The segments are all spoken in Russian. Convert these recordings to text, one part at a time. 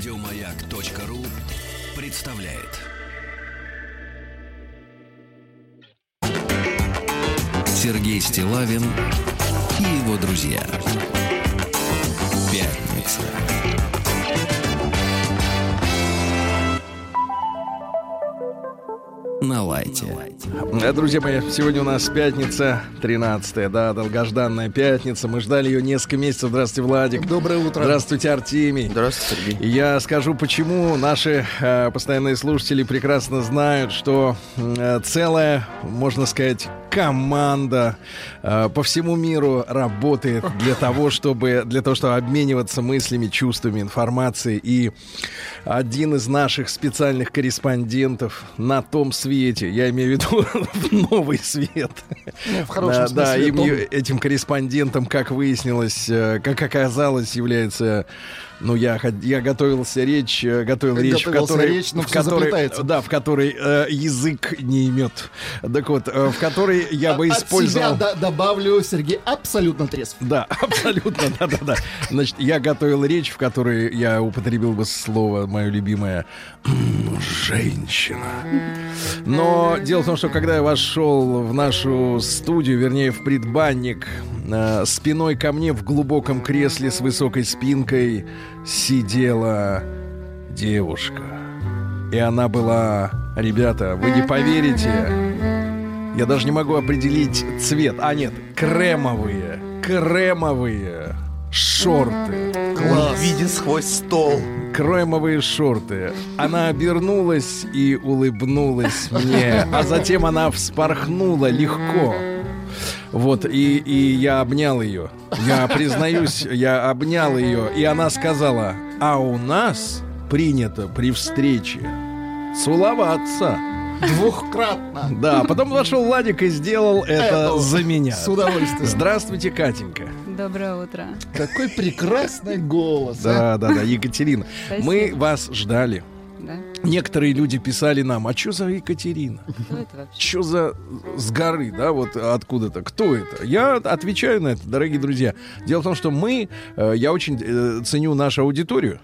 Радиомаяк.ру представляет. Сергей Стилавин и его друзья. Пятница. На лайте. Э, Друзья мои, сегодня у нас пятница, 13 да, долгожданная пятница. Мы ждали ее несколько месяцев. Здравствуйте, Владик. Доброе утро. Здравствуйте, Артемий. Здравствуйте, Сергей. Я скажу, почему наши э, постоянные слушатели прекрасно знают, что э, целая, можно сказать, команда э, по всему миру работает для того, чтобы для того, чтобы обмениваться мыслями, чувствами, информацией. И один из наших специальных корреспондентов на том свете, я имею в виду новый свет. Ну, в хорошем да, да, смысле. им- том- этим корреспондентом, как выяснилось, э, как оказалось, является. Ну, я, я готовился речь, э, готовил речь, в которой, речь, в всё которой, да, в которой э, язык не имет. Так вот, э, в которой я бы От использовал. себя до- добавлю, Сергей абсолютно трезв. Да, абсолютно, да-да-да. Значит, я готовил речь, в которой я употребил бы слово мое любимое «м, «женщина». Но дело в том, что когда я вошел в нашу студию, вернее, в предбанник, э, спиной ко мне в глубоком кресле с высокой спинкой сидела девушка. И она была, ребята, вы не поверите, я даже не могу определить цвет. А, нет, кремовые, кремовые шорты. Класс. Видит сквозь стол. Кремовые шорты. Она обернулась и улыбнулась мне, а затем она вспорхнула легко. Вот, и, и я обнял ее. Я признаюсь, я обнял ее, и она сказала, а у нас принято при встрече целоваться. Двухкратно. Да, потом вошел Владик и сделал это Это за меня. С удовольствием. Здравствуйте, Катенька. Доброе утро. Какой прекрасный голос. а. Да, да, да, Екатерина. Спасибо. Мы вас ждали. Да? Некоторые люди писали нам, а что за Екатерина? Кто это вообще? Что за с горы, да, вот откуда-то? Кто это? Я отвечаю на это, дорогие друзья. Дело в том, что мы, э, я очень э, ценю нашу аудиторию.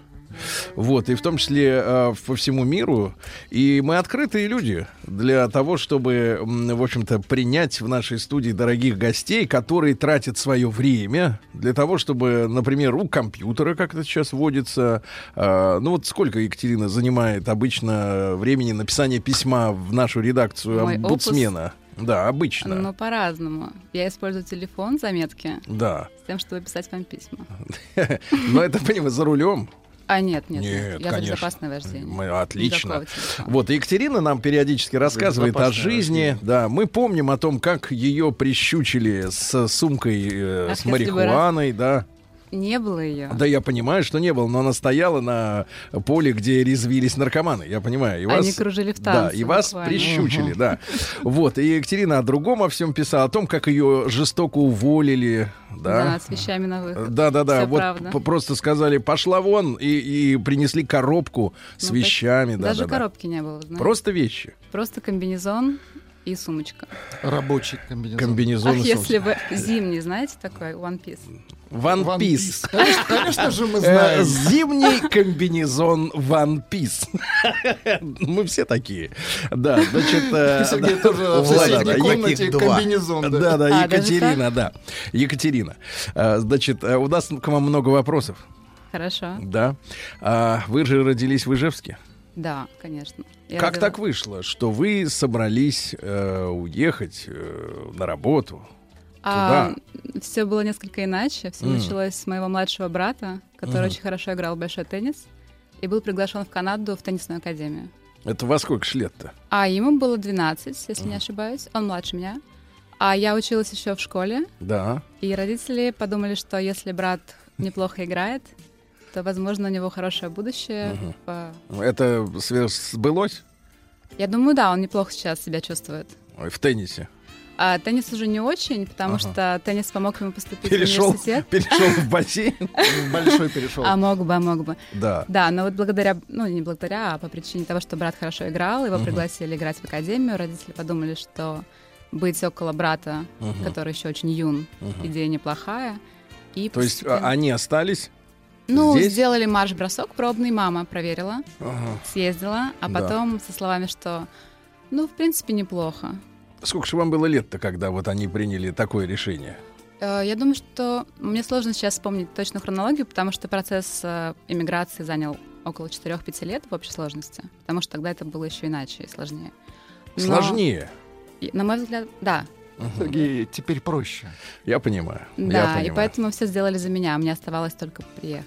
Вот, и в том числе э, по всему миру. И мы открытые люди для того, чтобы, в общем-то, принять в нашей студии дорогих гостей, которые тратят свое время для того, чтобы, например, у компьютера, как это сейчас вводится, э, ну вот сколько Екатерина занимает обычно времени написания письма в нашу редакцию Мой омбудсмена? Да, обычно. Ну, по-разному. Я использую телефон, заметки, Да. с тем, чтобы писать вам письма. Но это, понимаешь, за рулем. А, нет, нет, Нет, нет. Я за конечно. безопасное вождение. Мы- отлично. Телефона. Вот, и Екатерина нам периодически рассказывает о жизни. рождение. Да, мы помним о том, как ее прищучили с сумкой э, Ах, с марихуаной, да. Не было ее. Да, я понимаю, что не было, но она стояла на поле, где резвились наркоманы. Я понимаю. И Они вас, кружили в Да, танце и вас буквально. прищучили, да. Вот, и Екатерина о другом о всем писала, о том, как ее жестоко уволили, Да, да. с вещами на выход. Да, да, да. Всё Вот правда. просто сказали, пошла вон, и, и принесли коробку с Ну, так вещами. Да, Даже да, да. коробки не было, знаешь. Просто вещи. Просто комбинезон и сумочка. Рабочий комбинезон. Комбинезон. Ах, если бы зимний, знаете, такой One Piece. One One Piece. Piece. Конечно, конечно же мы Э, знаем. Зимний комбинезон One Piece. Мы все такие. Да, значит... э, Сергей да, тоже в соседней да, комнате комбинезон. да. Да, да, А, Екатерина, да. Екатерина. Э, Значит, у нас к вам много вопросов. Хорошо. Да. А Вы же родились в Ижевске. Да, конечно. Я Как родила- так вышло, что вы собрались э, уехать э, на работу? Все было несколько иначе. Все М. началось с моего младшего брата, который Мгм. очень хорошо играл в большой теннис и был приглашен в Канаду в теннисную академию. Это во сколько лет-то? А ему было 12, если не ошибаюсь. Он младше меня. А я училась еще в школе, Да. и родители подумали, что если брат неплохо играет, то, возможно, у него хорошее будущее. По- Это сбылось Я думаю, да, он неплохо сейчас себя чувствует. Ой, в теннисе? А теннис уже не очень, потому Ага. что теннис помог ему поступить Перешел, в университет. перешел в бассейн? Большой перешел. А мог бы, а мог бы. Да. Да, но вот благодаря, ну не благодаря, а по причине того, что брат хорошо играл, его пригласили играть в академию, родители подумали, что быть около брата, который еще очень юн, идея неплохая. И То есть а, они остались? Ну, Здесь? сделали марш-бросок пробный, мама проверила, Ага. съездила, а Да. потом со словами, что, ну, в принципе, неплохо. Сколько же вам было лет-то, когда вот они приняли такое решение? Э, Я думаю, что мне сложно сейчас вспомнить точную хронологию, потому что процесс э, иммиграции занял около 4-5 лет в общей сложности, потому что тогда это было еще иначе и сложнее. Но, Сложнее. и, на мой взгляд, да. Сергей, теперь проще. Я понимаю. я Да, и понимаю. поэтому все сделали за меня, а мне оставалось только приехать.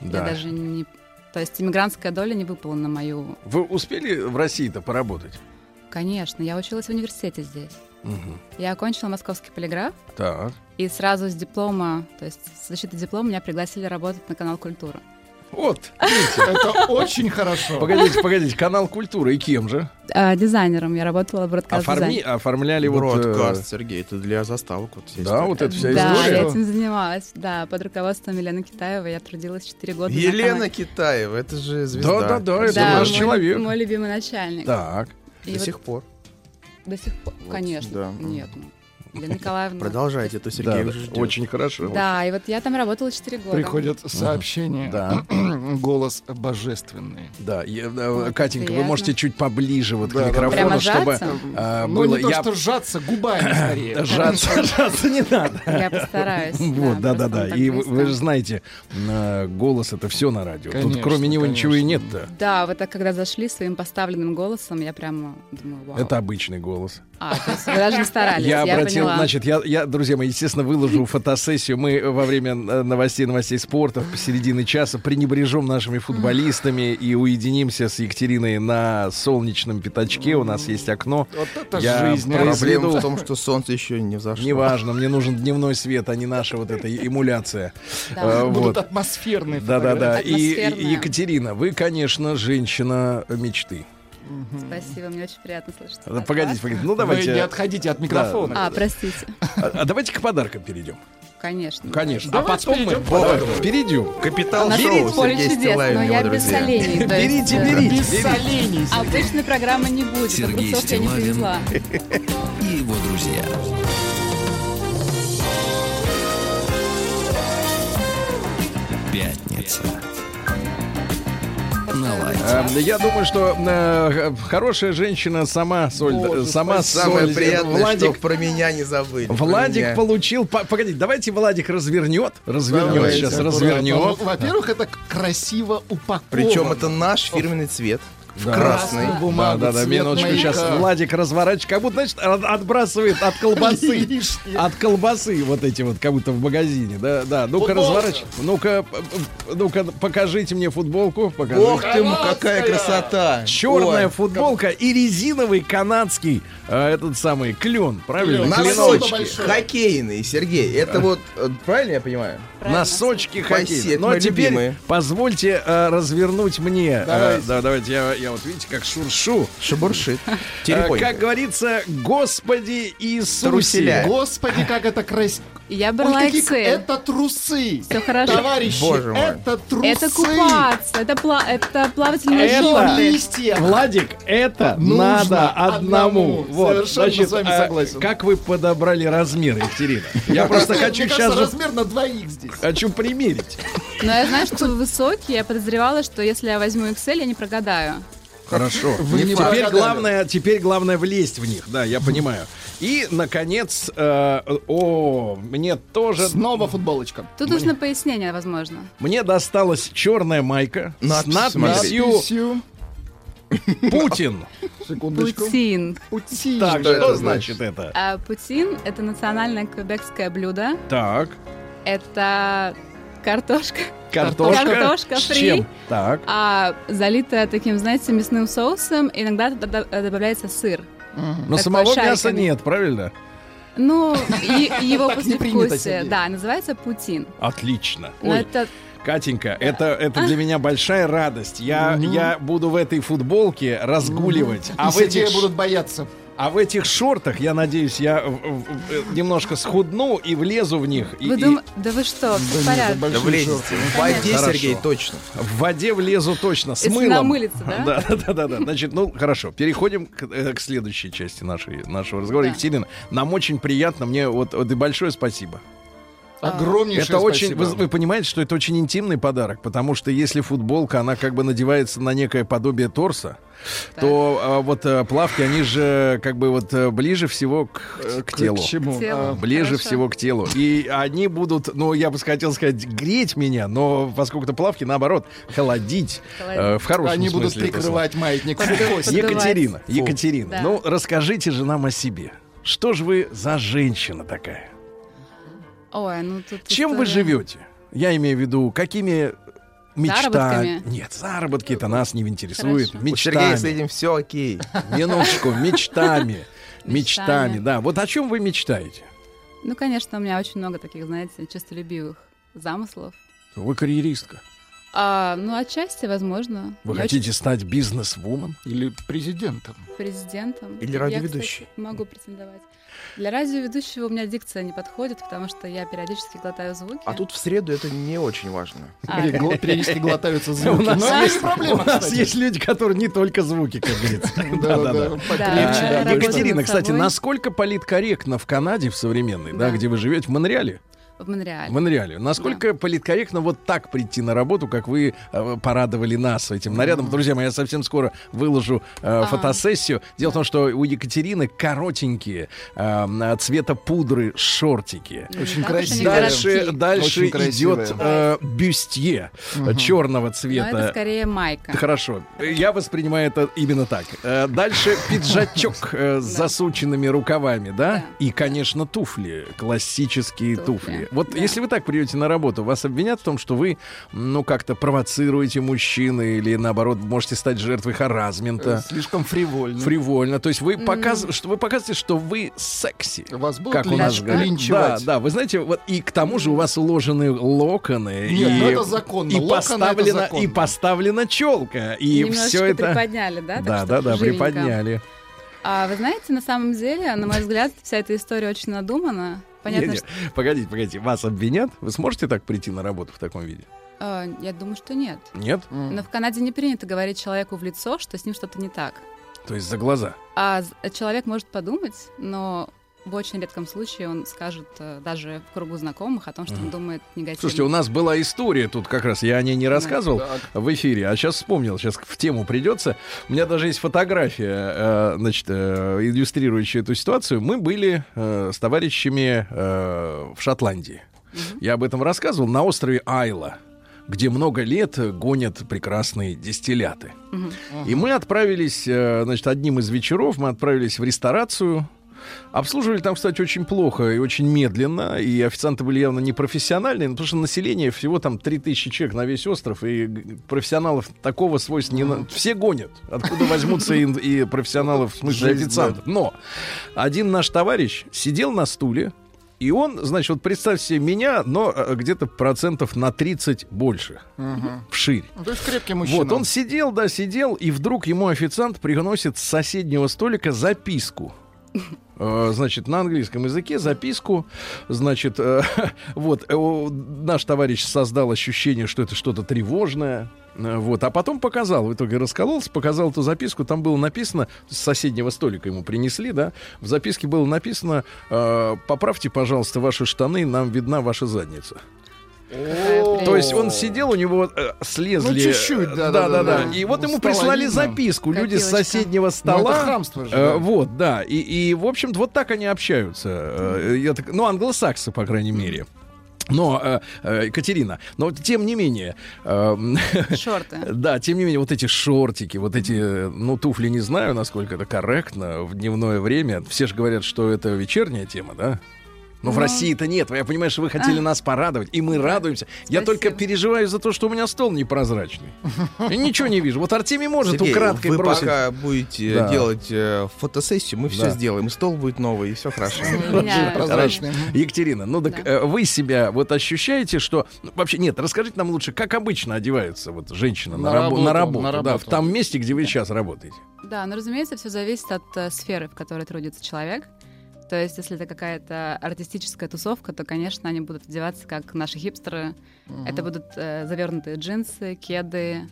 Да. Я даже не... То есть иммигрантская доля не выпала на мою... Вы успели в России-то поработать? Конечно, я училась в университете здесь. Мгм. Я окончила московский полиграф, Так. и сразу с диплома, то есть с защитой диплома меня пригласили работать на канал «Культура». Вот. Это очень хорошо. Погодите, погодите, канал культуры и кем же? А, дизайнером я работала в бродкаст Оформи, оформляли вот... э, Бродкаст, Сергей, это для заставок. Вот Да, история. вот эта вся Да, история. я этим занималась. Да, под руководством Елены Китаевой я трудилась 4 года. на Елена. Китаева, это же звезда. Да-да-да, это Да, наш мой, человек. Мой любимый начальник. Так. И До вот сих пор. до сих пор, Вот, конечно. да. Нет, ну, Елена Николаевна. Продолжайте, это Да, Сергей да, уже ждет. очень хорошо. Да, и вот я там работала 4 года. Приходят сообщения. Да. Голос божественный. Да, я- э, Вот, Катенька, вы приятно. можете чуть поближе вот Да, да, к микрофону, Прямо чтобы а, Ну, было... не то, я- что сжаться губами скорее. Жаться, жаться не надо. Я постараюсь. Вот, да, да, да. так И вы, вы же знаете, э, голос это все на радио. Тут кроме него ничего и нет-то. Да, вот так, когда зашли своим поставленным голосом, я прямо думаю, вау. Это обычный голос. А, то есть вы даже не старались, Я я, обратил, поняла. значит, я, я, друзья мои, естественно, выложу фотосессию. Мы во время э, новостей, новостей спорта посередине часа пренебрежем нашими футболистами и уединимся с Екатериной на солнечном пятачке. У нас есть окно. Вот это Я жизнь. произведу- Проблема в том, что солнце еще не взошло. Неважно, мне нужен дневной свет, а не наша вот эта эмуляция. Да. Э, Будут атмосферные Да-да-да. и, Екатерина, вы, конечно, женщина мечты. Спасибо, мне очень приятно слышать. Да, Погодите, погодите. Ну Вы не давайте. отходите от микрофона. А, простите. А, а давайте к подаркам перейдем. Конечно. Конечно. Давайте а потом мы перейдем к подаркам перейдем. Капитал нас шоу поле Сергей чудес, Стилавин, но я без друзья. солений. Берите, э, берите. Без солений. Обычной программы не будет. Сергей огурцов я не Стилавин. и его друзья. Пятница. На лайте. Э, Я думаю, что э, хорошая женщина сама соль, Боже, сама Самое соль. приятное, Владик, что про меня не забыли. Владик меня. получил. по- Погодите, давайте Владик развернет, развернет Давайте, сейчас, аккуратно. развернет. Ну, Во-первых, это красиво упаковано. Причем это наш фирменный цвет. В Да. красный. Красную Да, бумагу, да, да, цвет минуточку. маяка. Сейчас Владик разворачивает, как будто, значит, от- отбрасывает от колбасы. От колбасы вот эти вот, как будто в магазине. Да, да. Ну-ка, разворачивай. Ну-ка, ну-ка, покажите мне футболку. Покажите. Ох ты, какая красота! Черная Ой. футболка и резиновый канадский а, этот самый клен, правильно? Носочки хоккейные, Сергей. Это вот, э, правильно я понимаю? Правильно. Носочки хоккейные. это Ну а теперь любимые. позвольте э, развернуть мне. э, Давайте. да, давайте я, я вот видите, как шуршу. Шебуршит. Э, как говорится, Господи Иисусе. Труселя. Господи, как это красиво. Я брала Ой, какие-. Это трусы. Все хорошо. Товарищи, Боже мой. это трусы. Это купаться, это, пла- это плавательные Это шорты. листья. Владик, это Нужно надо одному. одному. Вот, Совершенно значит, с вами а, согласен. как вы подобрали размеры, Екатерина? Я просто Мне хочу кажется, сейчас же размер на двоих здесь. хочу примерить. Но я знаю, что вы высокий, я подозревала, что если я возьму Excel, я не прогадаю. Хорошо. Вы не теперь главное, теперь главное влезть в них. Да, я понимаю. И, наконец, э, о, мне тоже, Снова футболочка. Тут нужно пояснение, возможно. мне досталась черная майка с Надпись, надписью Надписью. Путин. Секундочку. Путин. Пути. Так, Что что, это значит это? А Путин — это национальное квебекское блюдо. Так, Это картошка, картошка. Картошка с фри. чем? Так. а залитая таким, знаете, мясным соусом. Иногда туда добавляется сыр. Но такой самого мяса шариками. нет, правильно? Ну, и, и его послевкусие. Да, называется Путин. Отлично. Но Ой, это Катенька, это, это для меня большая радость. Я, я буду в этой футболке разгуливать. А И в, этих, будут бояться. А в этих шортах, я надеюсь, я немножко схудну и влезу в них. И, Вы и дум- Да вы что, все в порядке. Да влезете. В воде, Хорошо. Сергей, точно. в воде влезу точно, с Если мылом. намылиться, да? Да, да, да, да, да. Значит, ну хорошо, переходим к, э, к следующей части нашей, нашего разговора. Да. Екатерина, нам очень приятно, мне вот, вот и большое спасибо. Огромнейшее Это очень, вы, вы понимаете, что это очень интимный подарок, потому что если футболка, она как бы надевается на некое подобие торса, Так. то а, вот а, плавки, они же как бы вот а, ближе всего к, Э, к телу. чему? К телу. А, Ближе Хорошо. всего к телу. И они будут, ну, я бы хотел сказать, греть меня, но поскольку это плавки, наоборот, холодить. Холодить. э, в хорошем Они будут смысле этого прикрывать маятник. Екатерина, Фу. Екатерина, Да. ну расскажите же нам о себе. Что же вы за женщина такая? Ой, ну тут Чем вы история. живете? Я имею в виду, какими мечтами? Заработками? Нет, заработки-то нас не интересуют. Хорошо. У Сергея с Мечтами. этим все окей. Минуточку, мечтами. Мечтами, Мечтами. да. Вот о чем вы мечтаете? Ну, конечно, у меня очень много таких, знаете, честолюбивых замыслов. Вы карьеристка. А, ну, отчасти, возможно. Вы Я хотите стать бизнес-вумен? Или президентом. очень президентом. Или Я, радиоведущей. кстати, могу претендовать. Для радиоведущего у меня дикция не подходит, потому что я периодически глотаю звуки. А тут в среду это не очень важно. А, Периодически глотаются звуки. У нас Но есть- проблема, У нас есть люди, которые не только звуки, как говорится. Да-да-да, Екатерина, кстати, насколько политкорректно в Канаде, в современной, Да. где вы живете, в Монреале? В Монреале. В Монреале. Насколько политкорректно вот так прийти на работу, как вы э, порадовали нас этим нарядом? Друзья мои, я совсем скоро выложу э, фотосессию. Дело в том, что у Екатерины коротенькие э, цвета пудры шортики. Ну, Очень красиво. Дальше, дальше Очень красивая. идет э, бюстье э, черного Но это цвета. скорее майка. Хорошо, я воспринимаю это именно так. Э, Дальше пиджачок э, с засученными рукавами, да? Да. И, конечно, туфли, классические туфли. Туфли, Вот да. если вы так придете на работу, вас обвинят в том, что вы, ну, как-то провоцируете мужчины или, наоборот, можете стать жертвой Э, харазмента. Слишком фривольно. Фривольно. То есть вы, показ... что вы показываете, что вы секси. Вас будут Как у нас линч- говорят. Да, линчевать? да, вы знаете, вот и к тому же у вас уложены локоны. Нет, и, ну это законно. И Локоны это поставлена, законно. и поставлена челка. И Немножечко все это. приподняли, да? Да, да, да, приподняли. А вы знаете, на самом деле, на мой взгляд, вся эта история очень надумана. Понятно, Не, не, что... Погодите, погодите, вас обвинят? Вы сможете так прийти на работу в таком виде? а, я думаю, что нет. Нет? Но в Канаде не принято говорить человеку в лицо, что с ним что-то не так. То есть за глаза. А человек может подумать, но в очень редком случае он скажет э, даже в кругу знакомых о том, что он думает негативно. Слушайте, у нас была история тут как раз, я о ней не рассказывал Так. в эфире, а сейчас вспомнил, сейчас в тему придется. У меня даже есть фотография, э, значит, э, иллюстрирующая эту ситуацию. Мы были с товарищами в Шотландии. Я об этом рассказывал на острове Айла где много лет гонят прекрасные дистилляты. Мгм. И мы отправились, значит, одним из вечеров мы отправились в ресторацию. Обслуживали там, кстати, очень плохо и очень медленно, и официанты были явно непрофессиональные, потому что население всего там 3000 человек на весь остров, и профессионалов такого свойства не... на- Все гонят. Откуда возьмутся и, и профессионалы, в смысле официантов. Но один наш товарищ сидел на стуле, и он, значит, вот представьте себе меня, но э, где-то процентов на 30 больше, Мгм. вширь. Ну, То есть крепкий мужчина. Вот, он сидел, да, сидел, и вдруг ему официант приносит с соседнего столика записку. Э, Значит, на английском языке записку, значит, э, вот, э, наш товарищ создал ощущение, что это что-то тревожное, вот, а потом показал, в итоге раскололся, показал эту записку, там было написано, с соседнего столика ему принесли, да, в записке было написано, поправьте, пожалуйста, ваши штаны, нам видна ваша задница. То есть он сидел, у него э, слезли. Ну, чуть-чуть, э, да, да, да, да. да. И вот ему Стало прислали записку. Люди с соседнего Ну, это стола. хамство же. э, вот, да. И, и, в общем-то, вот так они общаются. Э, я так- ну, англосаксы, по крайней мере. Но, э, э, Екатерина, но тем не менее, э, Шорты. да, тем не менее, вот эти шортики, вот эти, ну, туфли, не знаю, насколько это корректно в дневное время. Все же говорят, что это вечерняя тема, да? Но в Ну. России-то нет. Я понимаю, что вы хотели А. нас порадовать, и мы радуемся. Я только переживаю за то, что у меня стол непрозрачный. И ничего не вижу. Вот Артемий может Сергей, украдкой вы бросить. пока будете Да. делать э, фотосессию, мы все сделаем. И стол будет новый, и все хорошо. Прозрачный. Екатерина, ну так Да. э, вы себя вот ощущаете, что ну, вообще нет, расскажите нам лучше, как обычно одевается вот женщина на, На рабо- на работу, работу, да, в работу. том месте, где вы сейчас работаете. Да, но, разумеется, все зависит от э, сферы, в которой трудится человек. То есть, если это какая-то артистическая тусовка, то, конечно, они будут одеваться как наши хипстеры. Это будут э, завернутые джинсы, кеды,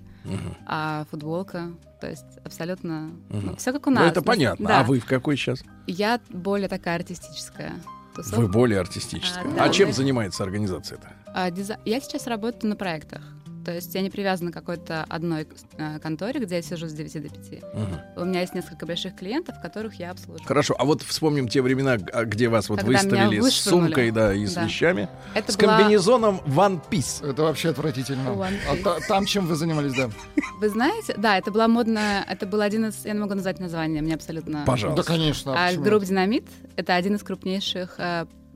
а футболка. То есть абсолютно Мгм. все как у Ну нас. это На- понятно. Да. А вы в какой сейчас? Я более такая артистическая. тусовка. Вы более артистическая. А, А, да, чем мы- занимается организация-то? А, дизай- Я сейчас работаю на проектах. То есть я не привязана к какой-то одной э, конторе, где я сижу с 9 до 5. Мгм. У меня есть несколько больших клиентов, которых я обслуживаю. Хорошо, а вот вспомним те времена, а, где вас вот Когда выставили с сумкой, да, и с Да. вещами, Это с была- комбинезоном One Piece. Это вообще отвратительно. One А Piece. та- там чем вы занимались, да? Вы знаете, да, это была модная, это был один из, я не могу назвать название, мне абсолютно... Пожалуйста. Да, конечно. а А? Groupe Dynamite — это один из крупнейших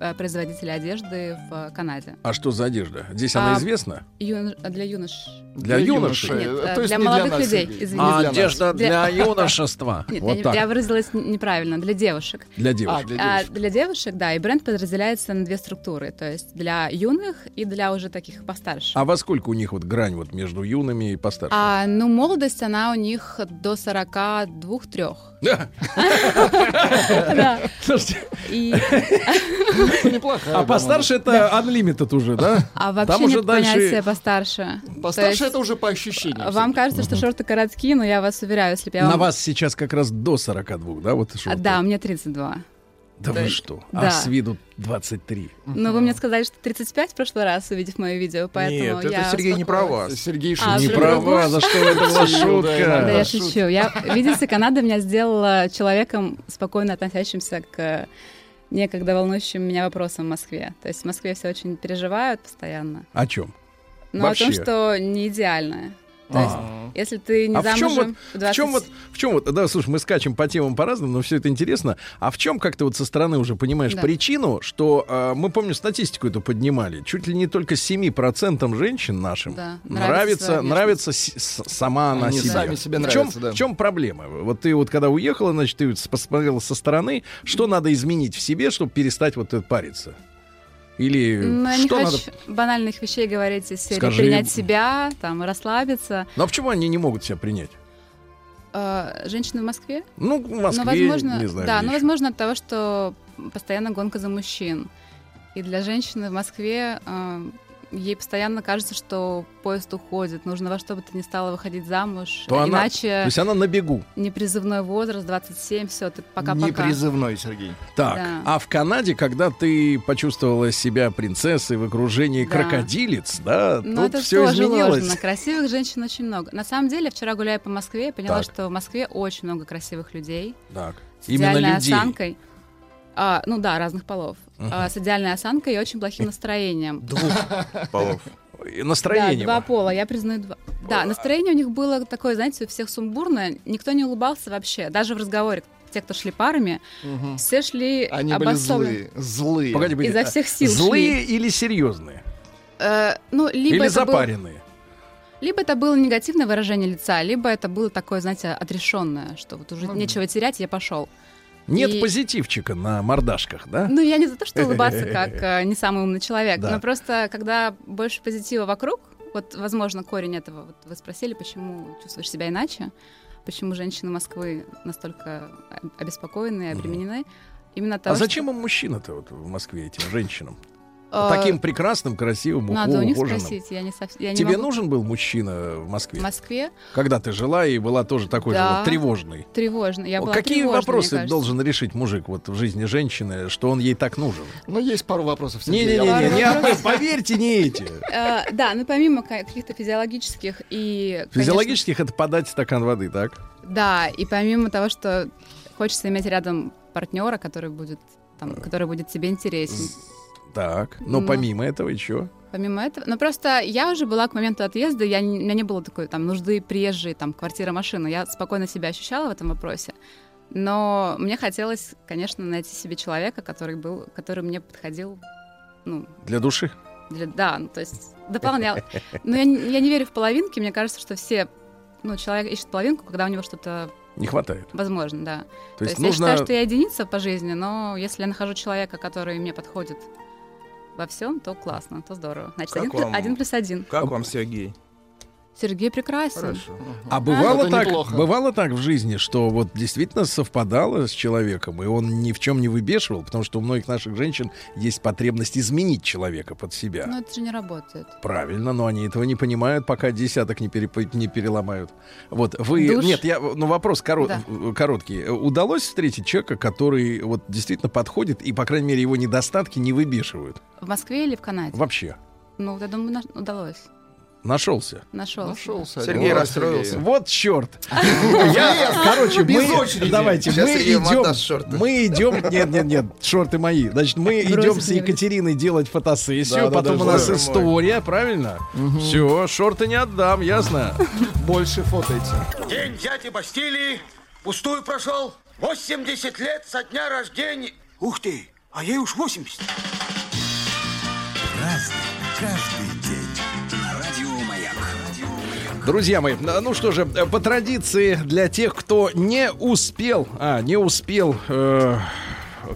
э, производителей одежды в Канаде. А что за одежда? Здесь она А, известна? Юн- Для юнош. Для юношей? Нет, Э, э, то есть для молодых нас, людей, извините. А, для одежда Для- для юношества. Нет, Вот я, так. я выразилась неправильно. Для девушек. Для А, девушек. для А, девушек. для девушек, да, и бренд подразделяется на две структуры. То есть для юных и для уже таких постарше. А во сколько у них вот грань вот между юными и постарше? А, ну, молодость, она у них до 42-3. Да. Да. Слушайте, И, Неплохая. а да, постарше это unlimited уже, да? а вообще Там уже нет дальше- понятия постарше. Постарше это уже по ощущениям. Вам кажется, что шорты короткие, но я вас уверяю, если бы я На вас сейчас как раз до 42, да? Вот А, шорты? Да, мне 32. Да то вы что? да. А с виду 23. Но вы мне сказали, что 35 в прошлый раз, увидев мое видео, поэтому Нет, это я Сергей не про вас. Сергей А, Не про права, другого? за что это была Шутил, да, Да, шутка. я шутка. шучу. Я, видите, Канада меня сделала человеком, спокойно относящимся к некогда волнующим меня вопросам в Москве. То есть в Москве все очень переживают постоянно. О чем? Но о том, что не идеально. То есть, А. если ты не А в чем замужем... вот, в в чем 20 вот, в чем вот, да, слушай, мы скачем по темам по-разному, но все это интересно. А в чем, как ты вот со стороны уже понимаешь Да. причину, что э, мы, помню, статистику эту поднимали, чуть ли не только 7% женщин нашим Да, нравится, нравится нравится с- с- сама она Они себе. сами себе в нравятся, чем, да. в чем проблема? Вот ты вот когда уехала, значит, ты посмотрела со стороны, что надо изменить в себе, чтобы перестать вот это париться? Или Ну, я не что хочу надо... банальных вещей говорить из серии Скажи. принять себя, там, расслабиться. Ну а почему они не могут себя принять? Э, женщины в Москве? Ну, в Москве, ну, возможно, не знаю. да, где ну, возможно, от того, что постоянно гонка за мужчин. И для женщины в Москве э, ей постоянно кажется, что поезд уходит, нужно во что бы то ни стало выходить замуж, То она- иначе То есть она на бегу. непризывной возраст, 27, все, ты Не пока-пока. призывной, Сергей. Так, Да. а в Канаде, когда ты почувствовала себя принцессой в окружении Да. крокодилец, да, Ну, тут это все тоже изменилось. ложно. Красивых женщин очень много. На самом деле, вчера гуляя по Москве, я поняла, Так. что в Москве очень много красивых людей Так, с именно идеальной людей. осанкой. А, ну да, разных полов. А, с идеальной осанкой и очень плохим настроением. Двух полов. И Настроение. Да, два пола, я признаю два. Да, настроение у них было такое, знаете, у всех сумбурное. Никто не улыбался вообще. Даже в разговоре. Те, кто шли парами, Мгм. все шли Они были злые. Злые. Погоди, погоди, Изо а всех сил Злые или серьезные? Э, ну, либо или это был- запаренные? либо это было негативное выражение лица, либо это было такое, знаете, отрешенное, что вот уже Ну, нечего терять, я пошел. Нет и- позитивчика на мордашках, да? Ну, я не за то, что улыбаться как э, не самый умный человек, Да. но просто когда больше позитива вокруг, вот, возможно, корень этого, вот вы спросили, почему чувствуешь себя иначе, почему женщины Москвы настолько об- обеспокоены и обременены, именно от того, А что, зачем им мужчина-то вот в Москве, этим женщинам? Э, Таким прекрасным, красивым, надо у них ухоженным. спросить, я не совсем... Я не Тебе могу- нужен был мужчина в Москве? В Москве Когда ты жила и была тоже такой же Да. вот тревожный? тревожно. Я была Какие вопросы должен решить мужик вот в жизни женщины, что он ей так нужен? Ну, есть пару вопросов. Не-не-не, не, об этом, поверьте, не эти. Э, да, ну помимо ка- каких-то физиологических и... Физиологических это подать стакан воды, так? Да, и помимо того, что хочется иметь рядом партнера, который будет, там, который будет тебе интересен. Так. Но Ну. помимо этого еще. Помимо этого, ну просто я уже была к моменту отъезда, я, у меня не было такой там нужды приезжей, там квартира, машина. Я спокойно себя ощущала в этом вопросе. Но мне хотелось, конечно, найти себе человека, который был, который мне подходил, ну, Для души. для, да, ну, то есть дополнял. Но я, не- я не верю в половинки, мне кажется, что все, ну, человек ищет половинку, когда у него что-то Не хватает. возможно, да. То есть я нужно... считаю, что я единица по жизни, но если я нахожу человека, который мне подходит во всем, то классно, то здорово. Значит, Как один, вам? один плюс один. Как вам, Сергей? Сергей прекрасен. Хорошо. А бывало Это так, неплохо. бывало так в жизни, что вот действительно совпадало с человеком, и он ни в чем не выбешивал, потому что у многих наших женщин есть потребность изменить человека под себя. Но это же не работает. Правильно, но они этого не понимают, пока десяток не, переп- не переломают. Вот вы, Душ? нет, я, ну вопрос коро- Да. короткий. Удалось встретить человека, который вот действительно подходит и, по крайней мере, его недостатки не выбешивают В Москве или в Канаде? вообще? Ну, я думаю, удалось. Нашелся. Нашел. Нашелся. Сергей расстроился. Сергей. Вот черт. Я, короче, мы, очереди. давайте, мы идем, мы идем, нет, нет, нет, шорты мои. Значит, мы идем с. Екатериной делать фотосессию, потом у нас история, правильно? Все, шорты не отдам, ясно? Больше фотайте. День дяди Бастилии пустую прошел. 80 лет со дня рождения. Ух ты, а ей уж 80. Разный, Друзья мои, э, ну что же, э, по традиции для тех, кто не успел, а, не успел э,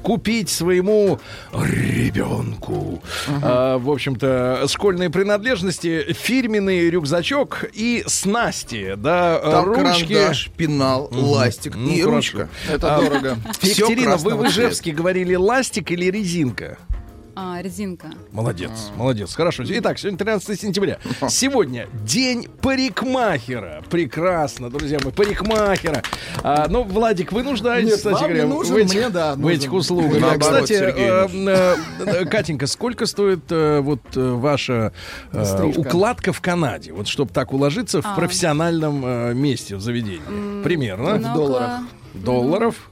купить своему ребенку, э, в общем-то, школьные принадлежности, фирменный рюкзачок и снасти, да, Там ручки. карандаш, пенал, ластик Ну, и хорошо. ручка. Это дорого. Всё Екатерина, вы в Ижевске говорили ластик или резинка? А, резинка. Молодец, молодец, хорошо. Итак, сегодня 13 сентября. Сегодня день парикмахера. Прекрасно, друзья мои, парикмахера. А, ну, Владик, вы нуждаетесь, Нет, кстати говоря, нужен, в этих, мне, да, в нужен. этих услугах. Наоборот, Кстати, э, э, э, Катенька, сколько стоит э, вот э, ваша э, укладка в Канаде? Вот чтобы так уложиться в А. профессиональном э, месте, в заведении. Примерно. Ну, долларах. Долларов.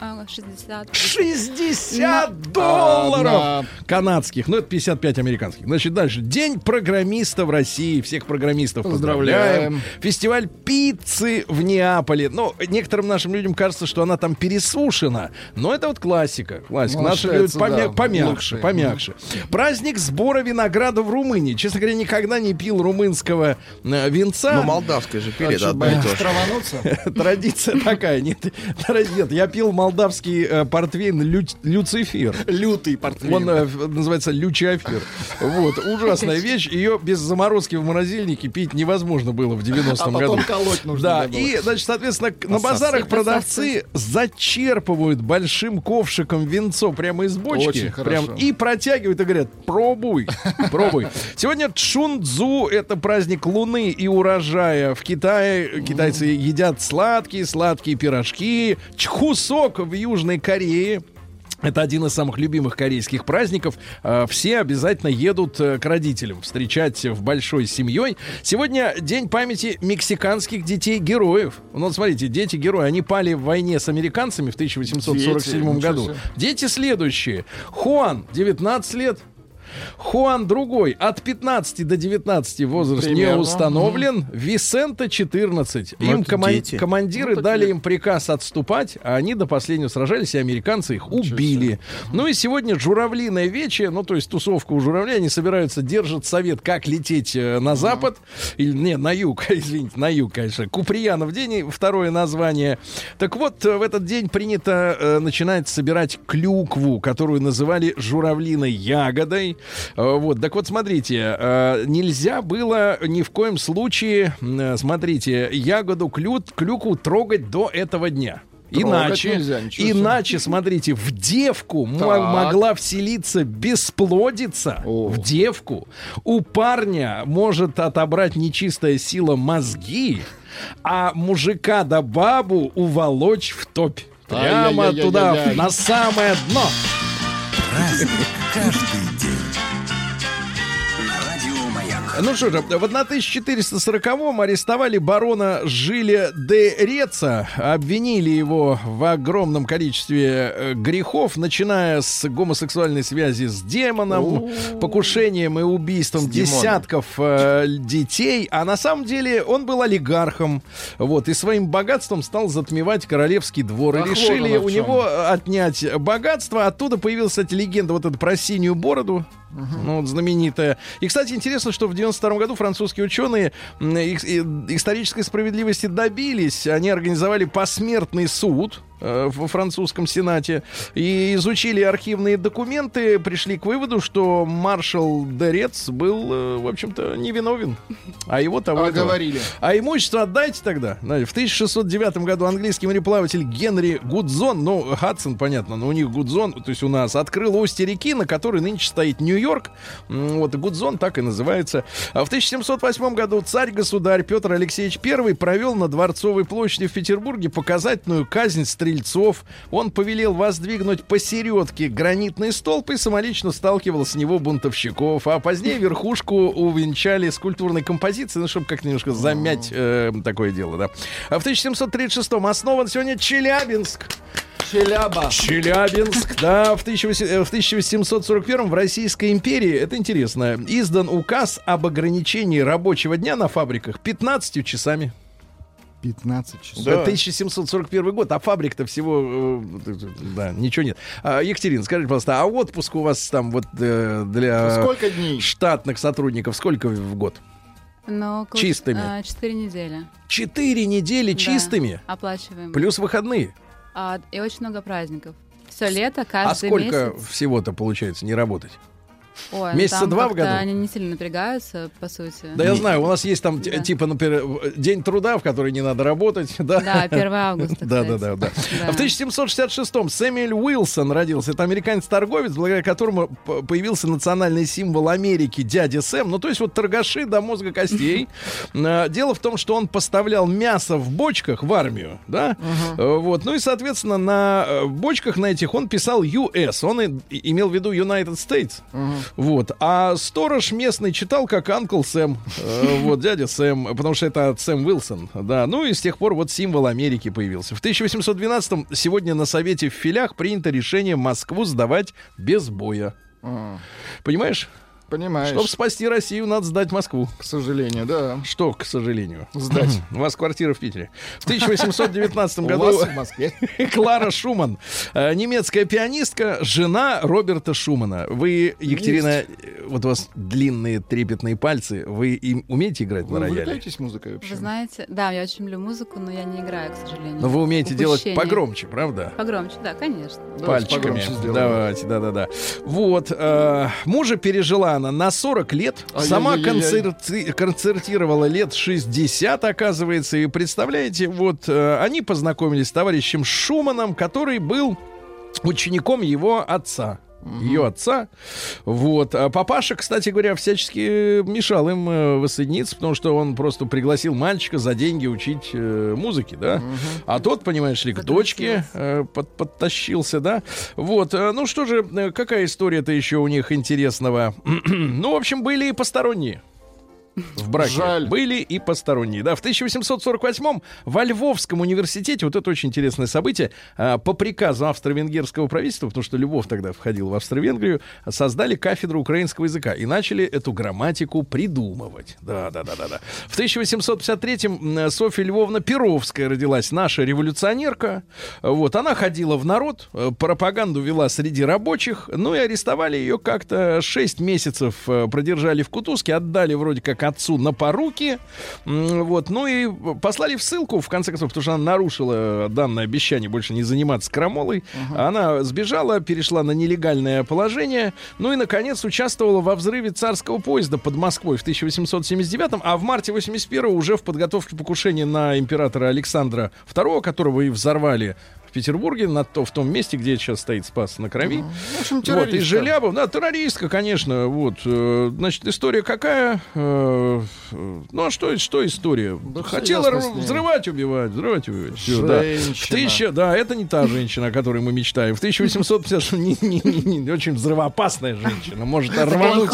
А, 60. 60 долларов Одна. канадских. Ну, это 55 американских. Значит, дальше. День программиста в России. Всех программистов поздравляем. Поздравляем. Фестиваль пиццы в Неаполе. Ну, некоторым нашим людям кажется, что она там пересушена. Но это вот классика. Классика. Ну, Наши считается, помя- да, помягче. лучшей. Помягче. Праздник сбора винограда в Румынии. Честно говоря, никогда не пил румынского э, винца. Но молдавское же пили, травануться? Традиция такая. Нет, нет, я пил молдавский э, портвейн Лю- Люцифер. Лютый портвейн. Он э, называется лючиофир. Вот, ужасная вещь. Ее без заморозки в морозильнике пить невозможно было в 90-м А году. потом колоть нужно Да, было. и, значит, соответственно, к- на базарах продавцы зачерпывают большим ковшиком винцо прямо из бочки. Очень прям, хорошо. и протягивают и говорят, пробуй, пробуй. Сегодня Чунцзу, это праздник Луны и урожая. В Китае китайцы едят сладкие-сладкие пирожки. Чхусок в Южной Корее. Это один из самых любимых корейских праздников. Э, Все обязательно едут э, к родителям встречать в большой семьей. Сегодня день памяти мексиканских детей-героев. Ну, вот смотрите, дети-герои, они пали в войне с американцами в 1847 Дети, году. Дети следующие. Хуан, 19 лет. Хуан другой, от 15 до 19 возраст не Примерно. установлен. Висента 14. Ну, Им коман- командиры Ну, дали им приказ отступать, а они до последнего сражались, и американцы их убили. Ну и сегодня журавлиное вече, ну то есть тусовка у журавлей, они собираются, держат совет, как лететь э, на запад, или не, на юг, извините, на юг, конечно. Куприянов день, второе название. Так вот, э, в этот день принято э, начинать собирать клюкву, которую называли журавлиной ягодой. Э, Вот, так вот, смотрите, э, нельзя было ни в коем случае, э, смотрите, ягоду клю, клюкву трогать до этого дня. Трогать Иначе, нельзя, иначе, смотрите, в девку Так. могла вселиться бесплодица. О. В девку. У парня может отобрать нечистая сила мозги, а мужика да бабу уволочь в топь. Прямо туда, на самое дно. Праздник каждый Ну что же, в 1440-м арестовали барона Жиля де Реца, обвинили его в огромном количестве э, грехов, начиная с гомосексуальной связи с демоном, покушением и убийством десятков э, детей, а на самом деле он был олигархом, вот, и своим богатством стал затмевать королевский двор. И решили у него отнять богатство, оттуда появилась, кстати, легенда вот эта про синюю бороду, ну, вот знаменитая. И, кстати, интересно, что в 92 году французские ученые исторической справедливости добились. Они организовали посмертный суд во французском сенате и изучили архивные документы, пришли к выводу, что маршал Дерец был, э, в общем-то, невиновен. А его того... А говорили. А имущество отдайте тогда. В 1609 году английский мореплаватель Генри Гудзон, ну, Хадсон, понятно, но у них Гудзон, то есть у нас, открыл устье реки, на которой нынче стоит Нью-Йорк. Вот, Гудзон так и называется. А в 1708 году царь-государь Петр Алексеевич I провел на Дворцовой площади в Петербурге показательную казнь стрельцов. Он повелел воздвигнуть посередке гранитный столб и самолично сталкивал с него бунтовщиков. А позднее верхушку увенчали скульптурной композицией, ну, чтобы как немножко замять э, такое дело, да. А в 1736 основан сегодня Челябинск. Челяба. Челябинск, да, в, 1800 э, в 1741 в Российской империи, это интересно, издан указ об ограничении рабочего дня на фабриках 15 часами. 15 часов. Это 1741 год, а фабрик-то всего, э, да, ничего нет. А, Екатерина, скажите, пожалуйста, а отпуск у вас там вот э, для Сколько дней? штатных сотрудников сколько в год? Но около, Чистыми. а, Четыре недели. Четыре недели Да, чистыми, Оплачиваем. плюс выходные. А, и очень много праздников. Все лето, А каждый сколько месяц. всяцо получается не работать? Ой, месяца два в году? Они не сильно напрягаются, по сути. Да я знаю, у нас есть там Да. типа, например, день труда, в который не надо работать, да? Да, 1 августа, Да, да, да, да. А в 1766-м Сэмюэль Уилсон родился. Это американец-торговец, благодаря которому появился национальный символ Америки дядя Сэм. Ну, то есть вот торгаши до мозга костей. А, Дело в том, что он поставлял мясо в бочках в армию, да? Э, Вот. Ну и, соответственно, на э, бочках на этих он писал US. Он имел в виду United States. Вот. А сторож местный читал как Анкл Сэм. Э, Вот, дядя Сэм, потому что это Сэм Уилсон. Да. Ну и с тех пор вот символ Америки появился. В 1812-м сегодня на совете в Филях принято решение Москву сдавать без боя. А, Понимаешь? Понимаешь. Чтобы спасти Россию, надо сдать Москву. К сожалению, да. Что, к сожалению? Сдать. У вас квартира в Питере. В 1819 У году вас в Москве. Клара Шуман, э, немецкая пианистка, жена Роберта Шумана. Вы, Екатерина, э, вот у вас длинные трепетные пальцы, вы им умеете играть на Вы рояле? увлекаетесь музыкой вообще? Вы знаете, да, я очень люблю музыку, но я не играю, к сожалению. Но вы умеете делать погромче, правда? Погромче, да, конечно. Пальчиками. Давайте, да-да-да. Вот. э, мужа пережила она на 40 лет. Сама Ай-яй-яй-яй. концерти- концертировала лет 60, оказывается. И представляете, вот э, они познакомились с товарищем Шуманом, который был учеником его отца. Ее отца. Вот. А папаша, кстати говоря, всячески мешал им э, воссоединиться, потому что он просто пригласил мальчика за деньги учить э, музыке, да. А тот, понимаешь ли, к дочке э, под- подтащился, да. Вот. э, Ну что же, э, какая история-то еще у них интересного? ну, в общем, были и посторонние. В браке Жаль. были и посторонние. Да, в 1848-м во Львовском университете, вот это очень интересное событие, а, по приказу австро-венгерского правительства, потому что Львов тогда входил в Австро-Венгрию, создали кафедру украинского языка и начали эту грамматику придумывать. Да, да, да, да, да. В 1853-м м, Софья Львовна Перовская родилась, наша революционерка. Вот, она ходила в народ, э, пропаганду вела среди рабочих, ну и арестовали ее как-то 6 месяцев э, продержали в кутузке, отдали вроде как отцу на поруки, вот, ну и послали в ссылку, в конце концов, потому что она нарушила данное обещание больше не заниматься крамолой. Она сбежала, перешла на нелегальное положение, ну и, наконец, участвовала во взрыве царского поезда под Москвой в 1879 а в марте 81 уже в подготовке покушения на императора Александра II, которого и взорвали в Петербурге, на то, в том месте, где сейчас стоит Спас на Крови. В общем, Вот, из. Желябов, да, террористка, конечно, вот. э, Значит, история какая? Э, э, Ну, а что, что история? Да Хотела взрывать, убивать, взрывать, убивать. Всё, да. В тысяча, да, это не та женщина, о которой мы мечтаем. В 1850 не, не, не, не, очень взрывоопасная женщина. Может рвануть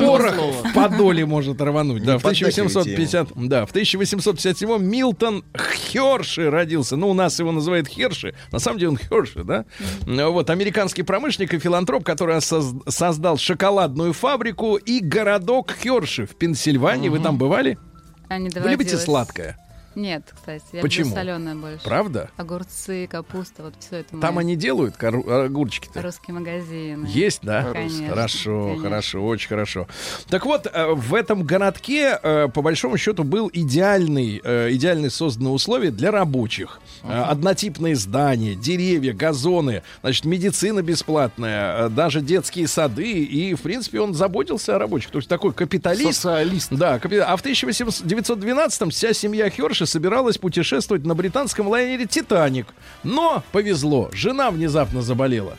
порох в подоле может рвануть. Да, в поддакивайте 1850, да, в 1857 Милтон Херши родился. Ну, у нас его называют Херши. На самом деле он Херши, да? Ну, Вот, американский промышленник и филантроп, который соз- создал шоколадную фабрику и городок Херши в Пенсильвании. Вы там бывали? А Вы любите сладкое? Нет, кстати, я Почему? люблю соленое больше. Правда? Огурцы, капуста, вот все это Там мои они делают огурчики-то? русские магазины. Есть, да? Конечно, Хорошо, конечно. хорошо, очень хорошо. Так вот, э, в этом городке, э, по большому счету, был идеальный, э, идеально созданные условия для рабочих. Э, Однотипные здания, деревья, газоны, значит, медицина бесплатная, даже детские сады. И, в принципе, он заботился о рабочих. То есть такой капиталист. Социалист. Да, капи- а в 1912-м вся семья Херши собиралась путешествовать на британском лайнере «Титаник». Но повезло, жена внезапно заболела.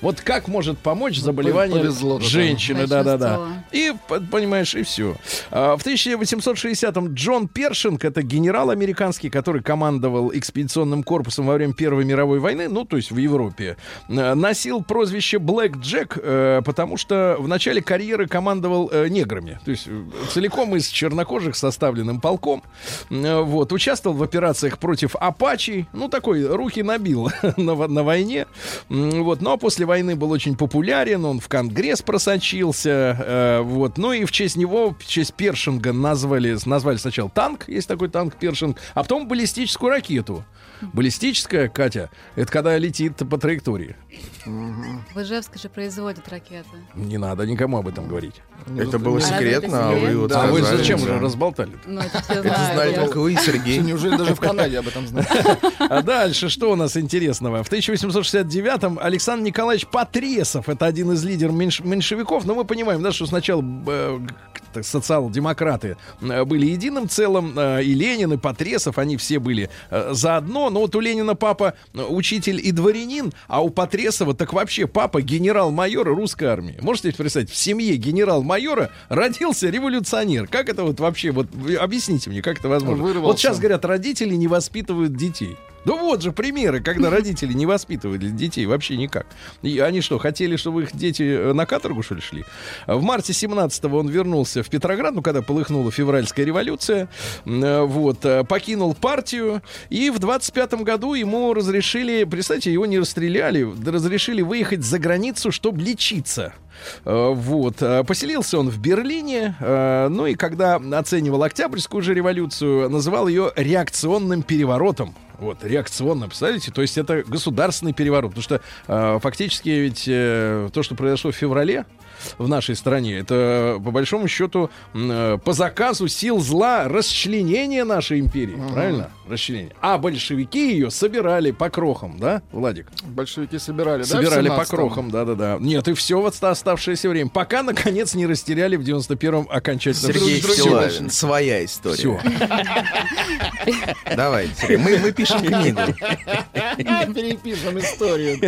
Вот как может помочь заболевание повезло, да, женщины, да-да-да. И, понимаешь, и все. В 1860-м Джон Першинг, это генерал американский, который командовал экспедиционным корпусом во время Первой мировой войны, ну, то есть в Европе, носил прозвище Блэк Джек, э, потому что в начале карьеры командовал э, неграми, то есть э, целиком из чернокожих составленным полком. Вот, участвовал в операциях против Апачи, ну, такой руки набил на, на войне. Вот, но после войны был очень популярен, он в Конгресс просочился, э, вот, ну и в честь него, в честь Першинга назвали, назвали сначала танк, есть такой танк Першинг, а потом баллистическую ракету. Баллистическая, Катя, это когда летит по траектории. В Ижевске же производят ракеты. Не надо никому об этом говорить. Это было секретно, а вы вот а вы зачем да. же разболтали? Ну, это знали знают. только вы, и Сергей. Неужели даже в Канаде об этом знают? А дальше что у нас интересного? В 1869-м Александр Николаевич Потресов, это один из лидеров меньш- меньшевиков, но мы понимаем, да, что сначала э, так, социал-демократы э, были единым целым, э, и Ленин, и Потресов, они все были э, заодно, но вот у Ленина папа учитель и дворянин, а у Потресова так вообще папа генерал-майор русской армии. Можете себе представить, в семье генерал-майора родился революционер. Как это вот вообще, вот объясните мне, как это возможно? Вот Вырвался. сейчас говорят, родители не воспитывают детей. Ну вот же примеры, когда родители не воспитывали детей вообще никак. И они что, хотели, чтобы их дети э, на каторгу, что ли, шли? В марте 17-го он вернулся в Петроград, ну, когда полыхнула февральская революция, э, вот, э, покинул партию, и в 25-м году ему разрешили, представьте, его не расстреляли, да разрешили выехать за границу, чтобы лечиться. Вот. Поселился он в Берлине. Ну и когда оценивал Октябрьскую же революцию, называл ее реакционным переворотом. Вот, реакционно, представляете? То есть это государственный переворот. Потому что э, фактически ведь э, то, что произошло в феврале в нашей стране, это по большому счету э, по заказу сил зла расчленение нашей империи. Правильно? Расчленение. А большевики ее собирали по крохам, да, Владик? Большевики собирали, да? в Собирали по 17-м? крохам, да-да-да. Нет, и все вот оставшееся время. Пока, наконец, не растеряли в 91-м окончательно. Сергей. Стилавин, своя история. Всё. Давай, мы, мы пишем книгу. Перепишем историю.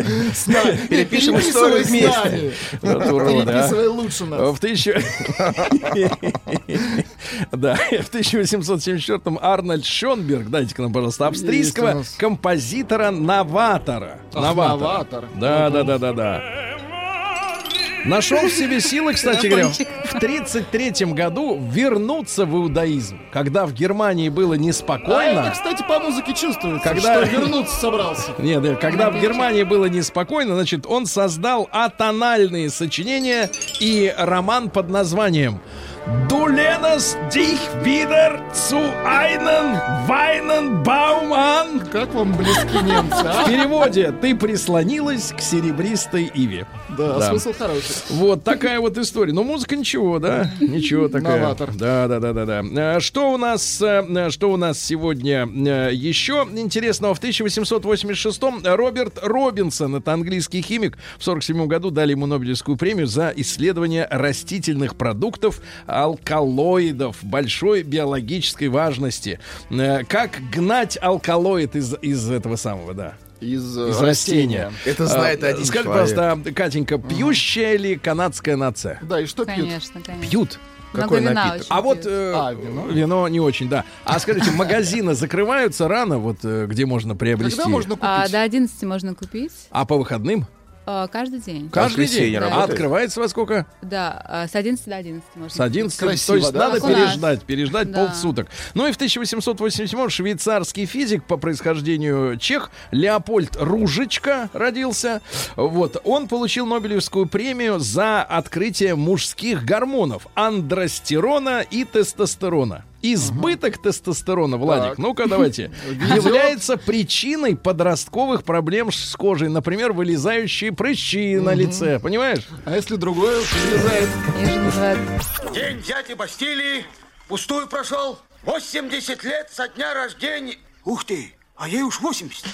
Перепишем историю вместе. Вот уроды, Переписывай лучше нас. В тысячу... Да, в 1874-м Арнольд Шонберг, дайте-ка нам, пожалуйста, австрийского композитора-новатора. Новатор. Да, да, да, да, да. Нашел в себе силы, кстати говоря, в 33-м году вернуться в иудаизм, когда в Германии было А это, неспокойно. кстати, по музыке чувствуется, Когда- что вернуться собрался. Нет, нет, когда в Германии было неспокойно, значит, он создал атональные сочинения и роман под названием Du lehnst dich wieder zu einem Weinenbaum an. Как вам близки немцы, В а? переводе «Ты прислонилась к серебристой иве». Да, Да. смысл хороший. Вот такая вот история. Но музыка ничего, да? Ничего такая. Новатор. Да, да, да, да, да. Э, Что у нас, э, что у нас сегодня э, еще интересного? В 1886-м Роберт Робинсон, это английский химик, в 47 году дали ему Нобелевскую премию за исследование растительных продуктов алкалоидов большой биологической важности. Э, Как гнать алкалоид из, из этого самого, да? Из, э, Из растения. Это знает А, один Скажи, человек. пожалуйста, Катенька, пьющая ли канадская нация? Да, и что пьют? Конечно, конечно. Пьют. Много Какой вина напиток? А вот э, А, вино? вино не очень, да. А скажите, магазины закрываются рано, вот э, где можно приобрести? Когда можно купить? А, до 11 можно купить А по выходным? А, каждый день. Каждый день. А работает? открывается во сколько? Да, а, с 11 до 11 можно. С 11. Красиво, то есть да? надо переждать, переждать Да. полсуток. Ну и в 1887 швейцарский физик по происхождению чех Леопольд Ружечка родился. Вот. Он получил Нобелевскую премию за открытие мужских гормонов андростерона и тестостерона. Избыток тестостерона, Владик, Так. ну-ка давайте, является причиной подростковых проблем с кожей. Например, вылезающие прыщи на лице. Понимаешь? А если другое называют День дяди Бастилии пустую прошел. 80 лет со дня рождения. Ух ты, а ей уж 80.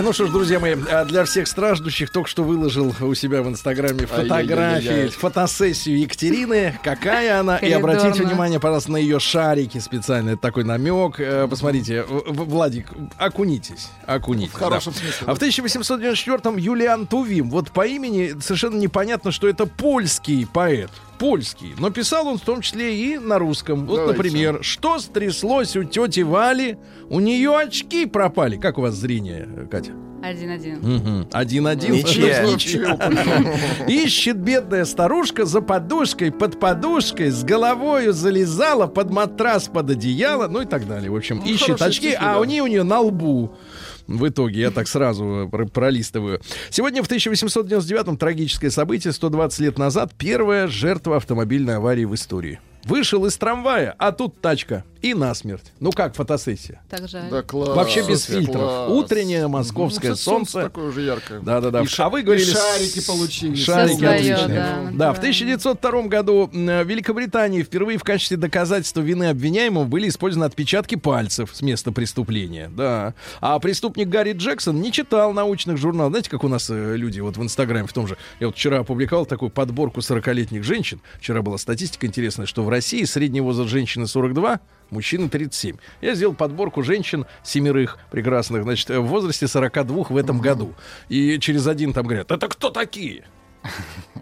Ну что ж, друзья мои, а для всех страждущих только что выложил у себя в Инстаграме фотографии, Ай-яй-яй-яй. фотосессию Екатерины. Какая она? И обратите внимание, пожалуйста, на ее шарики специально. Это такой намек. Э, Посмотрите, Владик, окунитесь. Окунитесь. В хорошем да. смысле. А в 1894-м Юлиан Тувим. Вот по имени совершенно непонятно, что это польский поэт. Польский. Но писал он в том числе и на русском. Вот, Давайте. например, что стряслось у тети Вали? У нее очки пропали. Как у вас зрение, Катя? один-один. Мгм. Один-один. Ничья. Ищет бедная старушка за подушкой, под подушкой, с головою залезала под матрас, под одеяло, ну и так далее. В общем, ищет хорошие очки, стихи, а да. они у нее на лбу. В итоге я так сразу э, про- пролистываю. Сегодня в 1899-м трагическое событие, 120 лет назад, первая жертва автомобильной аварии в истории. Вышел из трамвая, а тут тачка. И насмерть. Ну как фотосессия? Так жаль. Да, класс. Вообще без Супер, фильтров. класс. Утреннее московское Ну, солнце солнце. такое уже яркое. Да-да-да. И А вы говорили... и шарики получились. Шарики своё, отличные. да, Да, в натурально. 1902 году м, в Великобритании впервые в качестве доказательства вины обвиняемого были использованы отпечатки пальцев с места преступления. Да. А преступник Гарри Джексон не читал научных журналов. Знаете, как у нас э, люди вот в Инстаграме в том же. Я вот вчера опубликовал такую подборку 40-летних женщин. Вчера была статистика интересная, что в России средний возраст женщины 42, мужчины 37. Я сделал подборку женщин семерых прекрасных, значит, в возрасте 42 в этом году. И через один там говорят, это кто такие?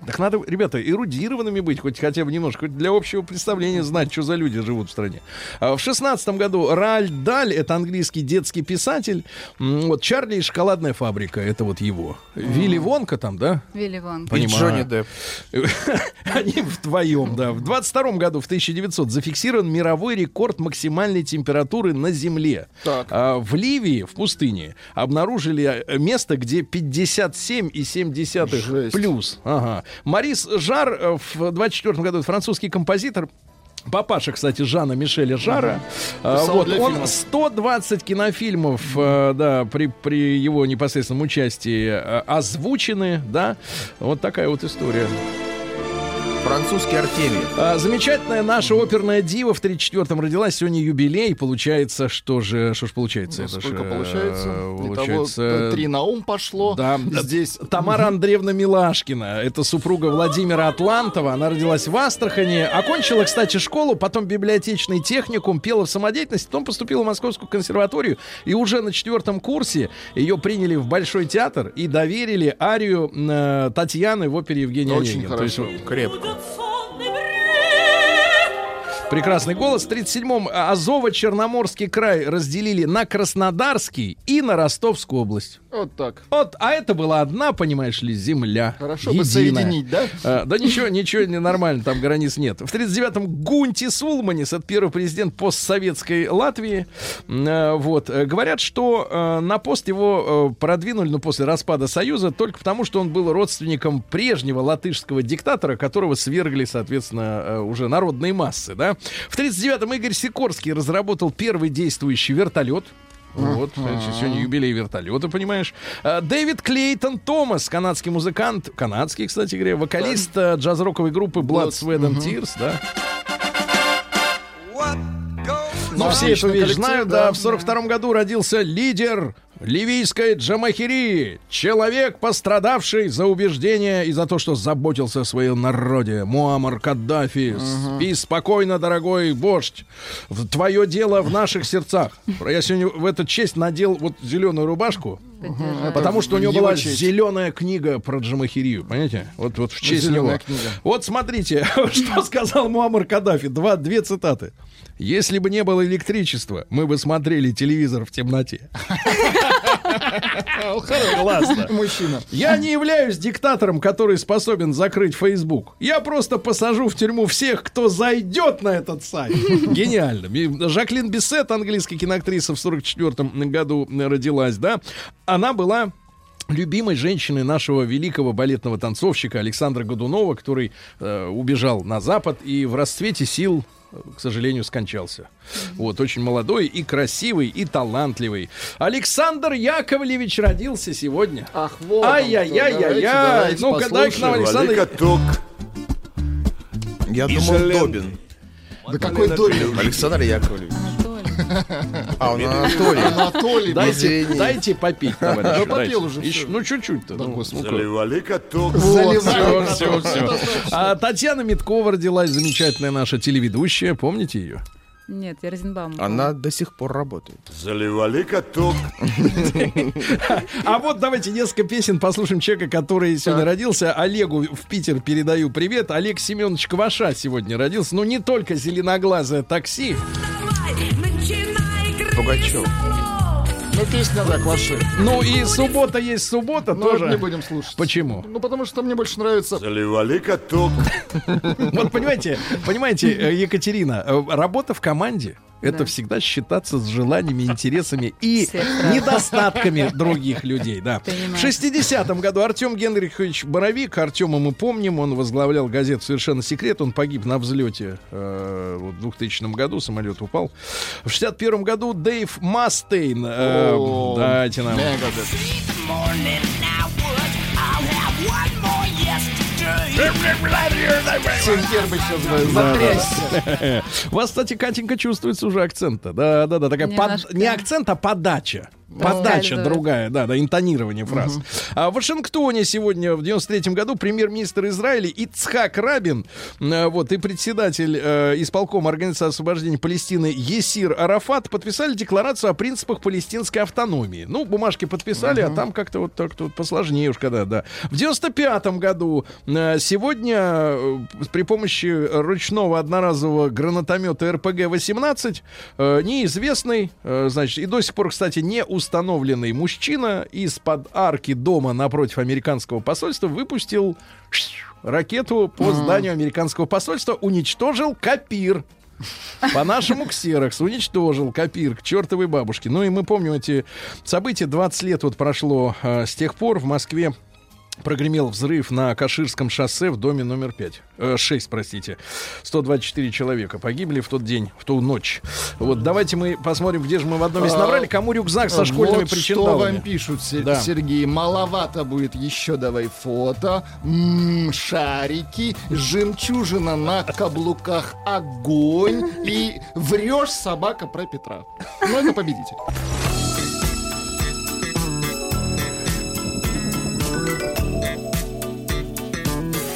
Так надо, ребята, эрудированными быть, хоть хотя бы немножко, хоть для общего представления знать, что за люди живут в стране. А в шестнадцатом году Раль Даль, это английский детский писатель, вот Чарли и шоколадная фабрика, это вот его. Вилли Вонка там, да? Вилли Вон. И Понимаю. Джонни Депп. Они вдвоем, да. В 22 году, в 1900, зафиксирован мировой рекорд максимальной температуры на Земле. Так. А, в Ливии, в пустыне, обнаружили э, место, где 57,7 Жесть. Ага. Марис Жар э, в 24 году, французский композитор, Папаша, кстати, Жана Мишеля Жара. Писал вот, он фильмов. 120 кинофильмов, э, да, при, при его непосредственном участии э, озвучены, да. Вот такая вот история. Французский Артемий. А, замечательная наша оперная дива в 34-м родилась. Сегодня юбилей. Получается, что же, что ж получается? Ну, Это Сколько э, получается? Получается... Итого, три на ум пошло. Да, Здесь Тамара Андреевна Милашкина. Это супруга Владимира Атлантова. Она родилась в Астрахани. Окончила, кстати, школу, потом библиотечный техникум, пела в самодеятельности, потом поступила в Московскую консерваторию. И уже на четвертом курсе ее приняли в Большой театр и доверили арию э, Татьяны в опере Евгения Очень Онегина. То есть, хорошо. Крепко. Прекрасный голос. В 37-м Азово-Черноморский край разделили на Краснодарский и на Ростовскую область. вот так. Вот, а это была одна, понимаешь ли, земля. Хорошо бы единая. соединить, да? А, да ничего, ничего не нормально, там границ нет. В 39-м Гунти Сулманис, это первый президент постсоветской Латвии. Э, Вот. Э, Говорят, что на пост его продвинули, ну, после распада Союза, только потому, что он был родственником прежнего латышского диктатора, которого свергли, соответственно, уже народные массы, да. В 39-м Игорь Сикорский разработал первый действующий вертолет. Вот, сегодня юбилей вертолета, понимаешь. А, Дэвид Клейтон Томас, канадский музыкант, канадский, кстати говоря, вокалист э, джаз-роковой группы Blood, Sweat and Tears, да. Ну, все эту вещь знают, да. да. В 42 году родился лидер ливийской Джамахирии. Человек, пострадавший за убеждение и за то, что заботился о своем народе. Муаммар Каддафи. Спи спокойно, дорогой вождь. Твое дело в наших сердцах. Я сегодня в эту честь надел вот зеленую рубашку. Поддерживаю. Потому что у него его была честь. зеленая книга про Джамахирию, понимаете? Вот, вот в честь Зеленая него. книга. Вот смотрите, что сказал Муаммар Каддафи. Два, две цитаты. Если бы не было электричества, мы бы смотрели телевизор в темноте. Классно. Мужчина. Я не являюсь диктатором, который способен закрыть Facebook. Я просто посажу в тюрьму всех, кто зайдет на этот сайт. Гениально. Жаклин Бессет, английская киноактриса, в 44 году родилась, да. Она была любимой женщины нашего великого балетного танцовщика Александра Годунова, который э, убежал на Запад и в расцвете сил к сожалению, скончался. Вот, очень молодой и красивый, и талантливый. Александр Яковлевич родился сегодня. Ах, вот. Ай-яй-яй-яй-яй. Ну-ка, дай к нам. Александр. каток. Я И думал, Желен. Добин. Да какой Добин? Александр Яковлевич. А, он Анатолий. Анатолий. Дайте, дайте попить, товарищ. Ну, попил уже Еще-. Ну, чуть-чуть-то. Да, ну. Заливали каток. Все, все, А Татьяна Миткова родилась, замечательная наша телеведущая. Помните ее? Нет, я Розенбаум. Она до сих пор работает. Заливали каток. А вот давайте несколько песен послушаем человека, который сегодня родился. Олегу в Питер передаю привет. Олег Семенович Кваша сегодня родился. Ну, не только зеленоглазое такси. Пугачев. Ну, песня, да, Кваши. Ну, и суббота есть суббота Но тоже. не будем слушать. Почему? Ну, потому что мне больше нравится... Заливали каток. Вот понимаете, понимаете, э, Екатерина, э, работа в команде это Да. всегда считаться с желаниями, интересами и недостатками других людей. Да. Понимаю. В 60-м году Артем Генрихович Боровик, Артема мы помним, он возглавлял газету «Совершенно секрет», он погиб на взлете э, в 2000 году, самолет упал. В 61 году Дэйв Мастейн, э, О, дайте нам. Мегадет. Сейчас затрясся. У вас, кстати, Катенька, чувствуется уже акцент-то. Да, да, да. Такая под-. Не акцент, а подача. Подача Скальзывает. другая, да, да, интонирование фраз. А в Вашингтоне сегодня, в 93-м году, премьер-министр Израиля Ицхак Рабин, э, вот, и председатель э, исполкома Организации освобождения Палестины Есир Арафат подписали декларацию о принципах палестинской автономии. Ну, бумажки подписали, а там как-то вот так вот посложнее уж когда, да. В 95-м году э, сегодня э, при помощи ручного одноразового гранатомета РПГ-18 э, неизвестный, э, значит, и до сих пор, кстати, не установленный мужчина из-под арки дома напротив американского посольства выпустил ракету по зданию американского посольства, уничтожил Капир. По-нашему ксерокс уничтожил Копир к чертовой бабушке. Ну и мы помним эти события. 20 лет вот прошло э, с тех пор в Москве прогремел взрыв на Каширском шоссе в доме номер 5. Э, 6, простите. 124 человека погибли в тот день, в ту ночь. Вот давайте мы посмотрим, где же мы в одном месте А, набрали, кому рюкзак со школьными вот что причиндалами. вам пишут, Да. Сергей. Маловато будет еще давай фото. М, шарики, жемчужина на каблуках, огонь. И врешь собака про Петра. Ну, это победитель.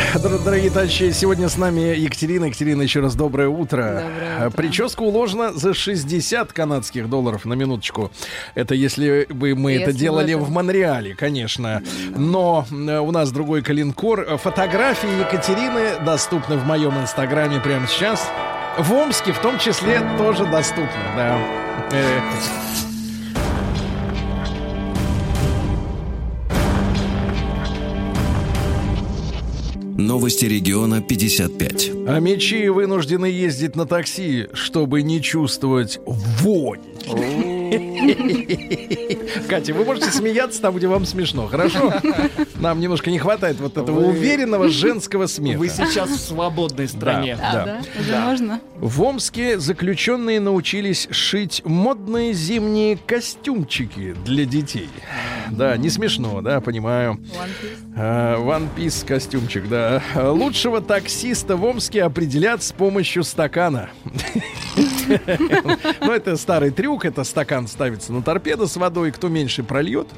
Дор- Дорогие товарищи, сегодня с нами Екатерина. Екатерина, еще раз доброе утро. Доброе утро. Прическа уложена за 60 канадских долларов на минуточку. Это если бы мы это Если делали бы это- в Монреале, конечно. Но э, у нас другой калинкор. Э, Фотографии Екатерины доступны в моем инстаграме прямо сейчас. В Омске в том числе тоже доступны, да. Новости региона 55. А мечи вынуждены ездить на такси, чтобы не чувствовать вонь. Катя, вы можете смеяться там, где вам смешно, хорошо? Нам немножко не хватает вот этого Вы- уверенного женского смеха. Вы сейчас в свободной стране. А, Да. да? Уже можно? В Омске заключенные научились шить модные зимние костюмчики для детей. Да, не смешно, да, понимаю. One Piece. А, One Piece костюмчик, да. Лучшего таксиста в Омске определят с помощью стакана. Ну, это старый трюк. Это стакан ставится на торпедо с водой. Кто меньше прольет,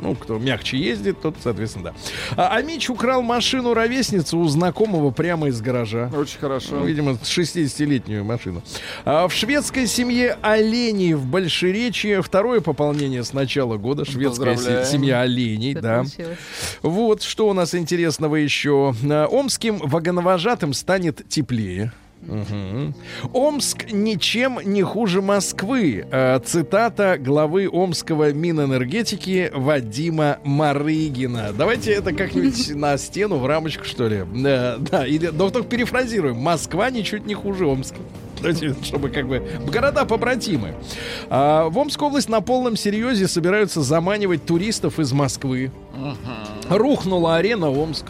ну, кто мягче ездит, тот, соответственно, да. А Амич украл машину ровесницу у знакомого прямо из гаража. Очень хорошо. Ну, видимо, 60-летнюю машину. А в шведской семье оленей в Большеречье второе пополнение с начала года. Шведская семья оленей, да. получилось? Вот, что у нас интересного еще. Омским вагоновожатым станет теплее. Мгм. Омск ничем не хуже Москвы. Э, Цитата главы Омского Минэнергетики Вадима Марыгина. Давайте это как-нибудь на стену, в рамочку, что ли. Э, Да, или, но только перефразируем. Москва ничуть не хуже Омска. Чтобы как бы города побратимы. А, в Омскую область на полном серьезе собираются заманивать туристов из Москвы. Рухнула арена Омск.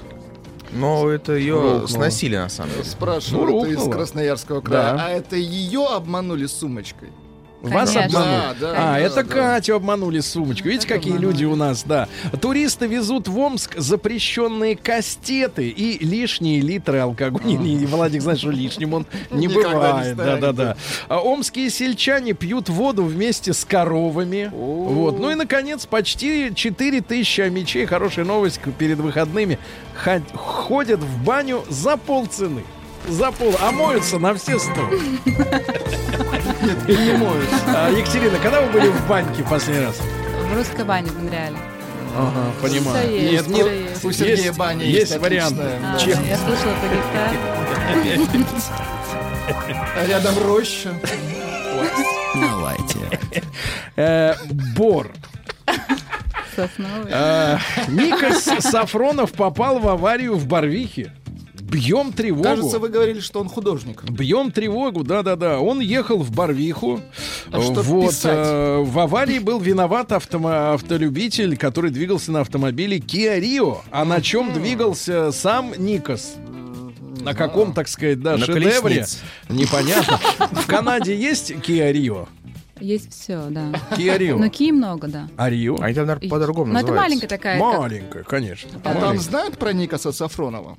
Но это ее Рухнуло. сносили, на самом деле. Спрашиваю, Ну, это из. Красноярского края. Да. А это ее обманули сумочкой? Вас Конечно. обманули. Да, да, а, да, это да. Катю обманули с сумочкой. Видите, какие люди у нас, да. Туристы везут в Омск запрещенные кастеты и лишние литры алкоголя. Не, не, Владик, знаешь, что лишним он не Никогда бывает. Да, станет, да, да. А омские сельчане пьют воду вместе с коровами. Вот. Ну и, наконец, почти 4 тысячи мечей. Хорошая новость перед выходными. Ходят в баню за полцены. За пол. А моются на все сто. Не моют. А, Екатерина, когда вы были в баньке в последний раз? В русской бане в Монреале. Ага, понимаю. Есть, нет, нет, всё есть. У Сергея есть, баня есть есть варианты. А, я слышала про гектар. А Рядом роща. На лайте. Э, Бор. Сосновый. Э, Никос Сафронов попал в аварию в Барвихе. Бьем тревогу. Кажется, вы говорили, что он художник. Бьем тревогу, да-да-да. Он ехал в Барвиху. А что вот, писать? э, в аварии был виноват автомо- автолюбитель, который двигался на автомобиле Kia Rio. А на чем двигался сам Никос? На каком, так сказать, да, На шедевре? колеснице. Непонятно. В Канаде есть Kia Rio? Есть все, да. Kia Rio. Но ки много, да. А Rio? Они там, наверное, по-другому Но это называются. маленькая такая. как- Маленькая, конечно. А там знают про Никаса Сафронова?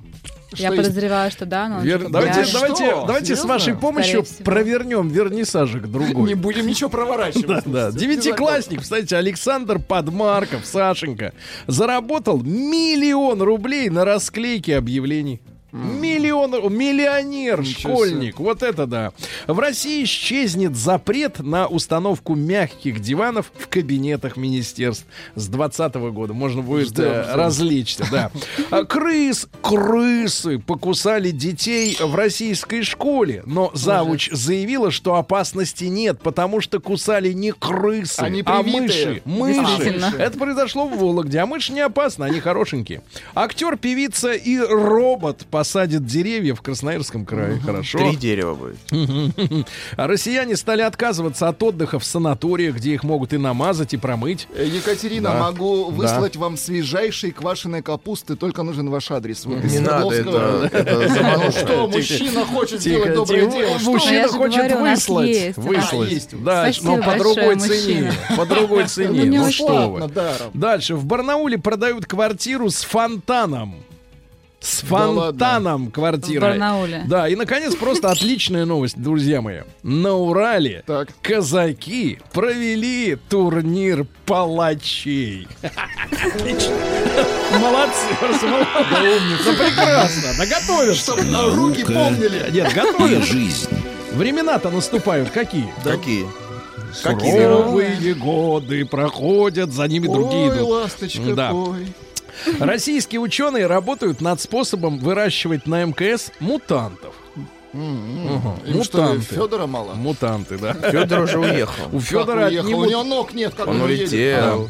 Я Что есть- подозреваю, что да, но Вер- Давайте, что? давайте, давайте с вашей помощью провернем вернисажик другой. Не будем ничего проворачивать. Да, да. Девятиклассник, кстати, Александр Подмарков, Сашенька, заработал миллион рублей на расклейке объявлений. Миллион, миллионер, Ничего школьник, вот это да. В России исчезнет запрет на установку мягких диванов в кабинетах министерств с 2020 года. Можно будет Ждем, э, ждем. развлечься, да. А Крыс, крысы покусали детей в российской школе, но завуч заявила, что опасности нет, потому что кусали не крысы, Они а мыши. Мыши. Это произошло в Вологде, а мыши не опасны, они хорошенькие. Актер, певица и робот посадят деревья в Красноярском крае. Хорошо. Три дерева будет. А россияне стали отказываться от отдыха в санаториях, где их могут и намазать, и промыть. Э, Екатерина, Да. могу Да. выслать вам свежайшей квашеной капусты, только нужен ваш адрес. Вот Не надо, это, это Ну что, мужчина хочет сделать доброе дело. Мужчина Ну, хочет выслать. выслать. Да, но по большое, другой цене. По другой цене. Ну, Ну что вы. Дальше. В Барнауле продают квартиру с фонтаном. С Да фонтаном квартира. В Барнауле. Да, и, наконец, просто отличная новость, друзья мои. На Урале Так. казаки провели турнир палачей. Отлично. Молодцы, просто молодцы. Да умница. Да прекрасно. Да готовятся. Чтоб на руки помнили. Нет, И готовятся. жизнь. Времена-то наступают какие? Какие? Какие? Суровые годы проходят, за ними другие Ой, идут. ласточка, Да. Российские ученые работают над способом выращивать на МКС мутантов. Им что, Мутанты. Федора мало? Мутанты, да. Федор уже уехал. У Федора уехал? отнимут- У него ног нет, как Он он улетел.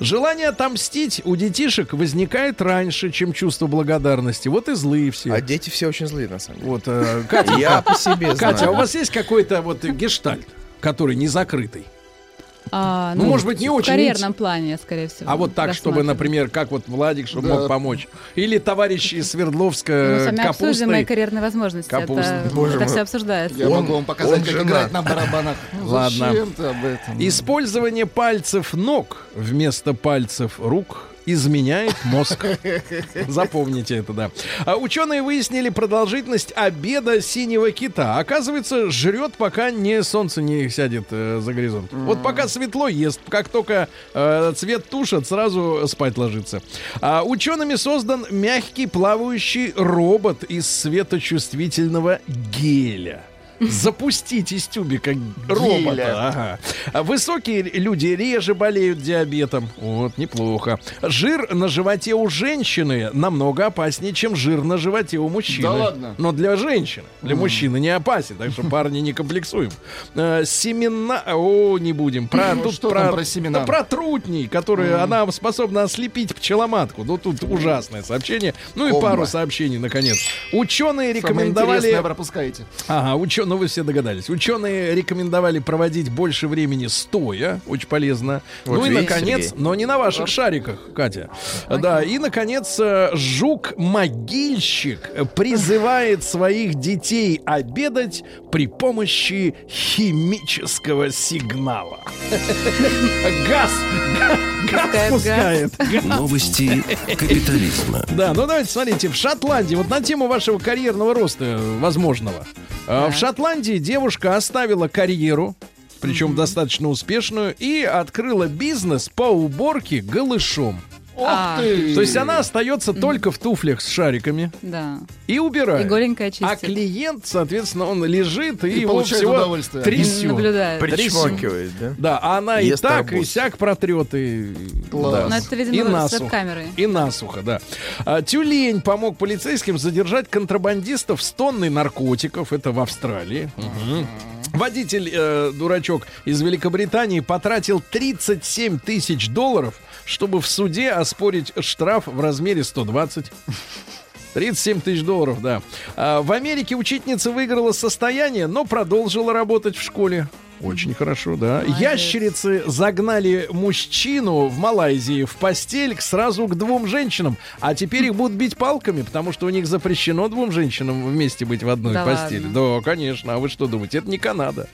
Желание отомстить у детишек возникает раньше, чем чувство благодарности. Вот и злые все. А дети все очень злые, на самом деле. Вот, э, Катя, Я по себе Катя, а знаю. у вас есть какой-то вот гештальт, который не закрытый? А, Ну, может быть, не в очень карьерном плане, скорее всего. А вот так, чтобы, например, как вот Владик, чтобы Да. мог помочь. Или товарищи из Мы Свердловска с вами обсуждаем капустой. мои карьерные возможности. Капуста. Это, Боже это мой. все обсуждается. Я Он- могу вам показать, он как играть на барабанах. Ну, Ладно. Зачем ты об этом? Использование пальцев ног вместо пальцев рук изменяет мозг. Запомните это, да. А ученые выяснили продолжительность обеда синего кита. Оказывается, жрет, пока не солнце не сядет э, за горизонт. Вот пока светло ест, как только э, цвет тушат, сразу спать ложится. А учеными создан мягкий плавающий робот из светочувствительного геля. Запустить из тюбика робота. Ага. Высокие люди реже болеют диабетом. Вот, неплохо. Жир на животе у женщины намного опаснее, чем жир на животе у мужчины. Да ладно? Но для женщины. Для мужчины не опасен, так что парни не комплексуем. Э, Семена... О, не будем. Про, Ну, тут что там про семена? Да про трутней, которые она способна ослепить пчеломатку. Ну, тут ужасное сообщение. Ну и Оба. пару сообщений, наконец. Ученые Самое рекомендовали... интересное пропускаете. Ага, ученые, ну вы все догадались. Ученые рекомендовали проводить больше времени стоя, очень полезно. Вот ну и наконец, Сергей. но не на ваших шариках, Катя. Да, и наконец, э, жук-могильщик призывает своих детей обедать при помощи химического сигнала. Газ! Газ Пускает пускает. Новости капитализма. Да, ну давайте смотрите, в Шотландии, вот на тему вашего карьерного роста э, возможного. А, В Шотландии девушка оставила карьеру, причем достаточно успешную, и открыла бизнес по уборке голышом. А. ты! То есть она остается только в туфлях с шариками Да. и убирает. И голенькая а чистит. клиент, соответственно, он лежит и, И его получает всего удовольствие. трясет. Наблюдает. Причмокивает, да? Да, а она и Ест так, арбуз. и сяк протрет, и... Класс. да. Но это, И видимо, с насухо. И насухо, да. А, тюлень помог полицейским задержать контрабандистов с тонной наркотиков. Это в Австралии. Мгм. Водитель, э, дурачок из Великобритании, потратил 37 тысяч долларов, чтобы в суде оспорить штраф в размере 120. 37 тысяч долларов, да. А, в Америке учительница выиграла состояние, но продолжила работать в школе. Очень хорошо, да. Молодец. Ящерицы загнали мужчину в Малайзии в постель к- сразу к двум женщинам. А теперь их будут бить палками, потому что у них запрещено двум женщинам вместе быть в одной Да постели. ладно? Да, конечно. А вы что думаете? Это не Канада.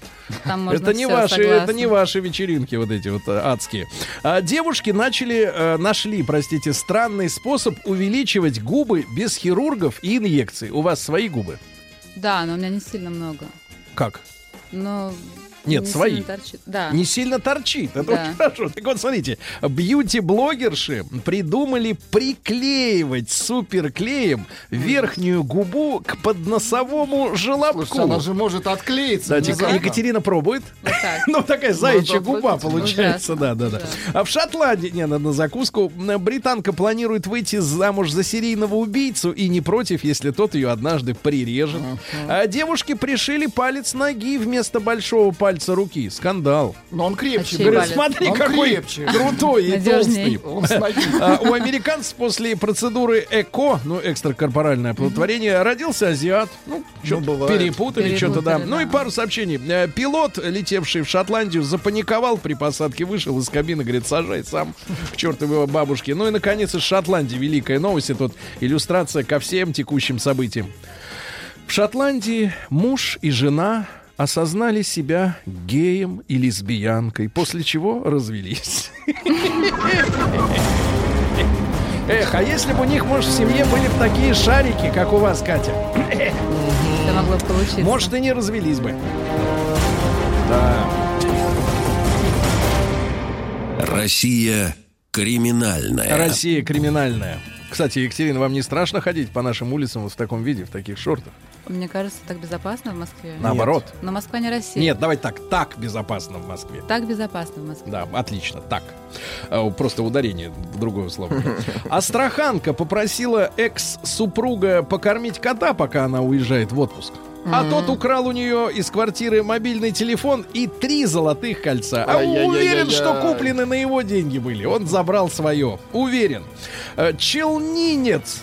Это не ваши, согласна. это не ваши вечеринки вот эти вот э, адские. А девушки начали, э, нашли, простите, странный способ увеличивать губы без хирургов и инъекций. У вас свои губы? Да, но у меня не сильно много. Как? Но Нет, не свои. сильно торчит. Да. Не сильно торчит. Это Да. очень хорошо. Так вот, смотрите, бьюти-блогерши придумали приклеивать суперклеем верхнюю губу к подносовому желобку. Слушайте, она же может отклеиться. Да, внезапно. Екатерина пробует. Вот так. Ну, такая заячья Ну, да, губа получается, да, да, да. А в Шотландии, не, надо на закуску, британка планирует выйти замуж за серийного убийцу и не против, если тот ее однажды прирежет. А девушки пришили палец ноги вместо большого пальца руки. Скандал. Но он крепче. Палец? смотри, Он какой крепче. крутой и Надежней. толстый. А, у американцев после процедуры ЭКО, ну, экстракорпоральное оплодотворение, родился азиат. Ну, что-то бывает. перепутали, что-то, да. Ну и пару сообщений. Э, Пилот, летевший в Шотландию, запаниковал при посадке, вышел из кабины, говорит, сажай сам к чертовой бабушке. Ну и, наконец, из Шотландии великая новость. Это вот иллюстрация ко всем текущим событиям. В Шотландии муж и жена осознали себя геем и лесбиянкой, после чего развелись. Эх, а если бы у них, может, в семье были бы такие шарики, как у вас, Катя, Это могло получиться. может, и не развелись бы. Да. Россия криминальная. Россия криминальная. Кстати, Екатерина, вам не страшно ходить по нашим улицам вот в таком виде, в таких шортах? Мне кажется, так безопасно в Москве. Наоборот. Но Москва не Россия. Нет, давай так, так безопасно в Москве. Так безопасно в Москве. Да, отлично, так. А, Просто ударение, другое слово. Астраханка попросила экс-супруга покормить кота, пока она уезжает в отпуск. А тот украл у нее из квартиры мобильный телефон и три золотых кольца. А уверен, что куплены на его деньги были. Он забрал свое. Уверен. Э, Челнинец.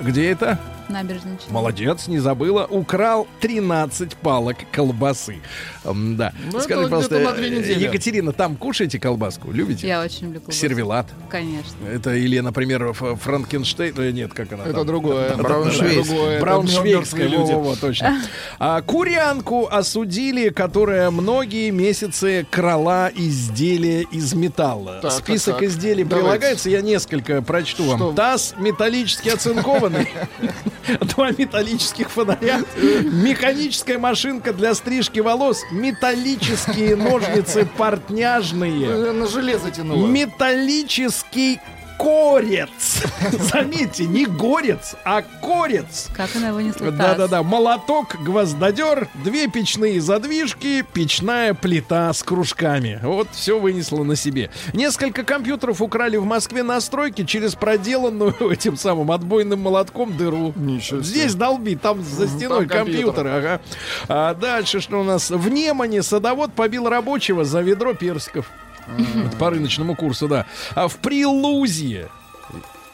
Где это? Набережная Челны. Молодец, не забыла. Украл 13 палок колбасы. М, Да. Ну, Скажи, пожалуйста, где-то на две э, недели. Екатерина, там кушаете колбаску? Любите? Я очень люблю колбасу. Сервелат. Конечно. Это или, например, Ф- Франкенштейн. э, Нет, как она Это там? другое. Брауншвейгское. Другое. Это Брауншвейгская, мёртвые люди. во-во-во, точно. А, курянку осудили, которая многие месяцы крала изделия из металла. Так, Список так, так. изделий Давайте. прилагается, я несколько прочту вам. Что? Таз металлически оцинкованный, два металлических фонаря, механическая машинка для стрижки волос, металлические ножницы портняжные, На железо тянуло. металлический корец. Заметьте, не горец, а корец. Как она вынесла таз? Да-да-да, молоток, гвоздодер, две печные задвижки, печная плита с кружками. Вот все вынесло на себе. Несколько компьютеров украли в Москве на стройке через проделанную этим самым отбойным молотком дыру. Ничего себе. Здесь долби, там за стеной там компьютеры. Ага. А дальше что у нас? В Немане садовод побил рабочего за ведро персиков. По рыночному курсу, да. А в Прилузье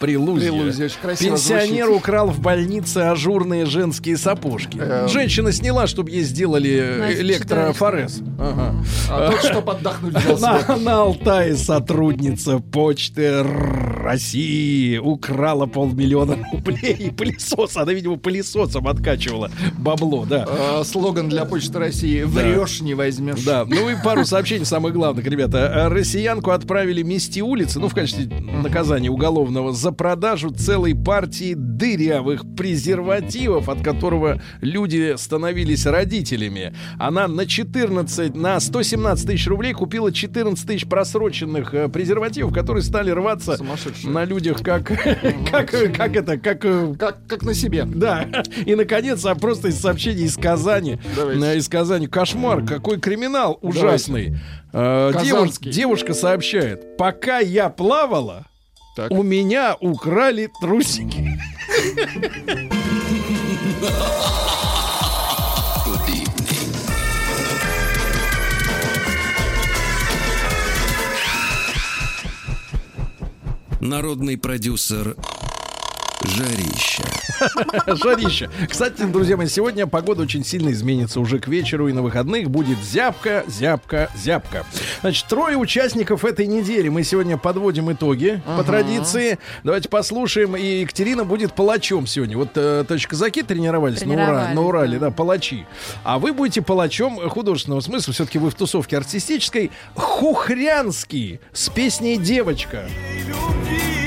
Прилузье. Прилузье, очень красиво Пенсионер звучит. украл в больнице ажурные женские сапожки. Эм. Женщина сняла, чтобы ей сделали Настя, электрофорез. Ага. А тот, чтобы себе. На, на Алтае сотрудница почты России украла полмиллиона рублей и пылесос. Она, видимо, пылесосом откачивала бабло, да. А, Слоган для Почты России «Врешь, не возьмешь». Да, ну и пару сообщений самых главных, ребята. Россиянку отправили мести улицы, ну, в качестве наказания уголовного, за продажу целой партии дырявых презервативов, от которого люди становились родителями. Она на 14, на 117 тысяч рублей купила 14 тысяч просроченных э, презервативов, которые стали рваться на людях как, как, как это, как э, Как, как на себе. да. И, наконец, а просто из сообщений из Казани. Давайте. Э, Из Казани. Кошмар. Какой криминал ужасный. Девуш- Казанский. девушка сообщает. Пока я плавала, Так. у меня украли трусики. Народный продюсер Жарища. Жарище. Кстати, друзья мои, сегодня погода очень сильно изменится. Уже к вечеру и на выходных будет зябка, зябка, зябка. Значит, трое участников этой недели. Мы сегодня подводим итоги по традиции. Давайте послушаем. И Екатерина будет палачом сегодня. Вот э, товарищ казаки тренировались, на, Ура- Тренировались, на Урале, да. да, палачи. А вы будете палачом художественного смысла. Все-таки вы в тусовке артистической. Хухрянский с песней «Девочка». новой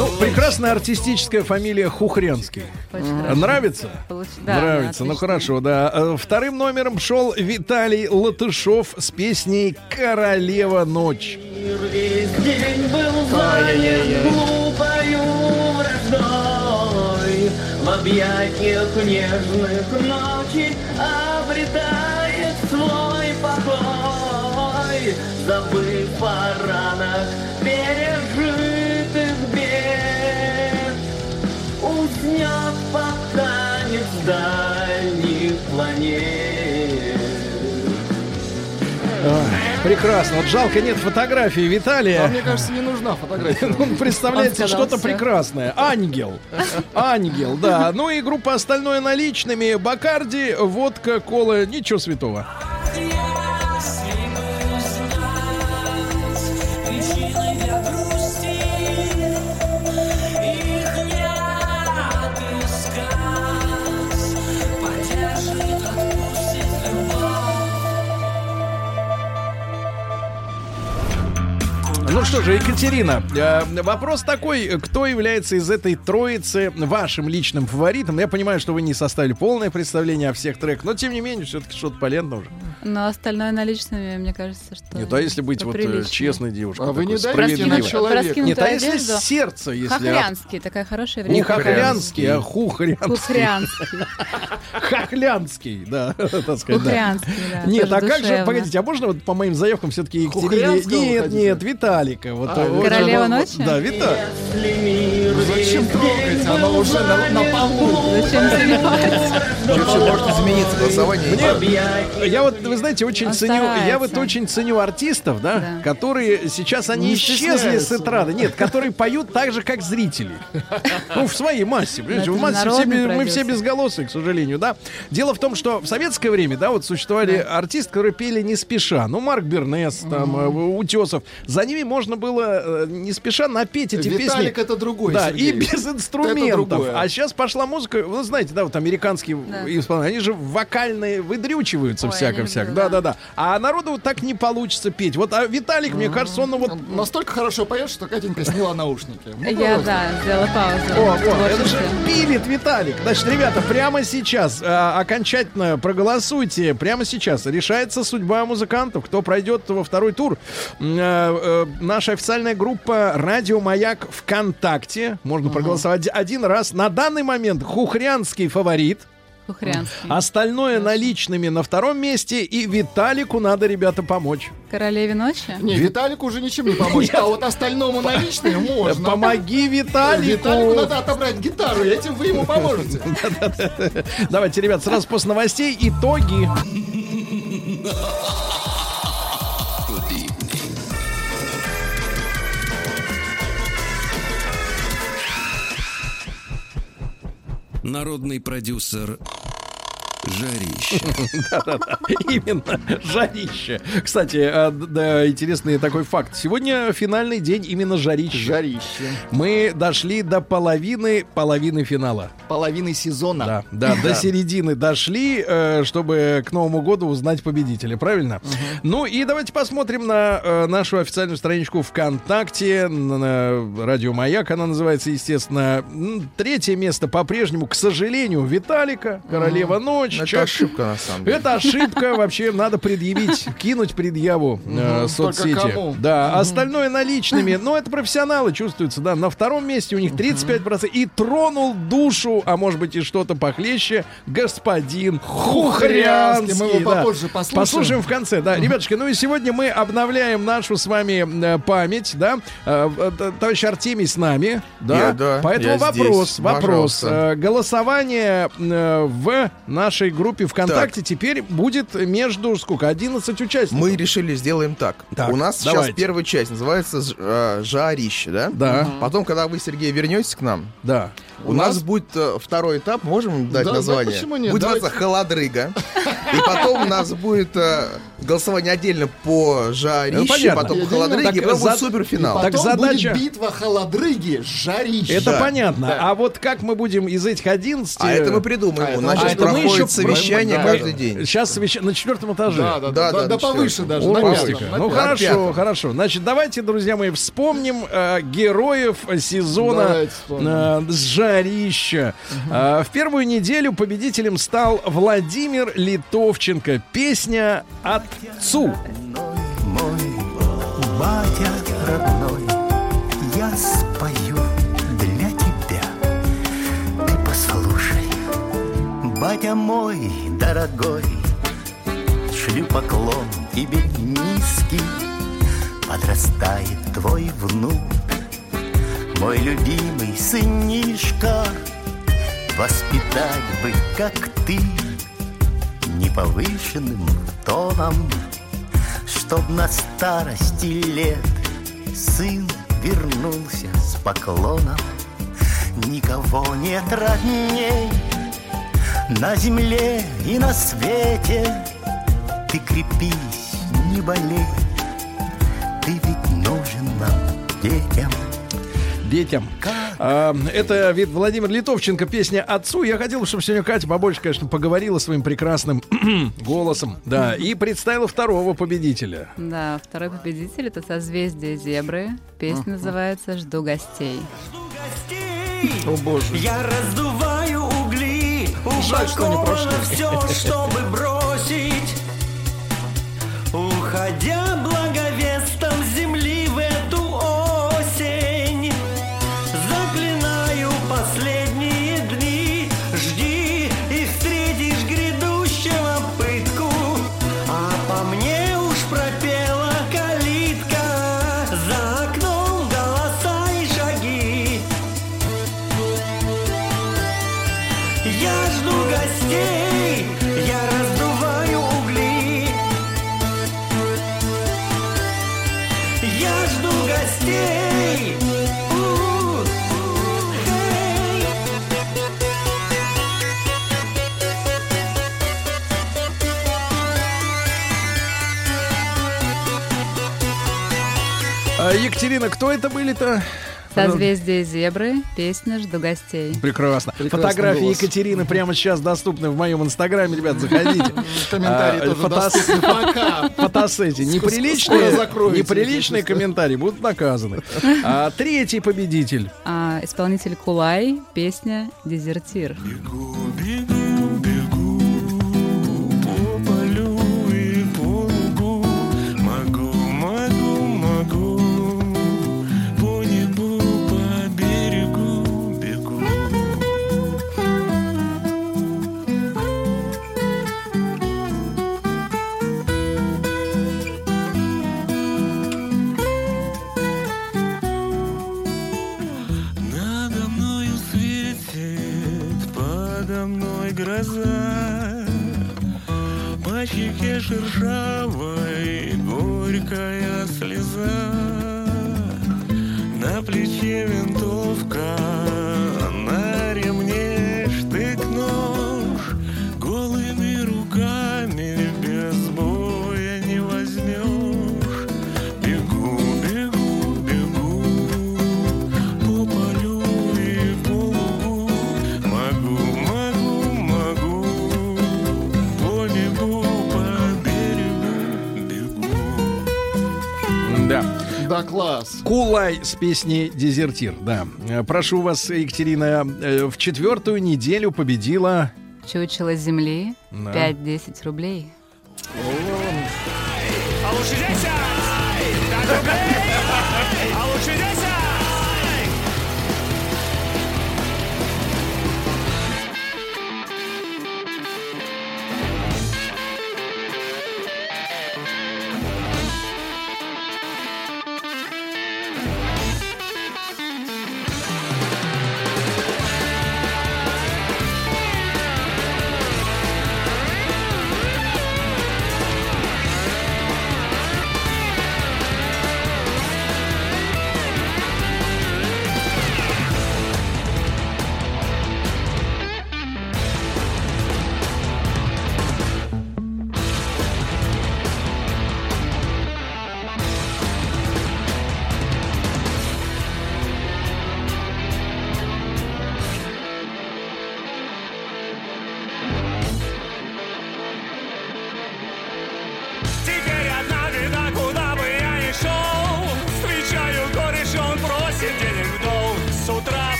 Ну, прекрасная артистическая фамилия Хухрянский. Очень. Нравится? Получ- да, Нравится, ну хорошо, да. Э, Вторым номером шел Виталий Латышов с песней «Королева ночь». Весь день был занят глупою враждой В объятиях нежных ночи обретает свой покой Забыв о ранах Прекрасно. Вот жалко, нет фотографии А Виталия. мне кажется, не нужна фотография. Он представляет Он сказал что-то прекрасное. Ангел. Ангел, да. Ну и группа остальное наличными. Бакарди, водка, кола. Ничего святого. Ну что же, Екатерина, э, вопрос такой, кто является из этой троицы вашим личным фаворитом? Я понимаю, что вы не составили полное представление о всех треках, но тем не менее, все-таки что-то полезное уже. Но остальное наличными, мне кажется, что... Нет, а если быть вот э, поприличнее. честной девушкой? А вы не давите на человека. Нет, а если сердце, если... Хохлянский, такая хорошая Не время. хохлянский, а хухрянский. Хухрянский. Хохлянский, да, так сказать, да. Хухрянский, да. Нет, а как же, погодите, а можно вот по моим заявкам все-таки Екатерине... Вы Нет, хотите? Виталика. Вот, А, вот Королева же, ночи? Да, Виталик. Зачем трогать? Оно уже на, на полу. Зачем занимать? Еще все может измениться голосование. Мне, я вот, вы знаете, очень Он ценю, я вот очень ценю артистов, да, Да. которые сейчас они Не исчезли с этрады. Нет, которые поют так же, как зрители. Ну, в своей массе. понимаете, в массе все, мы все безголосые, к сожалению, да. Дело в том, что в советское время, да, вот существовали артисты, которые пели не спеша. Ну, Марк Бернес, там, э, Утесов. За ними можно было э, не спеша напеть эти Виталик песни. это другой. Да, Да, и Сергей. без инструментов. А сейчас пошла музыка, вы знаете, да, вот американские Да. исполнители, они же вокальные выдрючиваются всяко-всяко. я не люблю, Да, да, да. А народу вот так не получится петь. Вот а Виталик, мне кажется, он вот... Он настолько хорошо поет, что Катенька сняла наушники. Ну, Я, да, сделала паузу. О, это же пилит Виталик. Значит, ребята, прямо сейчас а, окончательно проголосуйте. Прямо сейчас решается судьба музыкантов, кто пройдет во второй тур. Наша официальная группа Радио Маяк ВКонтакте. Можно проголосовать один раз. На данный момент Хухрянский фаворит. Хухрянский. Остальное наличными на втором месте. И Виталику надо, ребята, помочь. Королеве ночи? Не, Виталику уже ничем не помочь. А вот остальному наличные можно. Помоги Виталику. Виталику надо отобрать гитару, этим вы ему поможете. Давайте, ребят, сразу после новостей итоги. Народный продюсер Жарища. Именно, жарище. Кстати, да, интересный такой факт. Сегодня финальный день именно жарища. Жарище. Мы дошли до половины, половины финала. Половины сезона. Да, да, до середины дошли, э, чтобы к Новому году узнать победителя, правильно? Ну и давайте посмотрим на э, нашу официальную страничку ВКонтакте, Радио Маяк, она называется, естественно. Третье место по-прежнему, к сожалению, Виталика, Королева Ночь. Это Чак- ошибка, на самом деле. это ошибка, вообще надо предъявить, кинуть предъяву э, соцсети. Да, остальное наличными. Но это профессионалы чувствуются, да. На втором месте у них 35%. И тронул душу, а может быть и что-то похлеще, господин Хухрянский. Мы его попозже послушаем. Послушаем в конце, да. Ребятушки, ну и сегодня мы обновляем нашу с вами э, память, да. Э, э, Товарищ Артемий с нами, да. Поэтому вопрос, вопрос. Голосование в нашей группе ВКонтакте теперь будет между сколько? 11 участников. Мы решили, сделаем так. Так, У нас давайте. сейчас первая часть называется э, «Жарище», да? Да. Потом, когда вы, Сергей, вернетесь к нам, Да. У, нас, будет э, второй этап, можем дать Да, да, название? почему нет? Будет Давайте. называться «Холодрыга». И потом у нас будет э, голосование отдельно по Ну, «Жарище», понятно. потом по Так, «Холодрыге», и потом за- будет суперфинал. Так Потом задача- будет битва холодрыги, жарище. Это Да. понятно. Да. А вот как мы будем из этих 11... А это мы придумаем. А, У это нас мы- сейчас проходит еще- совещание да, каждый день. Сейчас совещ- на четвертом этаже. Да, да, Да, да, да, да, повыше даже. Ну хорошо, хорошо. Значит, давайте, друзья мои, вспомним э, героев сезона вспомним. э, жарища. Э, в первую неделю победителем стал Владимир Литовченко. Песня «Отцу». Мой батя родной, я спою для тебя. Ты послушай, батя мой дорогой, шлю поклон тебе низкий. Подрастает твой внук, мой любимый сынишка. Воспитать бы, как ты, неповышенным тоном, Чтоб на старости лет сын вернулся с поклоном. Никого нет родней на земле и на свете. Ты крепись, не болей, ты ведь нужен нам, детям. Детям. А, Это вид Владимир Литовченко, песня «Отцу». Я хотел, чтобы сегодня Катя побольше, конечно, поговорила своим прекрасным голосом. Да, и представила второго победителя. Да, второй победитель это созвездие зебры. Песня называется «Жду гостей». О боже. Я раздуваю угли, Жаль, что не упаковано прошли. все, чтобы бросить. Уходя благовестом Екатерина, кто это были-то? Созвездие зебры, песня «Жду гостей». Прекрасно. Прекрасный Фотографии голос. Екатерины прямо сейчас доступны в моем инстаграме, ребят, заходите. Комментарии А, тоже доступны. Пока. Фотосети. Неприличные, неприличные комментарии будут наказаны. А, третий победитель. А, исполнитель Кулай, песня «Дезертир». Бегу, класс. Кулай с песней «Дезертир». Да. Прошу вас, Екатерина, э, в четвертую неделю победила... Чучело земли, Да. 5-10 рублей. А лучше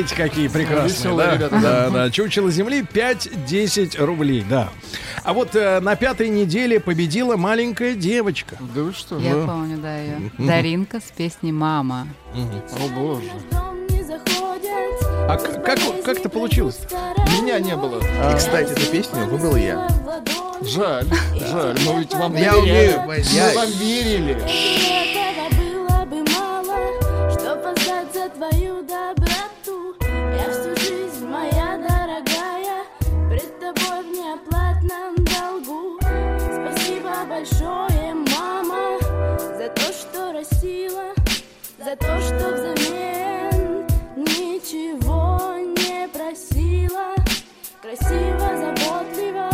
Видите, какие прекрасные, Веселые да? ребята, да, да. Чучело земли 5-10 рублей, да. А вот э, на пятой неделе победила маленькая девочка. Да вы что? Я помню, да, ее. Даринка с песней «Мама». О боже. А как, как это получилось? Меня не было. И, кстати, эту песню выбрал я. Жаль, жаль. Но ведь вам Я доверяли. умею, Мы я- вам верили. За то, что взамен ничего не просила. Красиво, заботливо,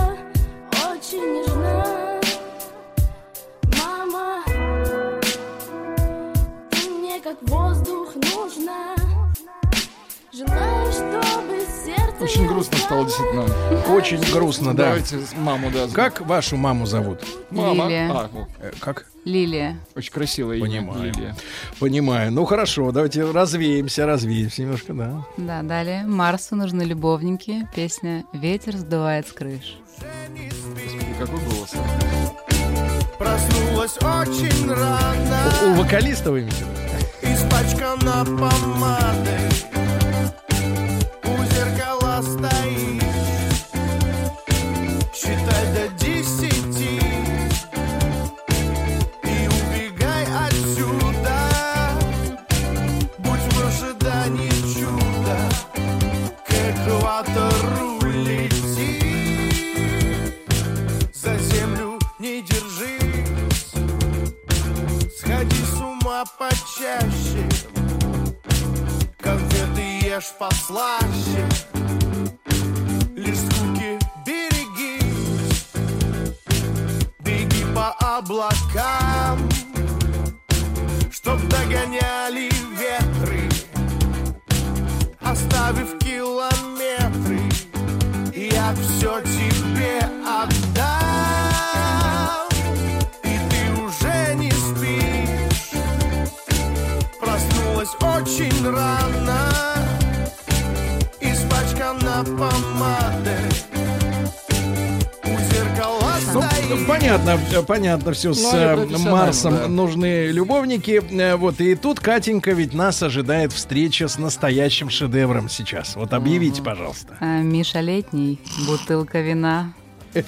очень нежна. Мама, ты мне как воздух нужна. Желаю, чтобы сердце Очень грустно стало действительно. Очень грустно, да. Давайте маму, да. Как вашу маму зовут? Мама. Лилия. А, ну, Э, Как? Лилия. очень красивое имя. Понимаю. Лилия. Понимаю. Ну хорошо, давайте развеемся, развеемся немножко, да. Да, далее. Марсу нужны любовники. Песня «Ветер сдувает с крыш». Господи, какой голос. Проснулась очень рано У, у вокалиста вы имеете? Испачкана помадой дома почаще. Конфеты ешь послаще Лишь скуки береги. Беги по облакам Чтоб догоняли ветры Оставив километры. Я все тебе отдам. Очень рано, испачкана помадой. Ну, понятно, понятно все с Ну, э, Марсом да. нужны любовники. Э, Вот и тут, Катенька, ведь нас ожидает встреча с настоящим шедевром сейчас. Вот объявите, пожалуйста. А, Миша Летний, бутылка вина.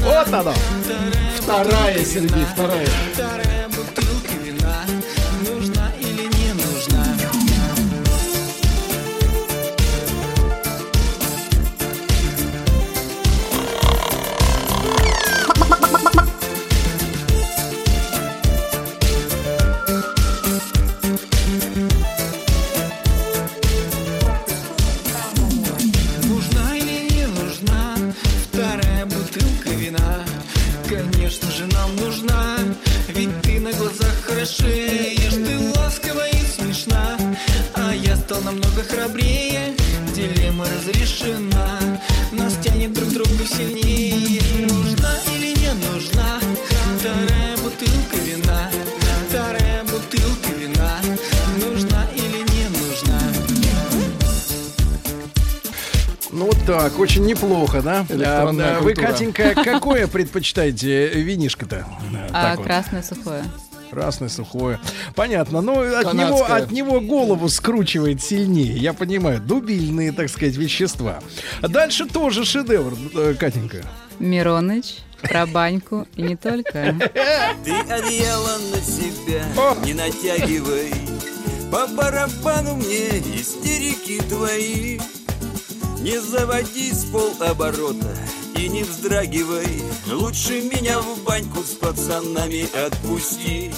Вот оно. Вторая, Сергей, вторая. Же нам нужна? Ведь ты на глазах хорошеешь Ты ласкова и смешна. А я стал намного храбрее Дилемма разрешена так, очень неплохо, да? Электронная А, Вы. Катенька, какое предпочитаете винишко-то? Э, А так вот. красное сухое. Красное, сухое. Понятно. Но от него, от него голову скручивает сильнее. Я понимаю. Дубильные, так сказать, вещества. А Дальше тоже шедевр, э, Катенька. Мироныч, про баньку и не только. Ты одеяло на себя О! не натягивай По барабану мне истерики твои Не заводи с полоборота и не вздрагивай. Лучше меня в баньку с пацанами отпусти.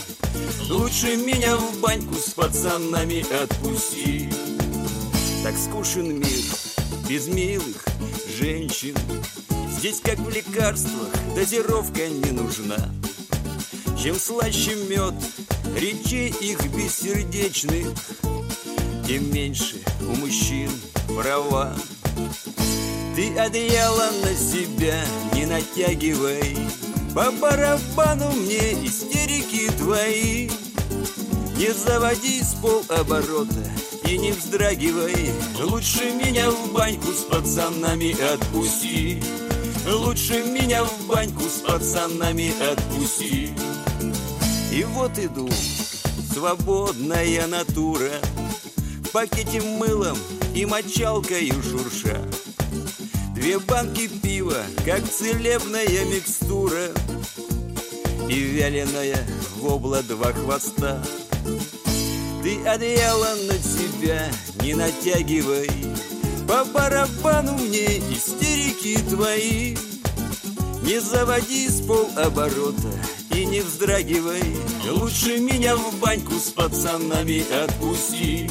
Лучше меня в баньку с пацанами отпусти. Так скучен мир без милых женщин. Здесь как в лекарствах дозировка не нужна. Чем слаще мед речей их бессердечных Тем меньше у мужчин права Ты одеяло на себя не натягивай По барабану мне истерики твои. Не заводи с полоборота и не вздрагивай Лучше меня в баньку с пацанами отпусти. Лучше меня в баньку с пацанами отпусти. И вот иду, свободная натура В пакете мылом и мочалкой шурша. Две банки пива, как целебная микстура И вяленая вобла два хвоста. Ты одеяло на себя не натягивай По барабану мне истерики твои. Не заводи с полоборота и не вздрагивай Лучше меня в баньку с пацанами отпусти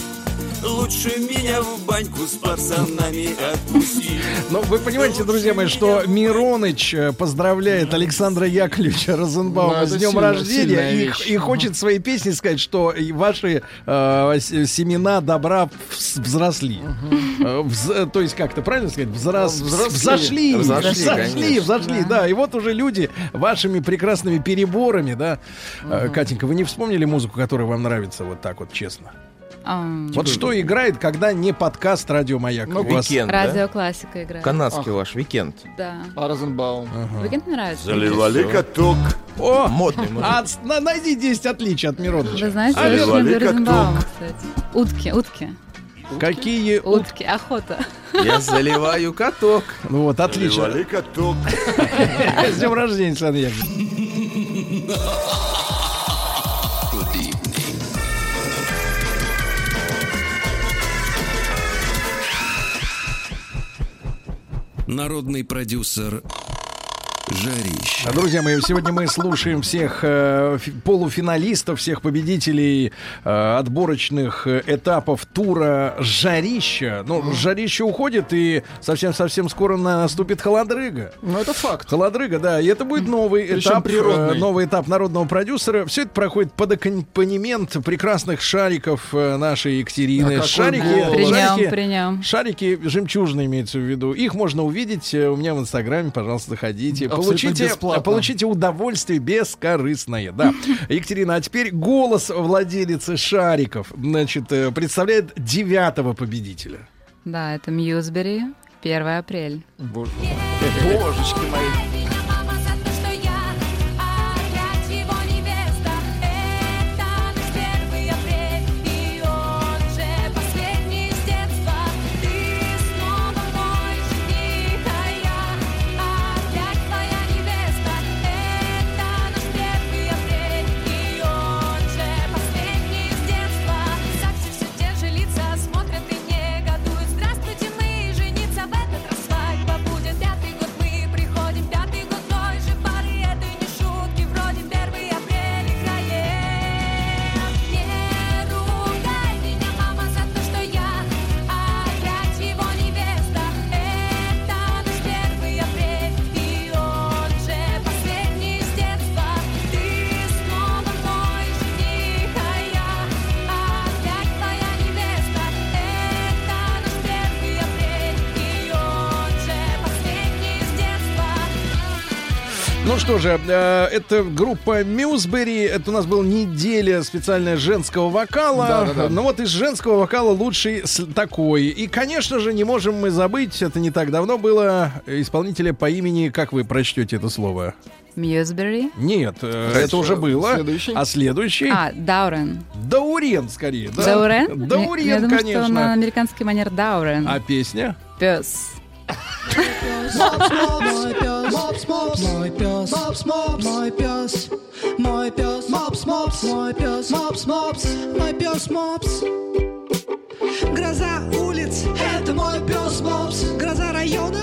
Лучше меня в баньку с пацанами отпусти Но вы понимаете, друзья мои, что Мироныч э, поздравляет Александра Яковлевича Ну, Розенбаума это с днем сильно- рождения и, вещь. и хочет своей песней сказать, что ваши э, семена добра вз- взросли. Э, вз- то есть как-то правильно сказать? Взрос, Взрослели. взошли, Взошли, взошли, конечно. взошли, да. И вот уже люди вашими прекрасными переборами, да. Э, Катенька, вы не вспомнили музыку, которая вам нравится вот так вот честно? Вот что играет, когда не подкаст Радио Маяк? Ну, Викенд, да? Радиоклассика играет. Канадский ваш викенд. Да. А Розенбаум. Викенд мне нравится. Заливали каток. О, Модный на- найди 10 отличий от Мироныча. Вы знаете, А, я люблю. Розенбаума, кстати. Утки, утки. Какие ут- Утки, охота. Я заливаю каток. Ну вот, отлично. Заливали каток. С днем рождения, Александр Народный продюсер Жарище. Друзья мои, сегодня мы слушаем всех э, фи- полуфиналистов, всех победителей э, отборочных э, этапов тура «Жарища». Ну, «Жарище» уходит, и совсем-совсем скоро наступит «Холодрыга». Ну, это факт. «Холодрыга», да, и это будет новый Причем этап, природный. э, новый этап народного продюсера. Все это проходит под аккомпанемент прекрасных шариков э, нашей Екатерины. А шарики, голос. При нем, шарики, при нем. Шарики жемчужные имеется в виду. Их можно увидеть у меня в Инстаграме. Пожалуйста, заходите. Получите, бесплатно. получите удовольствие бескорыстное. Да. Екатерина, а теперь голос владелицы шариков. Значит, э, представляет девятого победителя. Да, это Мьюзбери, 1 апрель. Боже- Божечки мои. Же, э, это группа Мьюзбери. Это у нас была неделя специальная женского вокала. Да-да-да. Ну вот из женского вокала лучший такой. И, конечно же, не можем мы забыть, это не так давно было, исполнителя по имени, как вы прочтете это слово? Мьюзбери. Нет, э, Хорошо. это уже было. Следующий? А следующий? А, Даурен. Даурен, скорее. Да? Даурен? Даурен, Я думаю, конечно. что на американский манер Даурен. А песня? Пес. Мой пес, мой пес, мой пес, мой пес, мопс, мопс, мой пес, мопс, мопс, мой пес, мопс. Гроза улиц, это мой пес Мопс. Гроза района,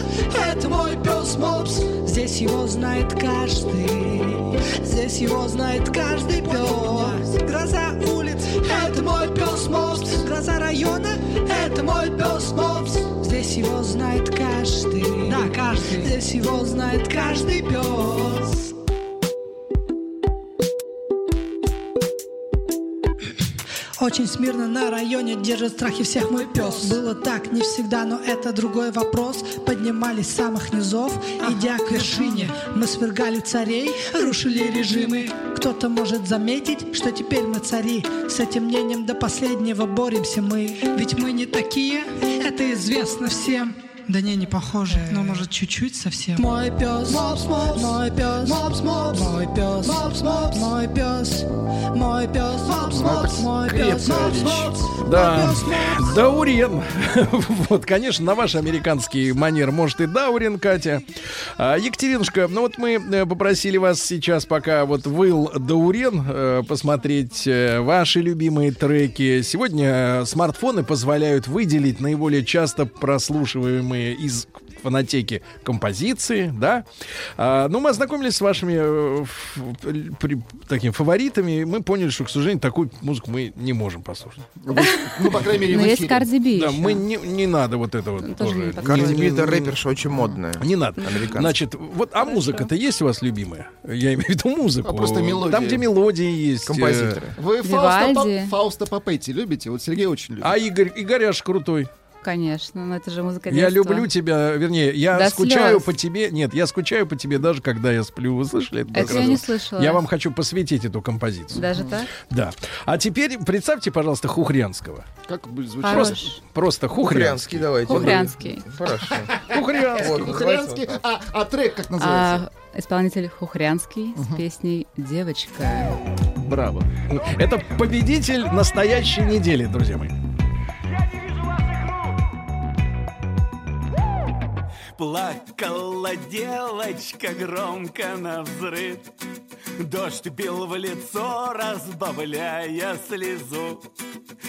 это мой пес Мопс. Здесь его знает каждый, здесь его знает каждый пес. Гроза улиц, это мой пес Мопс. Гроза района, это мой пес Мопс. Здесь его знает каждый, да, каждый. Здесь его знает каждый пес. Очень смирно на районе держит страхи всех мой пес. Было так не всегда, но это другой вопрос. Поднимались с самых низов, идя к вершине. Мы свергали царей, рушили режимы. Кто-то может заметить, что теперь мы цари. С этим мнением до последнего боремся мы. Ведь мы не такие, это известно всем. Да не, не похоже, но может чуть-чуть совсем. Мой пес, мой пес, мой пес, мой пес, мой пес, мой пес, Да, Даурен. Вот, конечно, на ваш американский манер может и Даурен, Катя. А, Екатеринушка, ну вот мы э, попросили вас сейчас, пока вот выл Даурен, э, посмотреть э, ваши любимые треки. Сегодня смартфоны позволяют выделить наиболее часто прослушиваемые из фонотеки композиции, да. А, ну, мы ознакомились с вашими э, при- такими фаворитами, и мы поняли, что, к сожалению, такую музыку мы не можем послушать. Ну, по крайней мере, Но в есть эфире. Карди Би Да, мы не, не надо вот это вот Тоже тоже. не Не- подходит. Карди Би не- это рэперша очень модная. Не надо. Значит, вот, а музыка-то есть у вас любимая? Я имею в виду музыку. А просто мелодии. Там, где мелодии есть. э, Композиторы. Вы Фауста Папетти любите? Вот Сергей очень любит. А Игорь, Игоряш крутой. Конечно, но это же музыка Я детства. люблю тебя, вернее, я До скучаю слез. по тебе. Нет, я скучаю по тебе даже когда я сплю. Вы слышали это? Это я не слышала. Я вам хочу посвятить эту композицию. Даже так? Да. А теперь представьте, пожалуйста, Хухрянского. Как будет звучать? Хорош. Просто Хухрянский Хухрянский. давайте. Хухрянский. Хорошо. Хухрянский. Хухрянский. А, а трек как называется? А исполнитель Хухрянский с песней «Девочка». Браво. Это победитель настоящей недели, друзья мои. Плакала девочка громко на взрыв. Дождь бил в лицо, разбавляя слезу.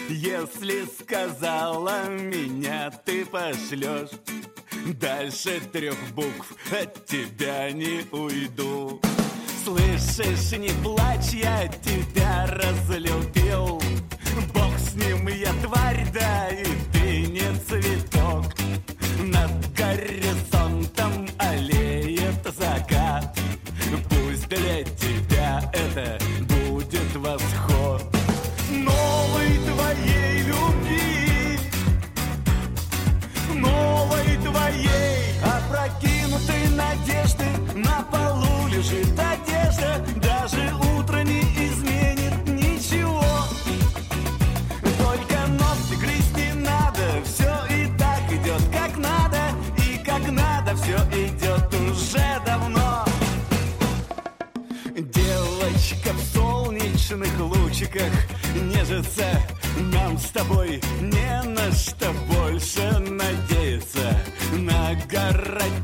Если сказала меня ты пошлешь Дальше трех букв от тебя не уйду. Слышишь, не плачь, я тебя разлюбил. Бог с ним, я тварь, да и ты не цветок Над горизонтом аллеет закат. Пусть для тебя это лучиках нежится. Нам с тобой не на что больше надеяться. Нагородили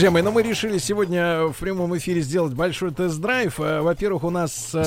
Друзья мои, ну мы решили сегодня в прямом эфире сделать большой тест-драйв. Э, Во-первых, у нас э,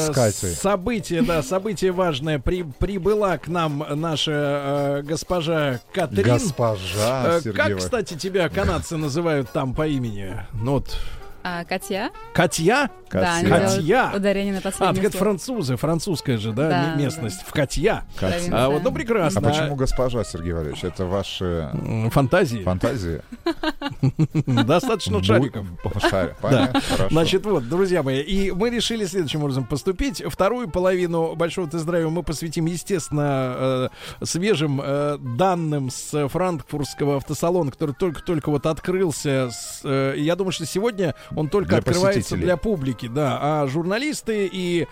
событие, да, событие важное. При, прибыла к нам наша э, госпожа Катрин. Госпожа Э, Сергеева. Как, кстати, тебя канадцы называют там по имени? Ну вот, А, Катя? Катья? Да, они Катья. ударение на А, последнее так это французы, французская же, да, Да, местность. В Катья. Катя. А вот, ну, А прекрасно. почему госпожа, Сергей Валерьевич? Это ваши фантазии? Фантазии? Достаточно Бу- шариков. Да. Значит, вот, друзья мои, и мы решили следующим образом поступить. Вторую половину большого тест-драйва мы посвятим, естественно, э, свежим э, данным с франкфуртского автосалона, который только-только вот открылся. Э, я думаю, что сегодня он только Для открывается для публики, да. А журналисты и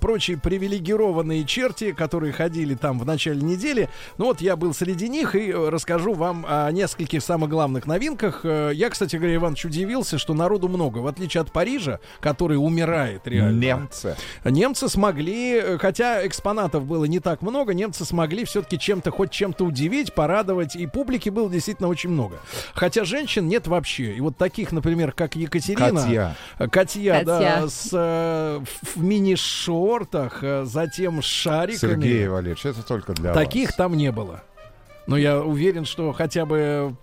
прочие привилегированные черти, которые ходили там в начале недели, ну вот я был среди них и э, расскажу вам о нескольких самых главных новинках. Э, Я, кстати говоря, Иванович, удивился, что народу много, в отличие от Парижа, который умирает реально. Немцы. Немцы смогли, э, хотя экспонатов было не так много, немцы смогли все-таки чем-то, хоть чем-то удивить, порадовать, и публики было действительно очень много. Хотя женщин нет вообще. И вот таких, например, как Екатерина. Катья. э, Катья, да, с, э, в мини-шортах, э, затем с шариками. Сергей Валерьевич, это только для Таких вас. там не было. Но я уверен, что хотя бы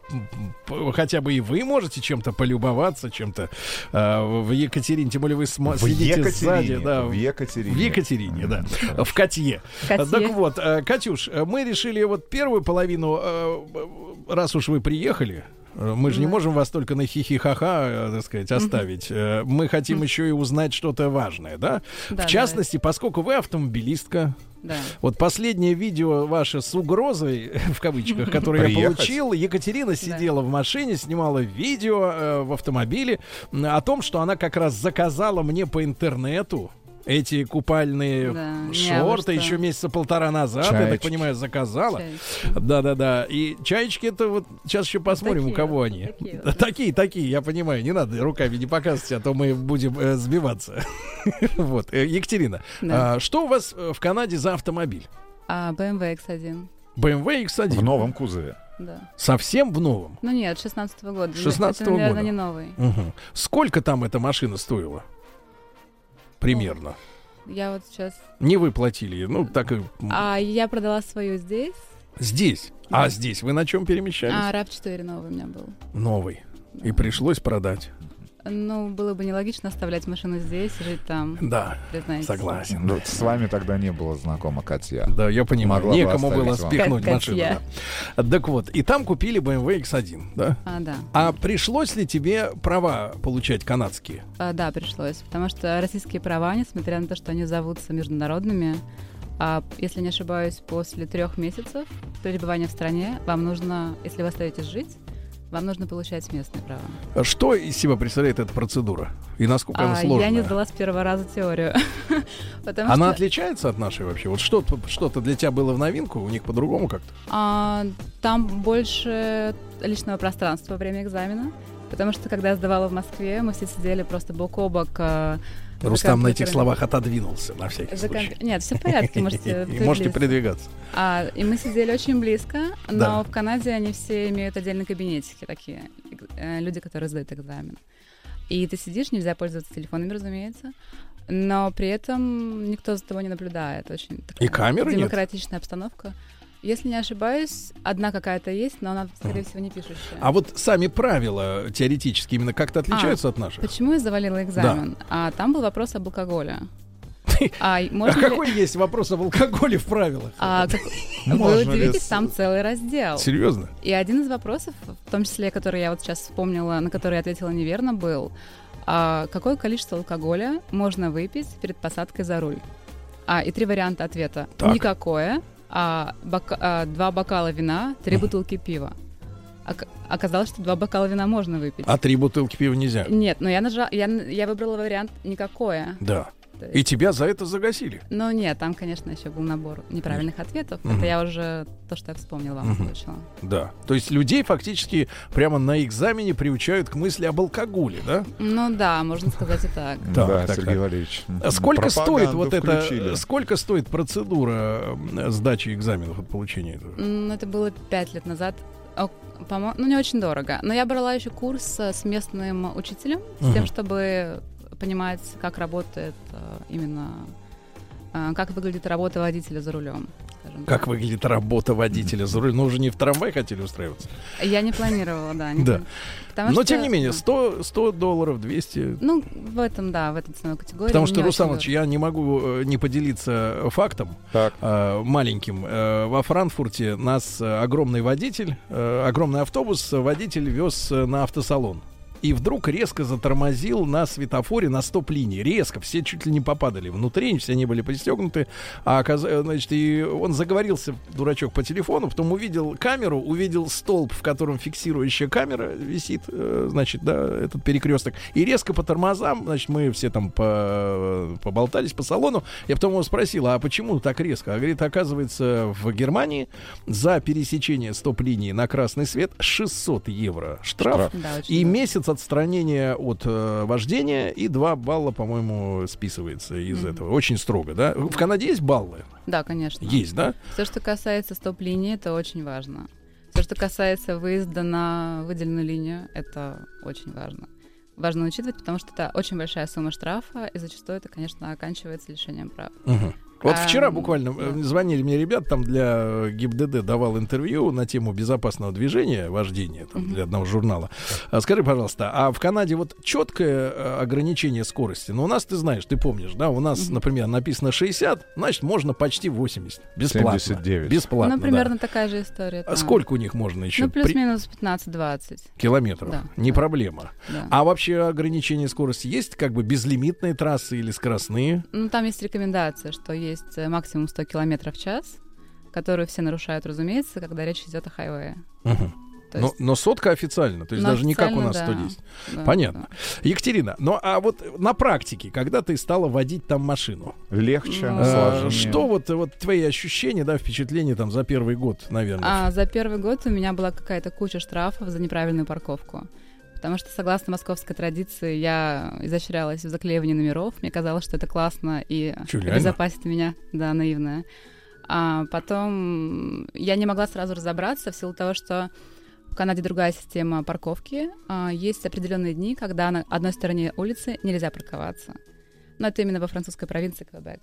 хотя бы и вы можете чем-то полюбоваться, чем-то э, в Екатерине, тем более вы сма- В сидите Екатерине, сзади, да, в Екатерине. в Екатерине, да, в Катье. Катье. Так вот, э, Катюш, мы решили вот первую половину, раз уж вы приехали. Э, Мы же не можем вас только на хихи-ха-ха, э, так сказать, оставить. Э, Мы хотим еще и узнать что-то важное, да? Да, В частности, поскольку вы автомобилистка, Да. вот последнее видео ваше с угрозой, в кавычках, которое я Приехать? получил, Екатерина сидела в машине, снимала видео э, в автомобиле о том, что она как раз заказала мне по интернету эти купальные Да, шорты еще месяца полтора назад, я так Чаечки. понимаю, заказала. Чаечки. Да-да-да. И чаечки это вот сейчас еще посмотрим, у Такие кого вот, они. такие вот, Такие, такие, я понимаю, не надо руками не показывать, а то мы будем э, сбиваться. Вот, Э, Екатерина, Да. а, что у вас э, в Канаде за автомобиль? А, BMW X1. BMW X1. В новом кузове. Да. Совсем в новом? Ну нет, 16 года. 16-го Это, наверное, года. не новый. Мгм. Сколько там эта машина стоила? Примерно? Я вот сейчас... Не выплатили, ну так и А я продала свою здесь. здесь. А здесь вы на чем перемещались? А RAV4 новый у меня был. Новый. И пришлось продать. Ну, было бы нелогично оставлять машину здесь и жить там. Да, согласен. Ну, с вами тогда не было знакома Катя. Да, я понимаю. Могла Некому было вам. спихнуть как машину. да. Так вот, и там купили BMW X1, да? А, да. А пришлось ли тебе права получать канадские? А, да, пришлось. Потому что российские права, несмотря на то, что они зовутся международными, а, если не ошибаюсь, после трех месяцев пребывания в стране вам нужно, если вы остаетесь жить, вам нужно получать местные права. Что из себя представляет эта процедура? И насколько она А, сложная? я не сдала с первого раза теорию. Она что, отличается от нашей вообще? Вот что-то, что-то для тебя было в новинку, у них по-другому как-то? а, там больше личного пространства во время экзамена. Потому что, когда я сдавала в Москве, мы все сидели просто бок о бок. Рустам на этих словах отодвинулся на всякий За случай. Нет, все в порядке, можете можете передвигаться. А, и мы сидели очень близко, но Да. в Канаде они все имеют отдельные кабинетики такие, э, люди, которые сдают экзамен. И ты сидишь, нельзя пользоваться телефонами, разумеется, но при этом никто за тобой не наблюдает. Очень такая И камеры нет? демократичная обстановка. Если не ошибаюсь, одна какая-то есть, но она, скорее всего, не пишущая. А вот сами правила теоретически именно как-то отличаются А, от наших? Почему я завалила экзамен? А там был вопрос об алкоголе. А, А ли- какой есть вопрос об алкоголе в правилах? А, как- Вы ли удивитесь, там целый раздел. Серьезно? И один из вопросов, в том числе, который я вот сейчас вспомнила, на который я ответила неверно, был, а, какое количество алкоголя можно выпить перед посадкой за руль? А, и три варианта ответа. Так. Никакое, а, бока- а, два бокала вина, три бутылки пива. Ока- Оказалось, что два бокала вина можно выпить. А три бутылки пива нельзя? Нет, но я, нажала, я, я выбрала вариант никакое. Да. То И тебя за это загасили? Но нет, там, конечно, еще был набор неправильных ответов. Мгм. Это я уже то, что я вспомнила, вам Мгм. озвучила. Да. То есть людей фактически прямо на экзамене приучают к мысли об алкоголе, да? Ну да, можно сказать и так. Да, Сергей. Валерьевич. А Сколько стоит вот это, сколько стоит процедура сдачи экзаменов от получения этого? М, Это было пять лет назад. Ну, не очень дорого. Но я брала еще курс э, с местным учителем, с тем, чтобы понимать, как работает э, именно... э, Как выглядит работа водителя за рулем. Как так. выглядит работа водителя за рулем? Ну, уже не в трамвай хотели устраиваться. Я не планировала, да. не Да. потому Но, что- тем не менее, 100, 100 долларов, 200... Ну, в этом, да, в этой ценовой категории. Потому что, дорого. я не могу э, не поделиться фактом э, маленьким. Э, во Франкфурте нас огромный водитель, э, огромный автобус, водитель вез на автосалон. И вдруг резко затормозил на светофоре на стоп-линии. Резко. Все чуть ли не попадали внутри, все они были пристегнуты. А, оказ- э, значит, и он заговорился, дурачок, по телефону, потом увидел камеру, увидел столб, в котором фиксирующая камера висит, э, значит, да, этот перекресток. И резко по тормозам, значит, мы все там по- поболтались по салону. Я потом его спросил, а почему так резко? А говорит, оказывается, в Германии за пересечение стоп-линии на красный свет 600 евро штраф. Штраф. Да, и месяц отстранения от э, вождения и 2 балла, по-моему, списывается из Мгм. этого. Очень строго, да? В Канаде есть баллы? Да, конечно. Есть, да? Все, что касается стоп-линии, это очень важно. Все, что касается выезда на выделенную линию, это очень важно. Важно учитывать, потому что это очень большая сумма штрафа, и зачастую это, конечно, оканчивается лишением прав. Мгм. Вот вчера буквально э, звонили мне ребят, там для ГИБДД давал интервью на тему безопасного движения, вождения там, для одного журнала. А Скажи, пожалуйста, а в Канаде вот четкое э, ограничение скорости? Ну, у нас, ты знаешь, ты помнишь, да, у нас, например, написано 60, значит, можно почти 80. Бесплатно. 79. Бесплатно, ну, да. примерно такая же история. А там. сколько у них можно еще? Ну, плюс-минус 15-20. Километров. Да, Не проблема. Да. А вообще ограничение скорости есть как бы безлимитные трассы или скоростные? Ну, там есть рекомендация, что есть э, максимум 100 километров в час, которую все нарушают, разумеется, когда речь идет о хайвее. То но, есть- но сотка официально, то есть Ну, даже не как у нас да. 110. Да, Понятно. Екатерина, ну а вот на практике, когда ты стала водить там машину, Легче, Ну, сложнее. что вот, вот твои ощущения, да, впечатления там за первый год, наверное? А за первый год у меня была какая-то куча штрафов за неправильную парковку. Потому что, согласно московской традиции, я изощрялась в заклеивании номеров. Мне казалось, что это классно и реально? обезопасит меня. Да, наивная. А потом я не могла сразу разобраться в силу того, что в Канаде другая система парковки. А, Есть определенные дни, когда на одной стороне улицы нельзя парковаться. Но это именно во французской провинции Квебек.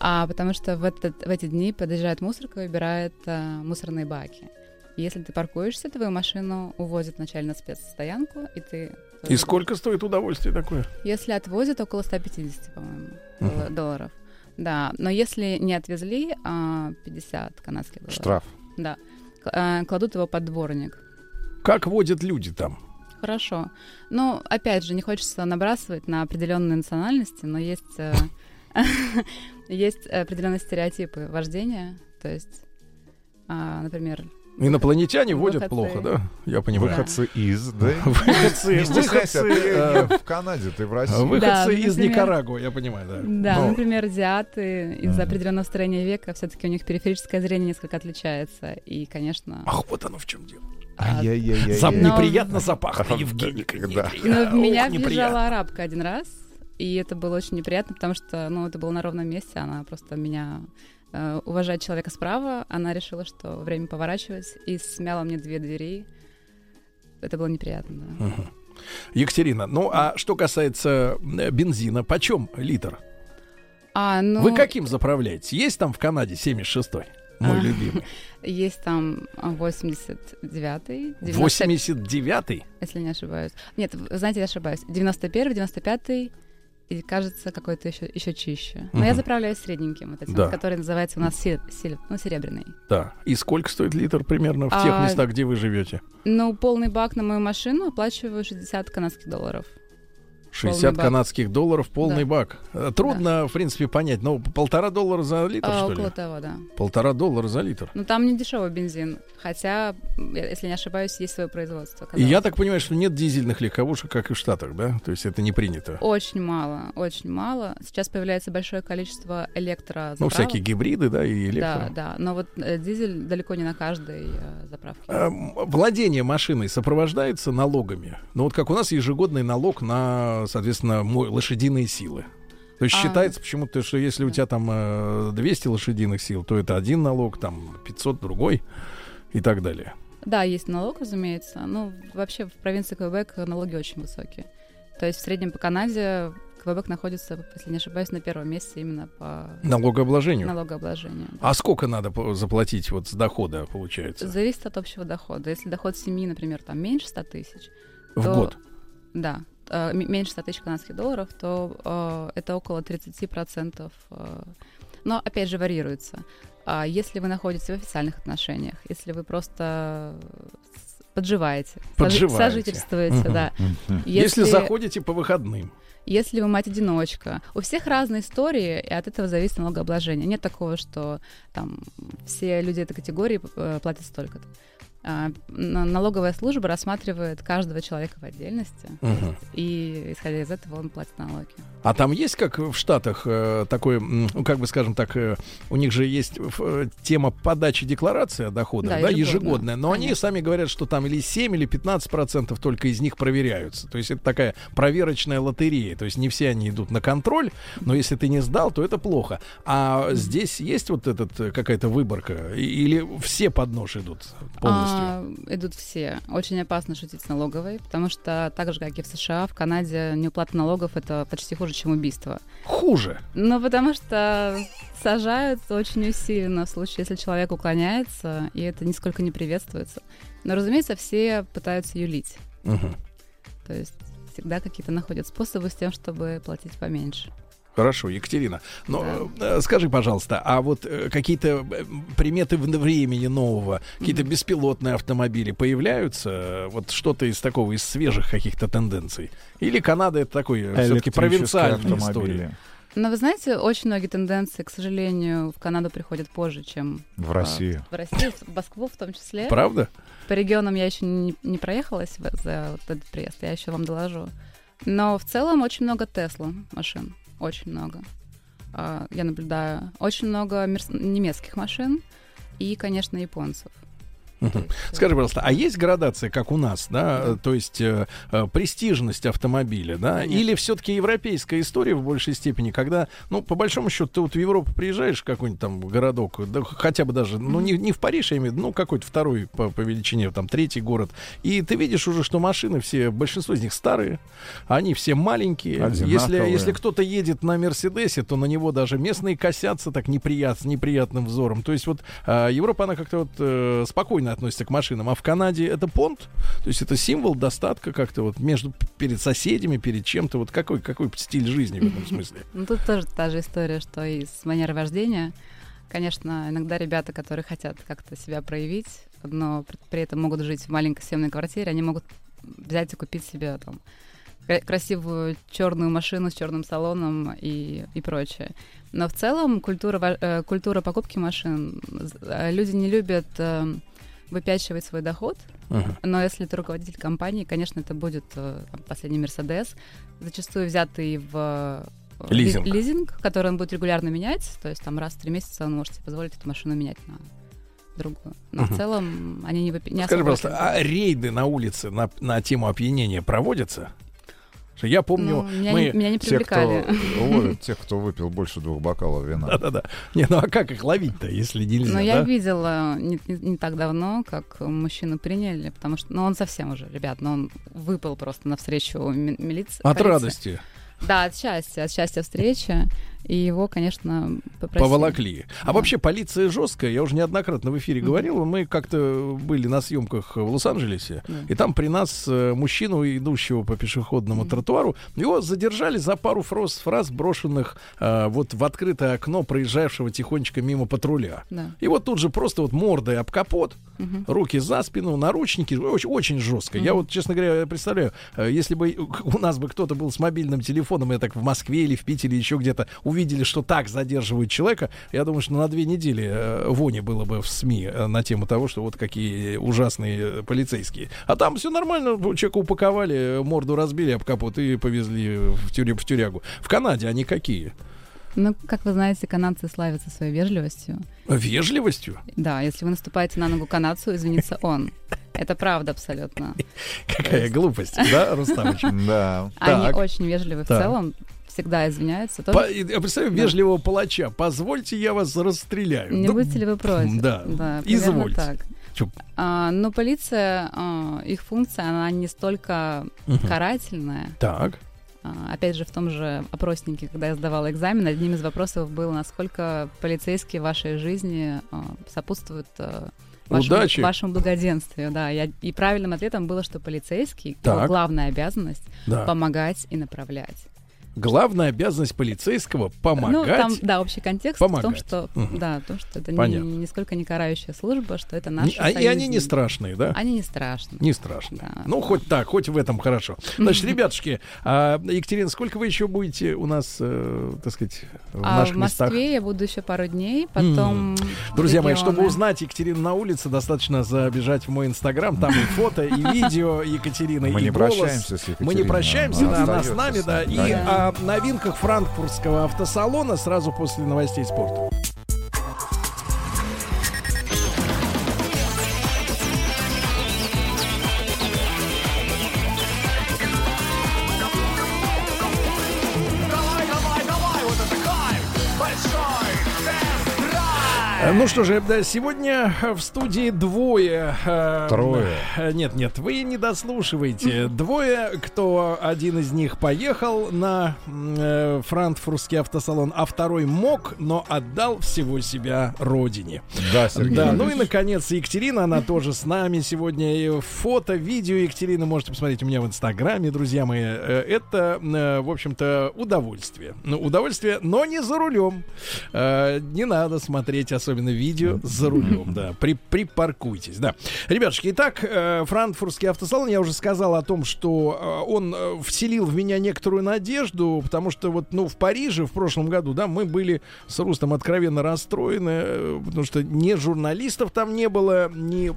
А потому что в, этот, в эти дни подъезжает мусорка и выбирает а, мусорные баки. Если ты паркуешься, твою машину увозят вначале на спецстоянку, и ты... И сколько стоит удовольствие такое? Если отвозят, около 150, по-моему, долла- долларов. Да, но если не отвезли, а, 50 канадских долларов. Штраф. Да. А, Кладут его под дворник. Как водят люди там? Хорошо. Ну, опять же, не хочется набрасывать на определенные национальности, но есть, э, есть определенные стереотипы вождения. То есть, а, например... Инопланетяне водят выходцы- плохо, да? Я понимаю. Выходцы из, да? Выходцы, выходцы, ты э, в Канаде, ты в России. Выходцы Да, из Никарагуа, я понимаю, да. Да, Ну, например, азиаты из-за определенного строения века все-таки у них периферическое зрение несколько отличается. И, конечно... Ах, вот оно в чем дело. Ай-яй-яй-яй. Зап- Но- неприятно запахло, Евгеника. Да. Но в меня неприятно. арабка один раз, и это было очень неприятно, потому что, ну, это было на ровном месте, она просто меня э, уважает человека справа, она решила, что время поворачивать, и смяла мне две двери. Это было неприятно, да. Мгм. Екатерина, ну а что касается э, бензина, почем литр? А, ну, Вы каким заправляете? Есть там в Канаде 76-й? Мой А. любимый. Есть там а, 89-й, 90 89-й? если не ошибаюсь. Нет, знаете, я ошибаюсь. 91-й, 95-й, и кажется, какой-то еще, еще чище. Но я Мгм. заправляюсь средненьким, вот этим, Да. который называется у нас се- се- ну, серебряный. Да. И сколько стоит литр примерно в тех А, местах, где вы живете? Ну, полный бак на мою машину оплачиваю 60 канадских долларов. 60 бак. канадских долларов полный Да. бак. Э, Трудно, в принципе, понять. Ну, полтора доллара за литр, А, что около ли? того, да. Полтора доллара за литр. Ну, там не дешевый бензин. Хотя, если не ошибаюсь, есть свое производство. И я так понимаю, что нет дизельных легковушек, как и в Штатах, да? То есть это не принято. Очень мало, очень мало. Сейчас появляется большое количество электро Ну, всякие гибриды, да, и электро. Да, да. Но вот э, дизель далеко не на каждой э, заправке. Эм, Владение машиной сопровождается налогами. Ну вот как у нас ежегодный налог на, соответственно, лошадиные силы. То есть А. считается почему-то, что если у тебя там э, 200 лошадиных сил, то это один налог, там 500 другой и так далее. Да, есть налог, разумеется. Ну, вообще в провинции Квебек налоги очень высокие. То есть в среднем по Канаде Квебек находится, если не ошибаюсь, на первом месте именно по Налогообложению. налогообложению. А сколько надо заплатить вот с дохода, получается? Зависит от общего дохода. Если доход семьи, например, там меньше 100 тысяч, В то- год? Да, э, меньше 100 тысяч канадских долларов, то э, это около 30%. Э, но, опять же, варьируется. А если вы находитесь в официальных отношениях, если вы просто подживаете, Подживаете. сожительствуете, Мгм. да. Если... заходите по выходным. Если вы мать-одиночка. У всех разные истории, и от этого зависит налогообложение. Нет такого, что там все люди этой категории платят столько-то. А, на- налоговая служба рассматривает каждого человека в отдельности, Мгм. и исходя из этого он платит налоги. А там есть, как в Штатах, э, такой, ну, как бы скажем так, э, у них же есть э, тема подачи декларации о доходах, да, Да, ежегодная, но они сами говорят, что там или 7, или 15 процентов только из них проверяются. То есть это такая проверочная лотерея, то есть не все они идут на контроль, но если ты не сдал, то это плохо. А здесь есть вот этот какая-то выборка? Или все под нож идут полностью? А, идут все. Очень опасно шутить с налоговой, потому что так же, как и в США, в Канаде неуплата налогов это почти хуже, чем убийство. Хуже. Ну, потому что сажают очень усиленно в случае, если человек уклоняется, и это нисколько не приветствуется. Но, разумеется, все пытаются юлить. Мгм. То есть всегда какие-то находят способы с тем, чтобы платить поменьше. Хорошо, Екатерина. Но э, скажи, пожалуйста, а вот э, какие-то э, приметы времени нового, какие-то беспилотные автомобили появляются? Вот что-то из такого, из свежих каких-то тенденций? Или Канада это такой все-таки провинциальная история? Но вы знаете, очень многие тенденции, к сожалению, в Канаду приходят позже, чем В Россию. в Россию, в Москву в том числе. Правда? По регионам я еще не, не проехалась за вот этот приезд, я еще вам доложу. Но в целом очень много Тесла машин, очень много. А, Я наблюдаю очень много немецких машин и, конечно, японцев. Скажи, пожалуйста, а есть градация, как у нас, да, э, то есть э, э, престижность автомобиля, да, или все-таки европейская история в большей степени, когда, ну, по большому счету, ты вот в Европу приезжаешь, в какой-нибудь там городок, да, хотя бы даже, ну, не, не в Париж, я имею в виду, ну, какой-то второй по, по величине, там, третий город, и ты видишь уже, что машины все, большинство из них старые, они все маленькие. Если, Одинаковые. если кто-то едет на Мерседесе, то на него даже местные косятся так неприят, с неприятным взором. То есть вот а, Европа, она как-то вот э, спокойно относится к машинам, а в Канаде это понт, то есть это символ достатка как-то вот между перед соседями, перед чем-то. Вот какой, какой стиль жизни в этом смысле? Ну, тут тоже та же история, что и с манерой вождения. Конечно, иногда ребята, которые хотят как-то себя проявить, но при- этом могут жить в маленькой съемной квартире, они могут взять и купить себе там кра- красивую черную машину с черным салоном и, и прочее. Но в целом культура, э, культура покупки машин, э, люди не любят э, выпячивать свой доход, Ага. но если ты руководитель компании, конечно, это будет э, там, последний Мерседес, зачастую взятый в э, ли- Лизинг. лизинг, который он будет регулярно менять, то есть там раз в три месяца он может себе позволить эту машину менять на другую. Но Мгм. в целом они не, выпи- не Скажи, пожалуйста, а рейды на улице на, на тему опьянения проводятся? Что Я помню, Ну, меня мы... не- меня не Те, кто привлекали. ловят тех, кто выпил больше двух бокалов вина. Да-да-да. Не, ну а как их ловить-то, если нельзя, Но я да? видела не, не- не так давно, как мужчину приняли, потому что, ну, он совсем уже, ребят, но он выпал просто навстречу ми- милиции. От полиции. радости. Да, от счастья, от счастья встречи. И его, конечно, попросили. Поволокли. А вообще полиция жесткая. Я уже неоднократно в эфире говорил. Мы как-то были на съемках в Лос-Анджелесе. И там при нас э, мужчину, идущего по пешеходному тротуару, его задержали за пару фраз, фраз брошенных э, вот в открытое окно проезжавшего тихонечко мимо патруля. Да. И вот тут же просто вот мордой об капот, Мгм. руки за спину, наручники. Очень, очень жестко. Я Мгм. вот, честно говоря, представляю, э, если бы у нас бы кто-то был с мобильным телефоном, я так в Москве или в Питере еще где-то увидели, что так задерживают человека, я думаю, что на две недели э, вони было бы в СМИ э, на тему того, что вот какие ужасные э, полицейские. А там все нормально, человека упаковали, морду разбили об капот и повезли в, тюря- в тюрягу. В Канаде они какие? Ну, как вы знаете, канадцы славятся своей вежливостью. Вежливостью? Да, если вы наступаете на ногу канадцу, извинится он. Это правда абсолютно. Какая глупость, да, Рустамыч? Да. Они Так. очень вежливы в Так. целом, всегда извиняются. Тоже- По- я представляю Да. вежливого палача. Позвольте, я вас расстреляю. Не Да, будете ли вы против? Да. примерно Извольте. так. Чё? А, но полиция, а, их функция, она не столько Мгм. карательная. Так. А, опять же, в том же опроснике, когда я сдавала экзамен, одним из вопросов было, насколько полицейские в вашей жизни а, сопутствуют а, вашему, Удачи. вашему благоденствию. Да. Я- и правильным ответом было, что полицейский, его Так. главная обязанность Да. помогать и направлять. Главная обязанность полицейского помогать. Ну, там, да, общий контекст в том, помогать. что, Мгм. да, в том, что это не, нисколько не карающая служба, что это наши А- и они не страшные, да? Они не страшны. Не страшно. Да. Ну, хоть так, хоть в этом хорошо. Значит, ребятушки, а, Екатерина, сколько вы еще будете у нас, э, так сказать, в А наших в местах? Москве я буду еще пару дней, потом... М. Друзья мои, чтобы узнать Екатерину на улице, достаточно забежать в мой инстаграм. Там и фото, и видео Екатерины, Мы и не голос. прощаемся с Мы не Екатериной, прощаемся, она да, она с нами, да. И о новинках франкфуртского автосалона сразу после новостей спорта. Ну что же, да, сегодня э, в студии двое. э, Трое. э, Нет, нет, вы не дослушиваете. Двое, кто один из них поехал на э, франкфуртский автосалон, а второй мог, но отдал всего себя родине. Да, Сергей Да, ну и наконец Екатерина, она тоже с нами сегодня. И фото, видео Екатерины можете посмотреть у меня в Инстаграме, друзья мои. Э, Это, э, в общем-то, удовольствие. Ну, удовольствие, но не за рулем. Э, Не надо смотреть, особенно видео, за рулем, да. При, припаркуйтесь, да. Ребятушки, итак, э, франкфуртский автосалон, я уже сказал о том, что э, он э, вселил в меня некоторую надежду, потому что вот, ну, в Париже в прошлом году, да, мы были с Рустом откровенно расстроены, потому что ни журналистов там не было, ни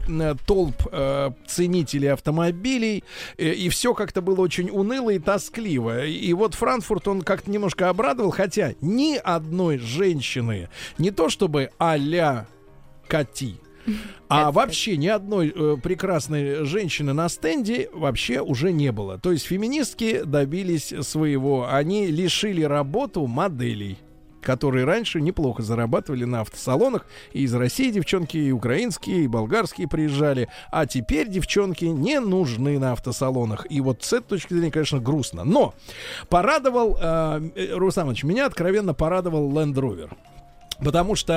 толп э, ценителей автомобилей, э, и все как-то было очень уныло и тоскливо. И, и вот Франкфурт, он как-то немножко обрадовал, хотя ни одной женщины, не то чтобы а-ля Кати, А вообще ни одной э, прекрасной женщины на стенде вообще уже не было. То есть феминистки добились своего. Они лишили работу моделей которые раньше неплохо зарабатывали на автосалонах. И из России девчонки, и украинские, и болгарские приезжали. А теперь девчонки не нужны на автосалонах. И вот с этой точки зрения, конечно, грустно. Но порадовал, э, э, Рустам Иванович, меня откровенно порадовал Land Rover. Потому что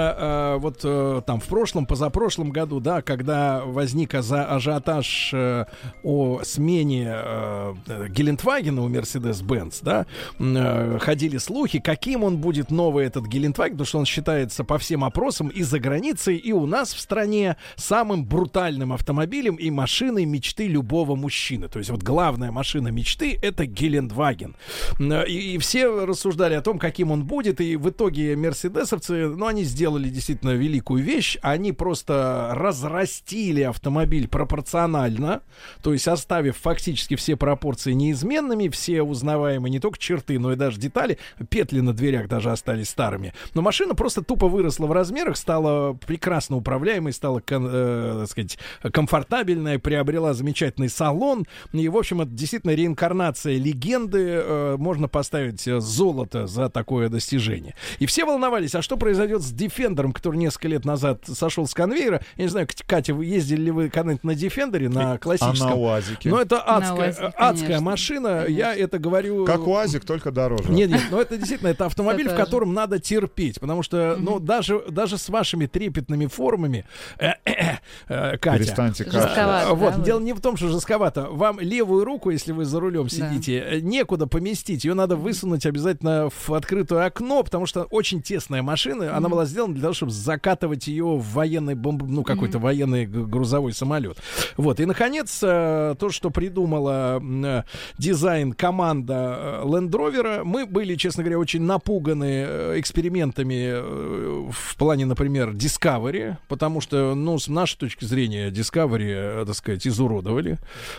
э, вот э, там в прошлом, позапрошлом году, да, когда возник аза- ажиотаж э, о смене э, Гелендвагена у Mercedes-Benz, да, э, ходили слухи, каким он будет новый этот Гелендваген, потому что он считается по всем опросам и за границей, и у нас в стране самым брутальным автомобилем и машиной мечты любого мужчины. То есть вот главная машина мечты это Гелендваген. М, И, и все рассуждали о том, каким он будет, и в итоге мерседесовцы, ну, они сделали действительно великую вещь, они просто разрастили автомобиль пропорционально, то есть оставив фактически все пропорции неизменными, все узнаваемые не только черты, но и даже детали, петли на дверях даже остались старыми. Но машина просто тупо выросла в размерах, стала прекрасно управляемой, стала, э, так сказать, комфортабельная, приобрела замечательный салон. И, в общем, это действительно реинкарнация легенды. Э, можно поставить э, золото за такое достижение. И все волновались, а что произойдет с Defenderом, который несколько лет назад сошел с конвейера. Я не знаю, Катя, вы ездили ли вы когда-нибудь на Defenderе, на классическом? А на УАЗике? Ну, это адская, УАЗике, адская конечно. машина. Я это говорю... Как УАЗик, только дороже. Нет, нет, но это действительно это автомобиль, в котором надо терпеть, потому что, ну, даже, даже с вашими трепетными формами, э, э, э, Катя, Перестаньте. Жестковато, вот, дело не в том, что жестковато. Вам левую руку, если вы за рулем сидите, некуда поместить. Ее надо высунуть обязательно в открытое окно, потому что очень тесная машина. Она была сделана для того, чтобы закатывать ее в военный бомб, ну какой-то военный грузовой самолет. Вот и наконец э, то, что придумала э, дизайн команда э, Land Rover, мы были, честно говоря, очень напуганы экспериментами в плане, например, Discovery, потому что, ну, с нашей точки зрения, Discovery, так сказать, изуродовали,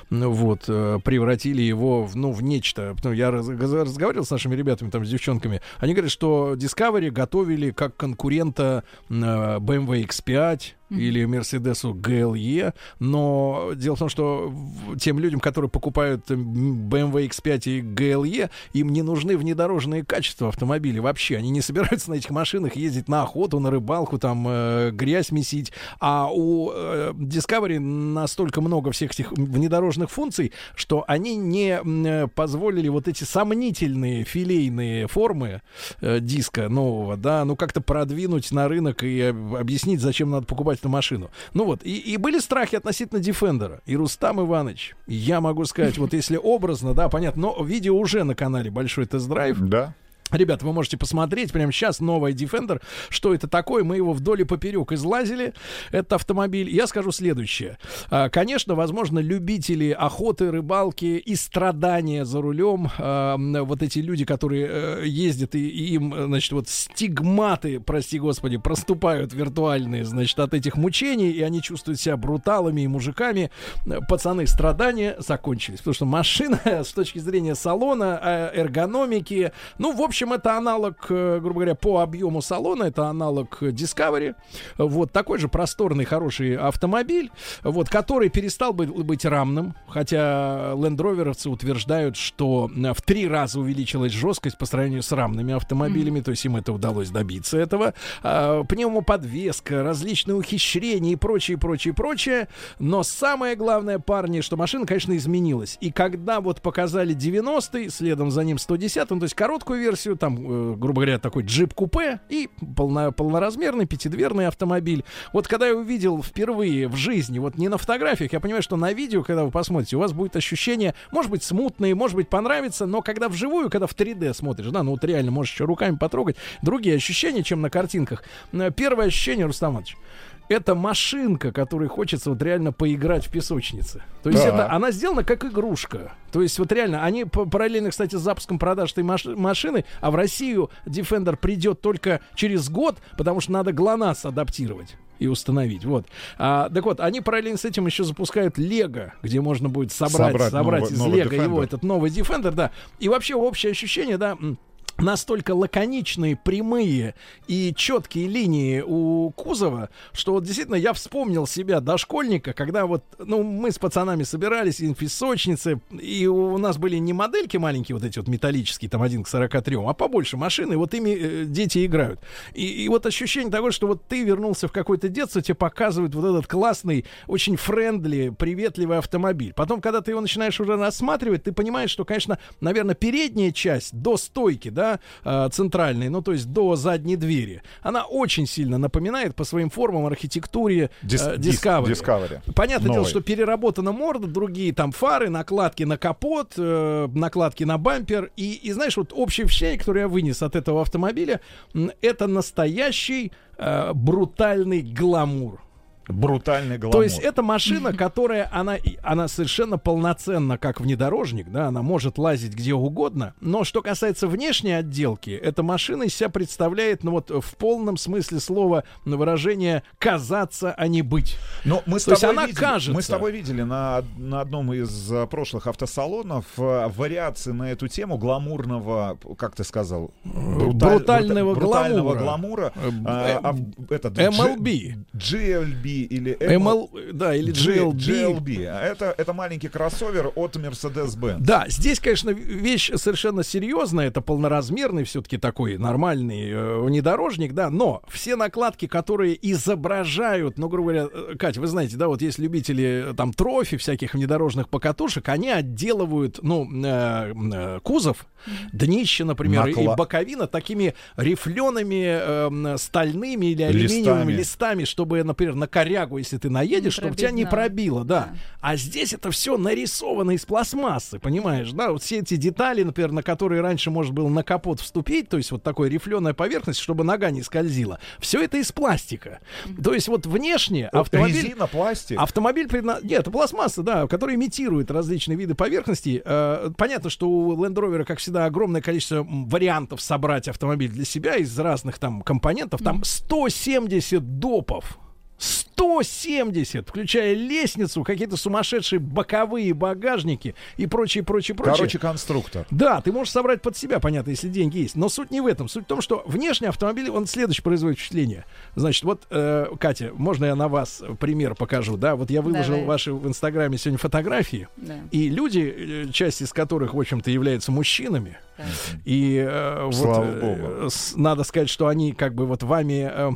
вот, превратили его в, ну, в нечто. Ну, я раз- раз- разговаривал с нашими ребятами, там, с девчонками, они говорят, что Discovery готовили как конкурента э, BMW X5, или Мерседесу GLE, но дело в том, что тем людям, которые покупают BMW X5 и GLE, им не нужны внедорожные качества автомобилей вообще. Они не собираются на этих машинах ездить на охоту, на рыбалку, там э, грязь месить. А у э, Discovery настолько много всех этих внедорожных функций, что они не э, позволили вот эти сомнительные филейные формы э, диска нового, да, ну как-то продвинуть на рынок и об- объяснить, зачем надо покупать эту машину. Ну вот, и, и были страхи относительно Defender. И Рустам Иванович, я могу сказать, вот если образно, да, понятно, но видео уже на канале Большой тест-драйв. Да. Ребят, вы можете посмотреть прямо сейчас новый Defender. Что это такое? Мы его вдоль и поперек излазили. Это автомобиль. Я скажу следующее. А, Конечно, возможно, любители охоты, рыбалки и страдания за рулем, а, вот эти люди, которые э, ездят и, им, значит, вот стигматы, прости господи, проступают виртуальные, значит, от этих мучений, и они чувствуют себя бруталами и мужиками. Пацаны, страдания закончились. Потому что машина с точки зрения салона, э, эргономики, ну, в общем, это аналог, э, грубо говоря, по объему салона, это аналог Discovery. Вот такой же просторный, хороший автомобиль, вот, который перестал бы- быть рамным, хотя лендроверовцы утверждают, что э, в три раза увеличилась жесткость по сравнению с рамными автомобилями, то есть им это удалось добиться этого. А, Пневмоподвеска, различные ухищрения и прочее, прочее, прочее. Но самое главное, парни, что машина, конечно, изменилась. И когда вот показали 90-й, следом за ним 110 то есть короткую версию, там, э, грубо говоря, такой джип-купе и полно- полноразмерный пятидверный автомобиль. Вот когда я увидел впервые в жизни, вот не на фотографиях, я понимаю, что на видео, когда вы посмотрите, у вас будет ощущение, может быть, смутные, может быть, понравится, но когда вживую, когда в 3D смотришь, да, ну вот реально можешь еще руками потрогать, другие ощущения, чем на картинках. Первое ощущение, Рустам Иванович, это машинка, которой хочется вот реально поиграть в песочнице. То есть Да. это она сделана как игрушка. То есть вот реально, они параллельно, кстати, с запуском продаж этой маш- машины, а в Россию Defender придет только через год, потому что надо ГЛОНАСС адаптировать и установить. Вот. А, так вот, они параллельно с этим еще запускают Лего, где можно будет собрать, Собрать собрать новый- из Лего его этот новый Defender, да. И вообще общее ощущение, да, настолько лаконичные, прямые и четкие линии у кузова, что вот действительно я вспомнил себя дошкольника, когда вот, ну, мы с пацанами собирались, инфисочницы, и у нас были не модельки маленькие, вот эти вот металлические, там, один к 43, а побольше машины, вот ими э, дети играют. И, и вот ощущение того, что вот ты вернулся в какое-то детство, тебе показывают вот этот классный, очень friendly, приветливый автомобиль. Потом, когда ты его начинаешь уже рассматривать, ты понимаешь, что, конечно, наверное, передняя часть до стойки, да, э, центральной, ну, то есть до задней двери, она очень сильно напоминает по своим формам, архитектуре Дис- э, дис- Discovery. Discovery. Понятное дело, Новый. что переработана морда, другие там фары, накладки на капот, э, накладки на бампер. И, и знаешь, вот общее впечатление, которое я вынес от этого автомобиля, это настоящий э, брутальный гламур. Брутальный гламур. То есть это машина, которая, она, она совершенно полноценна, как внедорожник, да, она может лазить где угодно, но что касается внешней отделки, эта машина из себя представляет, ну вот в полном смысле слова на выражение «казаться, а не быть». Но мы с То есть тобой она видели, кажется. Мы с тобой видели на, на одном из а, прошлых автосалонов а, вариации на эту тему гламурного, как ты сказал, бруталь- Брутального брута- брутального гламура. гламура. Э, а, а, это MLB. GLB или ML, да, или GLB. GLB. А Это, это маленький кроссовер от Mercedes-Benz. Да, здесь, конечно, вещь совершенно серьезная. Это полноразмерный все-таки такой нормальный э, внедорожник, да. Но все накладки, которые изображают, ну, грубо говоря, э, Катя, вы знаете, да, вот есть любители э, там трофи всяких внедорожных покатушек, они отделывают, ну, э, э, кузов, днище, например, и Накла- боковина такими рифлеными, э, стальными или алюминиевыми Листами. листами, чтобы, например, на корягу, если ты наедешь, чтобы тебя не пробило, да. А здесь это все нарисовано из пластмассы, понимаешь, да? Вот все эти детали, например, на которые раньше можно было на капот вступить, то есть вот такой рифленая поверхность, чтобы нога не скользила. Все это из пластика. То есть вот внешне автомобиль... Резина, пластик. Автомобиль предна... Нет, это пластмасса, да, который имитирует различные виды поверхностей. Э, понятно, что у Land Rover, как всегда, огромное количество вариантов собрать автомобиль для себя из разных там компонентов. Там 170 допов. 170, включая лестницу, какие-то сумасшедшие боковые багажники и прочее, прочее, прочее. Короче, конструктор. Да, ты можешь собрать под себя, понятно, если деньги есть. Но суть не в этом. Суть в том, что внешний автомобиль, он следующее производит впечатление. Значит, вот, э, Катя, можно я на вас пример покажу, да? Вот я выложил Давай. ваши в Инстаграме сегодня фотографии, Да. и люди, э, часть из которых, в общем-то, являются мужчинами, и э, вот, Слава э, богу. с- надо сказать, что они как бы вот вами э,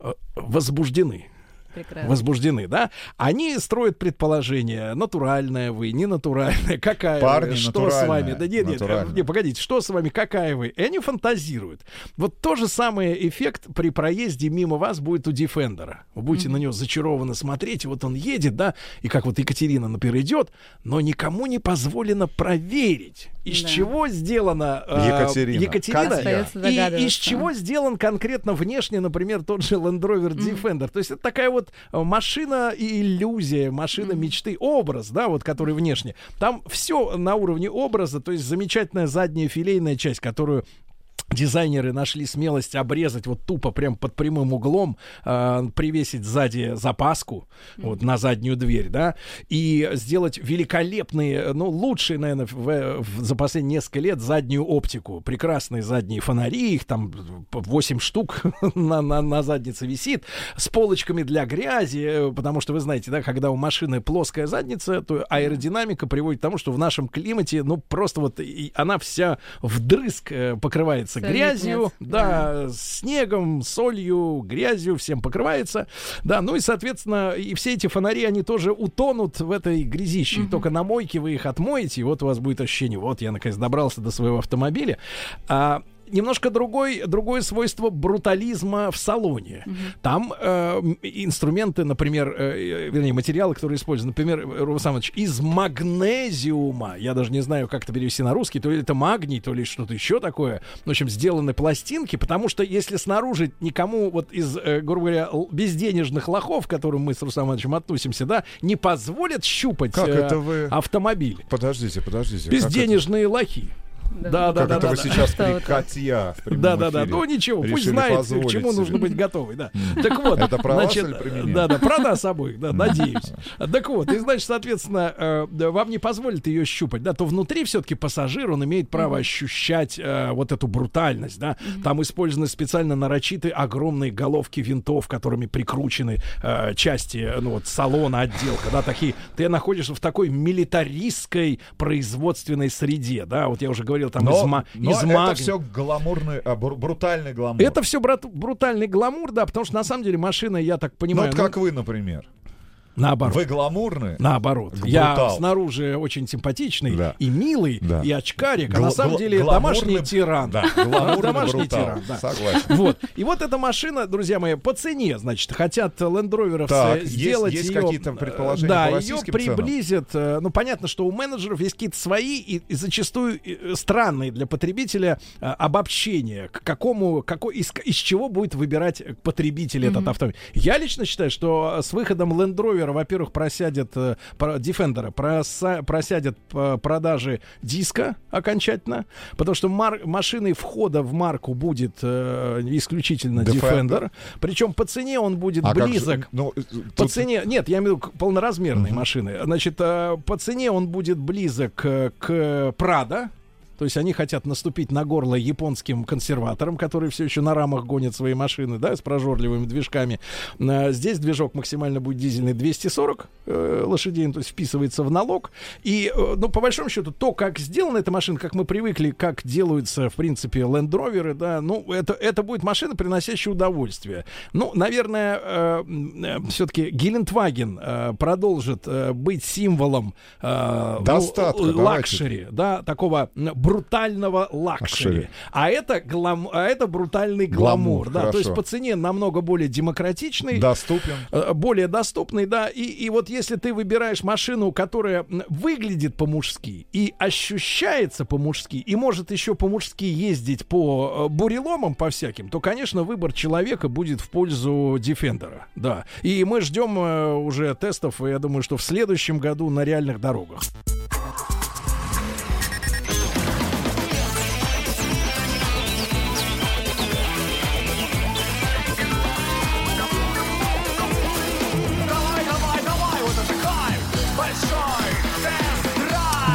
э, возбуждены. Прекрасно. Возбуждены, да? Они строят предположение, натуральная вы, не натуральная, какая Парни, вы, что с вами. Да нет, нет, натуральная. не, погодите, что с вами, какая вы? И они фантазируют. Вот то же самое эффект при проезде мимо вас будет у Defender. Вы будете на него зачарованно смотреть, вот он едет, да, и как вот Екатерина, например, идет, но никому не позволено проверить, из Да. чего сделана э, Екатерина. Екатерина и из чего сделан конкретно внешне, например, тот же Land Rover Defender. То есть это такая вот э, машина и иллюзия, машина мечты, образ, да, вот который внешне. Там все на уровне образа, то есть замечательная задняя филейная часть, которую дизайнеры нашли смелость обрезать вот тупо прям под прямым углом, э, привесить сзади запаску вот на заднюю дверь, да, и сделать великолепные, ну лучшие, наверное, в- в- за последние несколько лет заднюю оптику, прекрасные задние фонари, их там 8 штук на, на, на заднице висит, с полочками для грязи, э, потому что вы знаете, да, когда у машины плоская задница, то аэродинамика приводит к тому, что в нашем климате, ну просто вот и она вся вдрызг э, покрывается Солиднец, грязью, да, снегом, солью, грязью, всем покрывается, да, ну и, соответственно, и все эти фонари, они тоже утонут в этой грязище, и только на мойке вы их отмоете, и вот у вас будет ощущение, вот я наконец добрался до своего автомобиля, а немножко другой, другое свойство брутализма в салоне. Там э, инструменты, например, э, э, вернее, материалы, которые используются, например, Рувам Самович, из магнезиума. Я даже не знаю, как это перевести на русский. То ли это магний, то ли что-то еще такое. В общем, сделаны пластинки, потому что если снаружи никому вот из, э, грубо говоря, безденежных лохов, к которым мы с Рустамом Ивановичем относимся, да, не позволят щупать Как э, это вы- автомобиль. Подождите, подождите. как это? Безденежные лохи. Да, да, Как да, это да, вы да. сейчас Что при вот. Катя в прямом Да, да, да. Ну ничего, пусть знает, к чему себе. нужно быть готовый. Да. Так вот, Это про вас значит, или про меня? Да, да, про нас обоих, да, надеюсь. Так вот, и значит, соответственно, э, вам не позволит ее щупать, да, то внутри все-таки пассажир, он имеет право ощущать э, вот эту брутальность, да. Там использованы специально нарочитые огромные головки винтов, которыми прикручены э, части, ну вот, салона, отделка, да, такие. Ты находишься в такой милитаристской производственной среде, да, вот я уже говорил, там из, Но, ма- но из это магния. все гламурный, а, бру- брутальный гламур. Это все брутальный гламур, да, потому что на самом деле машина, я так Ну, понимаю, вот как вы, например. Наоборот. Вы гламурны? Наоборот. Брутал. Я снаружи очень симпатичный Да. и милый, Да. и очкарик, а Гла- на самом деле гламурный- домашний тиран. Да, гламурный домашний брутал. тиран, да. Согласен. Вот. И вот эта машина, друзья мои, по цене, значит, хотят лендроверовцы Так, есть- сделать есть ее... какие-то предположения Да, по ее российским ценам? приблизят. э, Ну, понятно, что у менеджеров есть какие-то свои и, и зачастую э, странные для потребителя э, обобщения, к какому, какой, из, из чего будет выбирать э, потребитель этот Мгм. автомобиль. Я лично считаю, что с выходом Land Rover, во-первых, просядет э, про- Defender, проса- просядет э, продажи диска окончательно, потому что мар- машиной входа в марку будет э, исключительно Defender. Defender. Причем по цене он будет А как же, близок. ну, э, По тут- цене, нет, я имею в виду полноразмерные машины. Значит, э, по цене он будет близок э, к Прада. То есть они хотят наступить на горло японским консерваторам, которые все еще на рамах гонят свои машины, да, с прожорливыми движками. Э, Здесь движок максимально будет дизельный 240 э, лошадей, то есть вписывается в налог. И, э, ну, по большому счету, то, как сделана эта машина, как мы привыкли, как делаются, в принципе, Land Rover, да, ну, это, это будет машина, приносящая удовольствие. Ну, наверное, все-таки Гелендваген э, продолжит э, быть символом э, ну, Достатка, давайте. luxury, да, такого брутального luxury. А это, глам, а это брутальный гламур, Гламур, да, то есть хорошо. по цене намного более демократичный, Доступен. э, более доступный, да, и, и вот если ты выбираешь машину, которая выглядит по-мужски и ощущается по-мужски, и может еще по-мужски ездить по э, буреломам по всяким, то, конечно, выбор человека будет в пользу Defender, да. И мы ждем э, уже тестов, и я думаю, что в следующем году на реальных дорогах.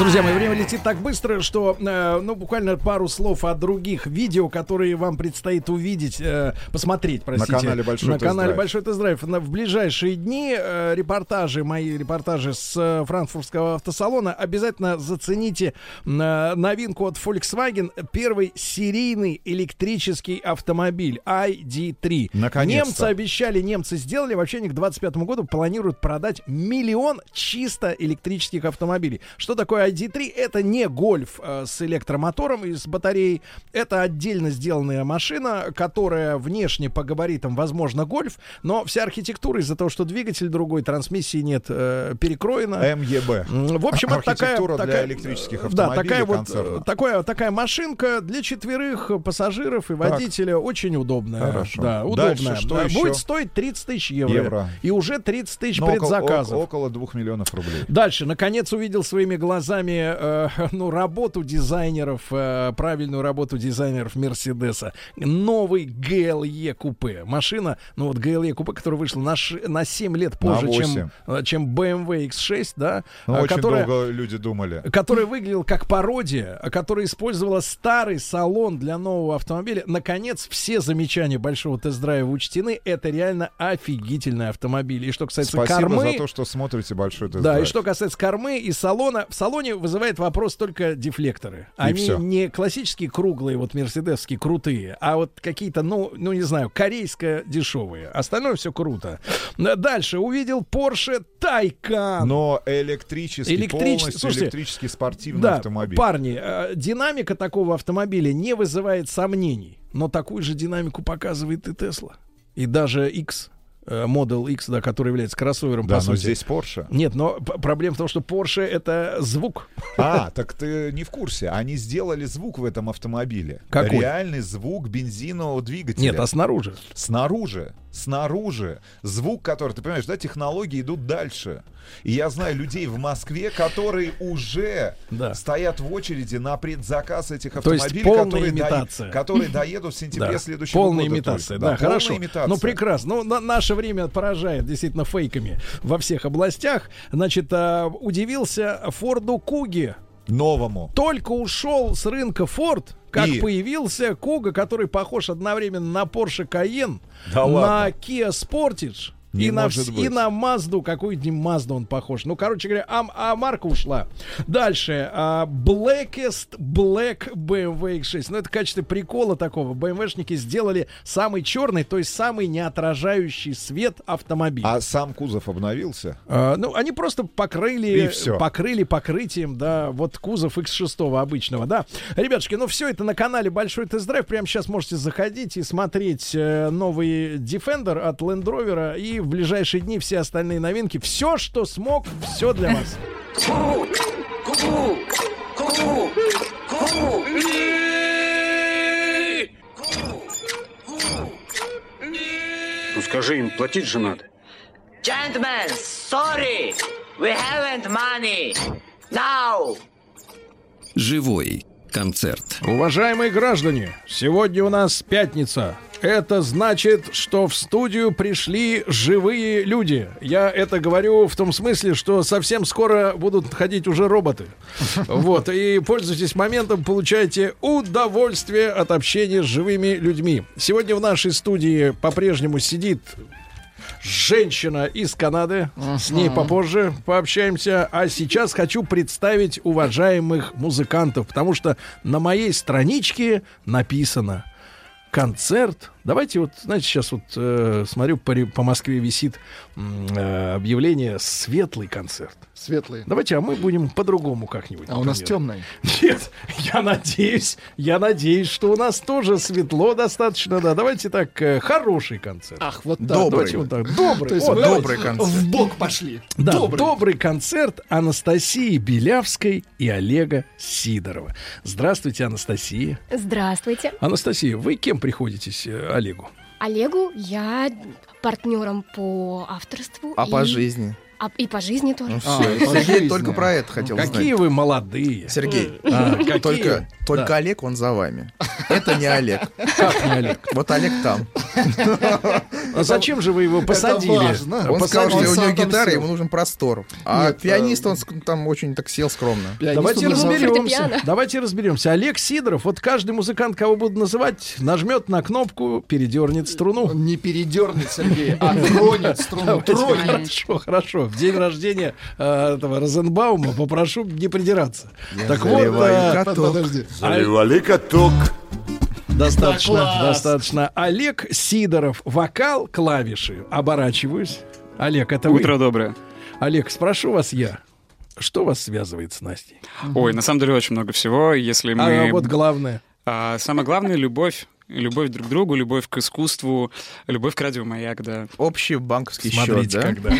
Друзья мои, время летит так быстро, что, э, ну, буквально пару слов о других видео, которые вам предстоит увидеть, э, посмотреть, простите. канале «Большой На тест-драйв». канале Большой тест-драйв. На- В ближайшие дни э, репортажи, мои репортажи с э, франкфуртского автосалона, обязательно зацените э, новинку от Volkswagen. Первый серийный электрический автомобиль ID3. Наконец-то. Немцы обещали, немцы сделали. Вообще они к 25 году планируют продать миллион чисто электрических автомобилей. Что такое ID3? Это не гольф э, с электромотором и с батареей. Это отдельно сделанная машина, которая внешне по габаритам, возможно, гольф, но вся архитектура из-за того, что двигатель другой, трансмиссии нет, э, перекроена. МЕБ. В общем, это такая, Архитектура для такая- электрических Да, автомобилей такая вот концерна. э, такая, такая машинка для четверых пассажиров и водителя очень удобная. Хорошо. Да, Дальше удобная. что Да, еще? Будет стоить 30 тысяч евро. Евро. И уже 30 тысяч Ну, около- предзаказов. о- около двух миллионов рублей. Дальше, наконец, увидел своими глазами э, ну, работу дизайнеров, э, правильную работу дизайнеров Мерседеса. Новый GLE купе. Машина, ну вот GLE купе, которая вышла на, ш- на 7 лет позже, чем, э, чем BMW X6, да, Ну, э, очень которая, долго люди думали. который выглядел как пародия, которая использовала старый салон для нового автомобиля. Наконец, все замечания большого тест-драйва учтены. Это реально офигительный автомобиль. И что касается Спасибо кормы... за то, что смотрите большой тест Да, и что касается кормы и салона, в салоне вызывает вопрос только дефлекторы. Они не классические круглые, вот мерседесские крутые, а вот какие-то, ну, ну не знаю, корейско дешевые. Остальное все круто. Дальше увидел Porsche Taycan. Но электрический, Электрич- полностью слушайте, электрический спортивный да, автомобиль. парни, э, динамика такого автомобиля не вызывает сомнений, но такую же динамику показывает и Tesla, и даже X. э, Model X, да, который является кроссовером, Да, по но сути. здесь Porsche. Нет, но проблема в том, что Porsche это звук. А, так ты не в курсе. Они сделали звук в этом автомобиле. Какой? Реальный звук бензинового двигателя. Нет, а снаружи? Снаружи. Снаружи. Звук, который, ты понимаешь, да, технологии идут дальше. И я знаю людей в Москве, которые уже стоят в очереди на предзаказ этих автомобилей, которые, имитация. которые доедут в сентябре Да, следующего полная года. имитация, да, полная хорошо. имитация. Ну, прекрасно. Ну, на- наше время поражает действительно фейками во всех областях. Значит, а, удивился Форду Куги. Новому. Только ушел с рынка Форд, как И? появился Куга, который похож одновременно на Porsche Cayenne, Да на ладно? Kia Sportage. Не и, на, быть. и на Мазду, какую-нибудь Мазду он похож. Ну, короче говоря, а, а марка ушла. Дальше. а, Blackest Black BMW X6. Ну, это в качестве прикола такого. BMW-шники сделали самый черный, то есть самый неотражающий свет автомобиль. А сам кузов обновился? А, ну, они просто И покрыли, всё. покрыли покрытием, да, вот кузов X6 обычного, да. Ребятушки, ну все это на канале Большой Тест-Драйв. Прямо сейчас можете заходить и смотреть э, новый Defender от Land Rover и в ближайшие дни все остальные новинки. Все, что смог, все для вас. Ну скажи им, платить же надо. Gentlemen, sorry, we haven't money. Now. Живой концерт. Уважаемые граждане, сегодня у нас пятница. Это значит, что в студию пришли живые люди. Я это говорю в том смысле, что совсем скоро будут ходить уже роботы. Вот, и пользуйтесь моментом, получайте удовольствие от общения с живыми людьми. Сегодня в нашей студии по-прежнему сидит женщина из Канады. С ней попозже пообщаемся. А сейчас хочу представить уважаемых музыкантов, потому что на моей страничке написано концерт. Давайте вот, знаете, сейчас вот э, смотрю, по, по Москве висит э, объявление «Светлый концерт». Светлый. Давайте, а мы будем по-другому как-нибудь. А у нас например. темный. Нет, я надеюсь, я надеюсь, что у нас тоже светло достаточно, да. Давайте так, э, хороший концерт. Ах, вот так. Добрый. Давайте вот так. Добрый. То есть Вот, вы давайте. В бок пошли. Да, Добрый. добрый. концерт Анастасии Белявской и Олега Сидорова. Здравствуйте, Анастасия. Здравствуйте. Анастасия, вы кем приходитесь э, Олегу? Олегу я партнером по авторству. А и- по жизни? А, и по жизни тоже. Ну всё, Сергей только про это хотел Какие знать. вы молодые. Сергей, А, какие? только, только Да. Олег, он за вами. Это не Олег. Как не Олег? Вот Олег там. А зачем же вы его посадили? Он сказал, что у него гитара, ему нужен простор. А Нет, пианист, он там очень так сел скромно. Давайте разберемся. Давайте разберемся. Олег Сидоров, вот каждый музыкант, кого буду называть, нажмет на кнопку, передернет струну. Не передернет, Сергей, а тронет струну. Тронет. Хорошо, хорошо. В день рождения э, этого Розенбаума попрошу не придираться. так вот, э, каток. Подожди. Заливали каток. достаточно, Да достаточно. Олег Сидоров, вокал, клавиши. Оборачиваюсь. Олег, это Утро вы? доброе. Олег, спрошу вас я. Что вас связывает с Настей? Ой, на самом деле очень много всего. Если А мы... вот главное. А, самое главное — любовь. Любовь друг к другу, любовь к искусству, любовь к радио «Маяк», да. Общий банковский Смотрите, счет, да? когда.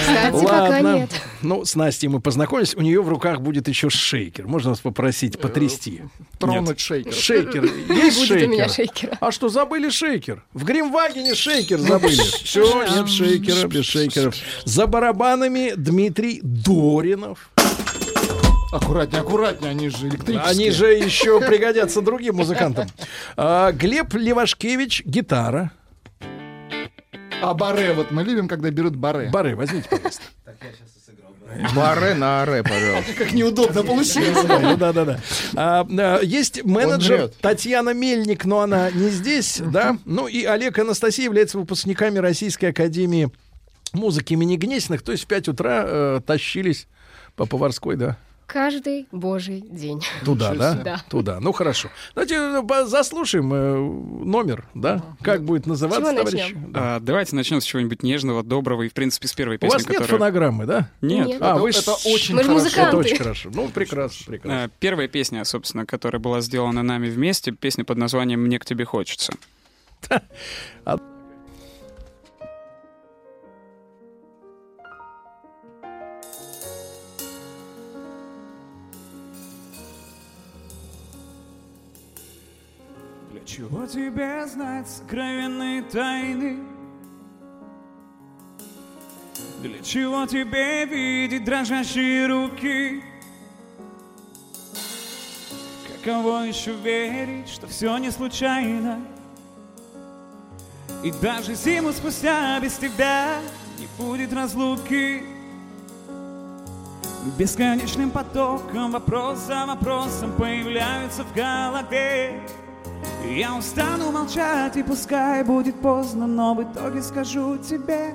Кстати, пока Ладно. нет. Ну, с Настей мы познакомились. У нее в руках будет еще шейкер. Можно вас попросить потрясти? Тронуть шейкер. Шейкер. Есть будет у меня шейкер? А что, забыли шейкер? В Гримвагене шейкер забыли. Все, нет шейкера, без шейкеров. За барабанами Дмитрий Доринов. Аккуратнее, аккуратнее, они же электрические. Они же еще пригодятся другим музыкантам. А, Глеб Левашкевич, гитара. А баре, вот мы любим, когда берут баре. Бары, возьмите, пожалуйста. Баре на аре, пожалуйста. Как неудобно получилось. Ну да, да, да. А, а, Есть менеджер. Татьяна Мельник, но она не здесь, да. Ну и Олег и Анастасия являются выпускниками Российской Академии музыки имени Гнесиных. То есть в 5 утра э, тащились по Поварской, да. Каждый божий день. Туда, да? Да. Туда. Ну хорошо. Давайте э, заслушаем э, номер, да? Как будет называться, чего товарищ? начнем? Да. А, давайте начнем с чего-нибудь нежного, доброго и, в принципе, с первой У песни, вас нет которая... фонограммы, да? Нет. Нет. А, вы Это ж- очень Мы же хорошо. музыканты. Это очень хорошо. Ну, прекрасно, прекрасно. А, Первая песня, собственно, которая была сделана нами вместе, песня под названием «Мне к тебе хочется». чего тебе знать сокровенные тайны? Для чего тебе видеть дрожащие руки? Каково еще верить, что все не случайно? И даже зиму спустя без тебя не будет разлуки Бесконечным потоком вопрос за вопросом появляются в голове Я устану молчать и пускай будет поздно, но в итоге скажу тебе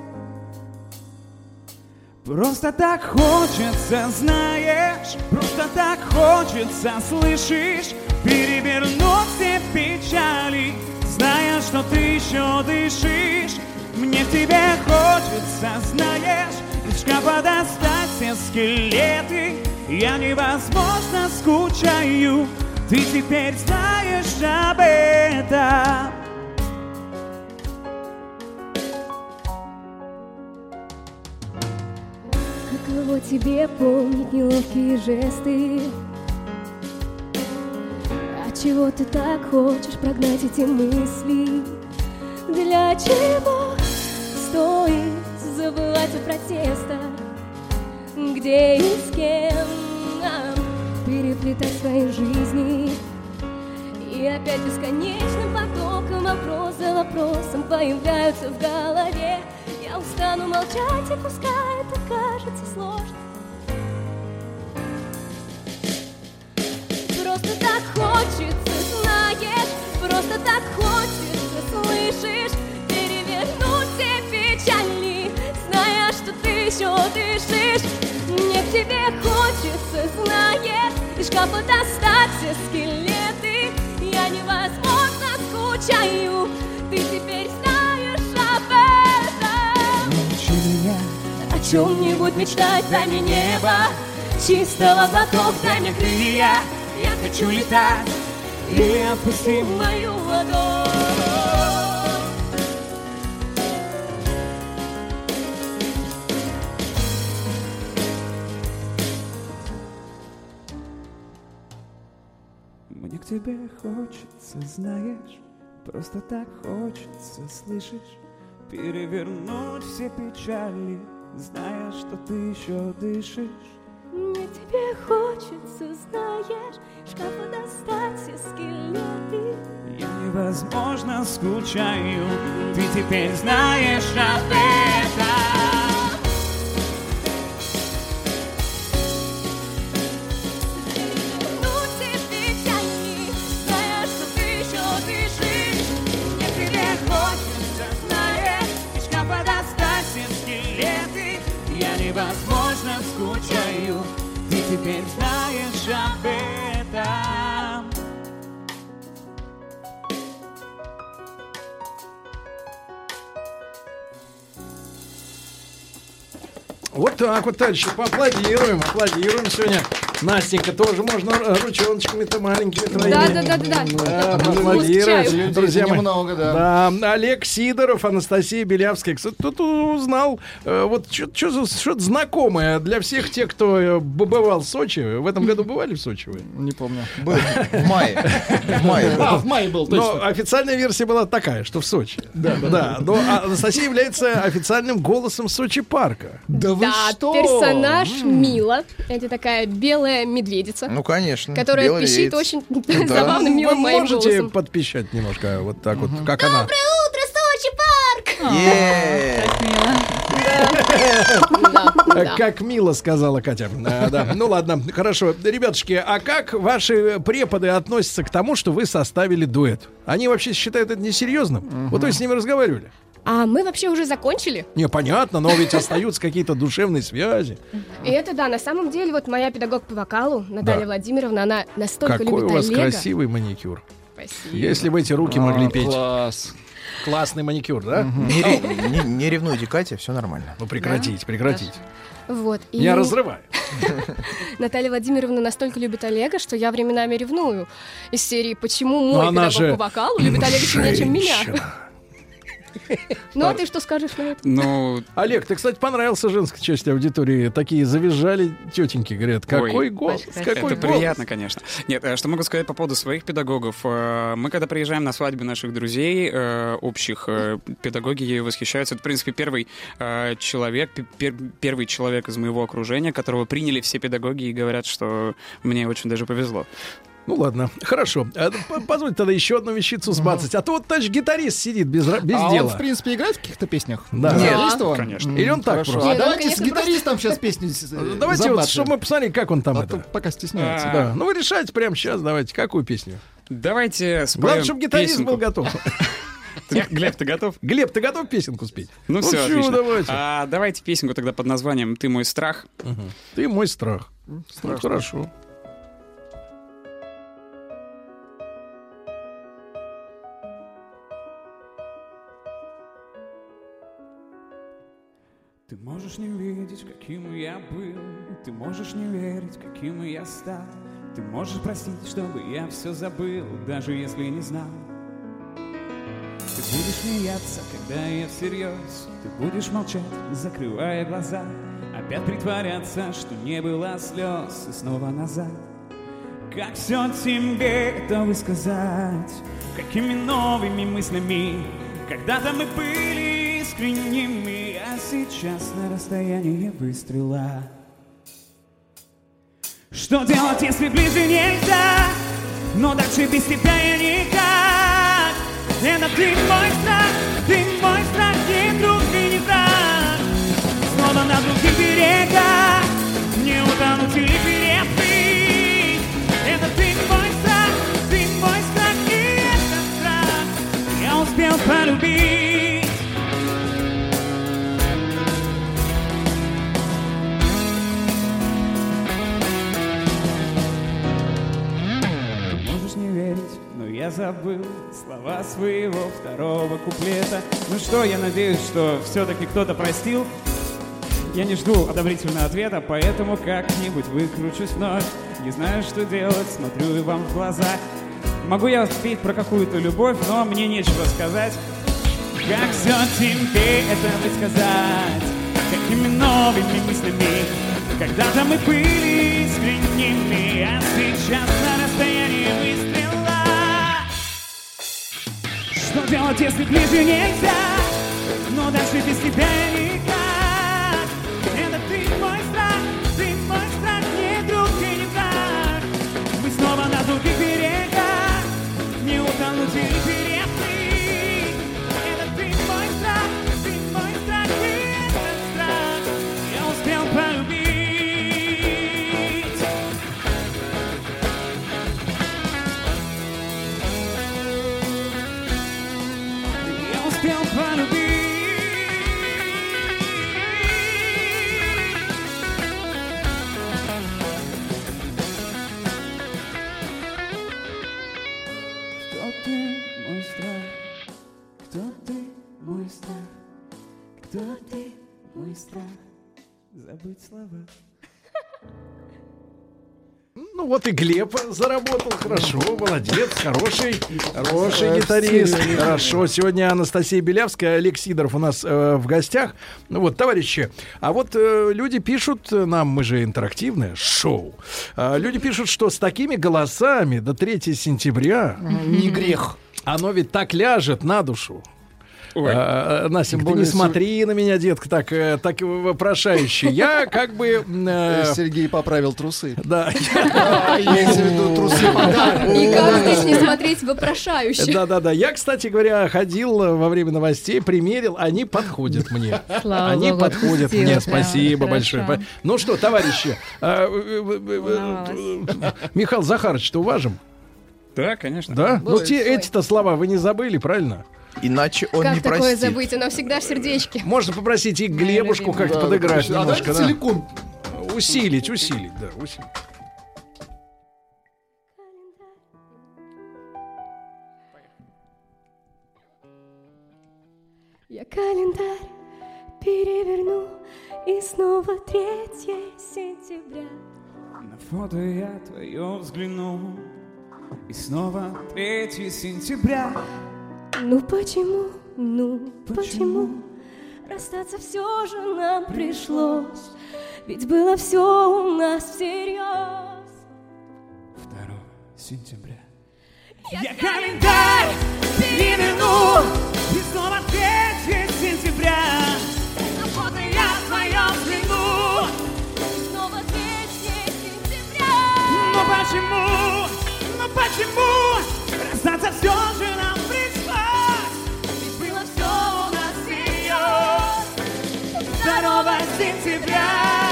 Просто так хочется, знаешь, просто так хочется, слышишь, перевернуть все печали, зная, что ты еще дышишь. Мне тебе хочется, знаешь, из шкафа достать все скелеты. Я невозможно скучаю, ты теперь знаешь об этом. Каково тебе помнить неловкие жесты? А чего ты так хочешь прогнать эти мысли? Для чего стоит забывать о протестах? Где и с кем нам переплетать свои жизни? И опять бесконечным потоком вопрос за вопросом появляются в голове. Я устану молчать, и пускай это кажется сложно. Просто так хочется, знаешь, просто так хочется, слышишь, перевернуть все печали, зная, что ты еще дышишь. Мне к тебе хочется, знаешь, из шкафа достать все скелеты. Я невозможно скучаю, ты теперь знаешь об этом. Научи меня О чем-нибудь мечтать, дай мне небо, чистого глоток, дай мне крылья. Я хочу летать и отпусти мою ладонь. Тебе хочется, знаешь, просто так хочется, слышишь, перевернуть все печали, зная, что ты еще дышишь. Мне тебе хочется, знаешь, из шкафа достать все скелеты. Я невозможно скучаю, ты теперь знаешь об этом. Теперь знаешь об этом. Вот так вот, товарищи, поаплодируем, аплодируем сегодня. Настенька, тоже можно ручоночками-то маленькими твоими. Да-да-да-да. Да, Ну, поаплодировать, смущаю. друзья мои. Немного, да. Да, Олег Сидоров, Анастасия Белявская. Кстати, тут узнал э, вот что-то знакомое для всех тех, кто э, бывал в Сочи. В этом году бывали в Сочи вы? Не помню. Был в мае. В мае. А, в мае был, Но точно. официальная версия была такая, что в Сочи. Да, да. Но Анастасия является официальным голосом Сочи парка. Да вы Да, что? персонаж Мила. Это такая белая медведица. Ну, конечно. Которая Белый пищит яйц. очень Да. забавным, Вы милым моим можете голосом. подпищать немножко вот так вот, как она. Доброе утро, Сочи парк! Да, Э, да. Как мило сказала Катя. Э, да. Ну ладно, хорошо. Ребятушки, а как ваши преподы относятся к тому, что вы составили дуэт? Они вообще считают это несерьезным? Вот вы с ними разговаривали? А мы вообще уже закончили? Не, понятно, но ведь остаются какие-то душевные связи. И это да, на самом деле, вот моя педагог по вокалу, Наталья Да. Владимировна, она настолько Какой у любит вас Олега. красивый маникюр. Спасибо. Если бы эти руки могли А, петь. Класс. Классный маникюр, да? Не, ре- не- ревнуйте, Катя, все нормально. Ну прекратите, прекратите. Вот. И Я разрываю. Наталья Владимировна настолько любит Олега, что я временами ревную. Из серии «Почему мой педагог по вокалу любит Олега сильнее, чем меня?» Ну, а ты что скажешь на это? Ну, Олег, ты, кстати, понравился женской части аудитории. Такие завизжали тетеньки, говорят, какой Ой, голос, это какой голос. приятно, конечно. Нет, э, что могу сказать по поводу своих педагогов. Э, Мы, когда приезжаем на свадьбы наших друзей э, общих, педагоги ею восхищаются. Это, в принципе, первый человек, пе- пер- первый человек из моего окружения, которого приняли все педагоги и говорят, что мне очень даже повезло. Ну ладно, хорошо. А, Позвольте тогда еще одну вещицу сбацать. А то вот товарищ гитарист сидит без, без а дела. он, в принципе, играет в каких-то песнях? Да. Нет. Да, Есть он? конечно. Или он так хорошо. просто? А Нет, он, давайте с гитаристом сейчас песню Ну, Давайте вот, забацаем. чтобы мы посмотрели, как он там А это. то пока стесняется. Да. Ну вы решайте прямо сейчас, давайте, какую песню? Давайте споем Главное, чтобы гитарист песенку. был готов. Ты- Глеб, ты готов? Глеб, ты готов песенку спеть? Ну, все, чё, отлично. давайте. А, давайте песенку тогда под названием «Ты мой страх». Ты мой страх. Ну, Страшно. хорошо. Можешь не видеть, каким я был. Ты можешь не верить, каким я стал. Ты можешь простить, чтобы я все забыл Даже если не знал. Ты будешь смеяться, когда я всерьез Ты будешь молчать, закрывая глаза. Опять притворяться, что не было слез И снова назад. Как все тебе готовы сказать Какими новыми мыслями? Когда-то мы были искренними сейчас на расстоянии выстрела. Что делать, если ближе нельзя? Но дальше без тебя я никак. Это ты мой страх, ты мой страх Не друг и не враг. Снова на других берегах Не утонуть или переплыть Это ты мой страх, ты мой страх И этот страх. Я успел полюбить я забыл слова своего второго куплета. Ну что, я надеюсь, что все-таки кто-то простил. Я не жду одобрительного ответа, поэтому как-нибудь выкручусь вновь. Не знаю, что делать, смотрю и вам в глаза. Могу я спеть про какую-то любовь, но мне нечего сказать. Как все тебе это высказать? Какими новыми мыслями? Когда-то мы были искренними, а сейчас на расстоянии выстрела. Что делать, если ближе нельзя? Но дальше без тебя я никак. Забыть слова. Ну вот и Глеб заработал хорошо, молодец, хороший, хороший Э, гитарист. все, Хорошо, сегодня Анастасия Белявская, Олег Сидоров у нас э, в гостях. Ну вот, товарищи, а вот э, люди пишут нам, мы же интерактивное шоу, А, люди пишут, что с такими голосами до 3 сентября... Не грех. Оно ведь так ляжет на душу. Ой. А, ты более, не смотри на меня, детка, так, э, так вопрошающе. Я как бы... э, Сергей поправил трусы. Да. А, Имеется в виду трусы. И как здесь не смотреть вопрошающе? Да-да-да. Я, кстати говоря, ходил э, во время новостей, примерил, они подходят мне. Слава Они подходят мне. да, Спасибо большое. Ну что, товарищи, э, э, э, э, Михаил Захарович-то уважим? Да, конечно. Да? Ну, эти-то слова вы не забыли, правильно? Иначе он Как не такое простит. забыть? Она всегда в сердечке. Можно попросить и Глебушку как-то Да, подыграть А немножко. давайте да? целиком. Усилить, усилить, да, усилить. Я календарь переверну И снова 3 сентября На фото я твое взгляну И снова 3 сентября Ну почему Ну, почему расстаться все же нам пришлось? Ведь было все у нас всерьез. 2 сентября. Я календарь переверну И снова 3 сентября На фото я твоем взгляну Снова 3 сентября. Но почему, но почему Расстаться все же нам 2 сентября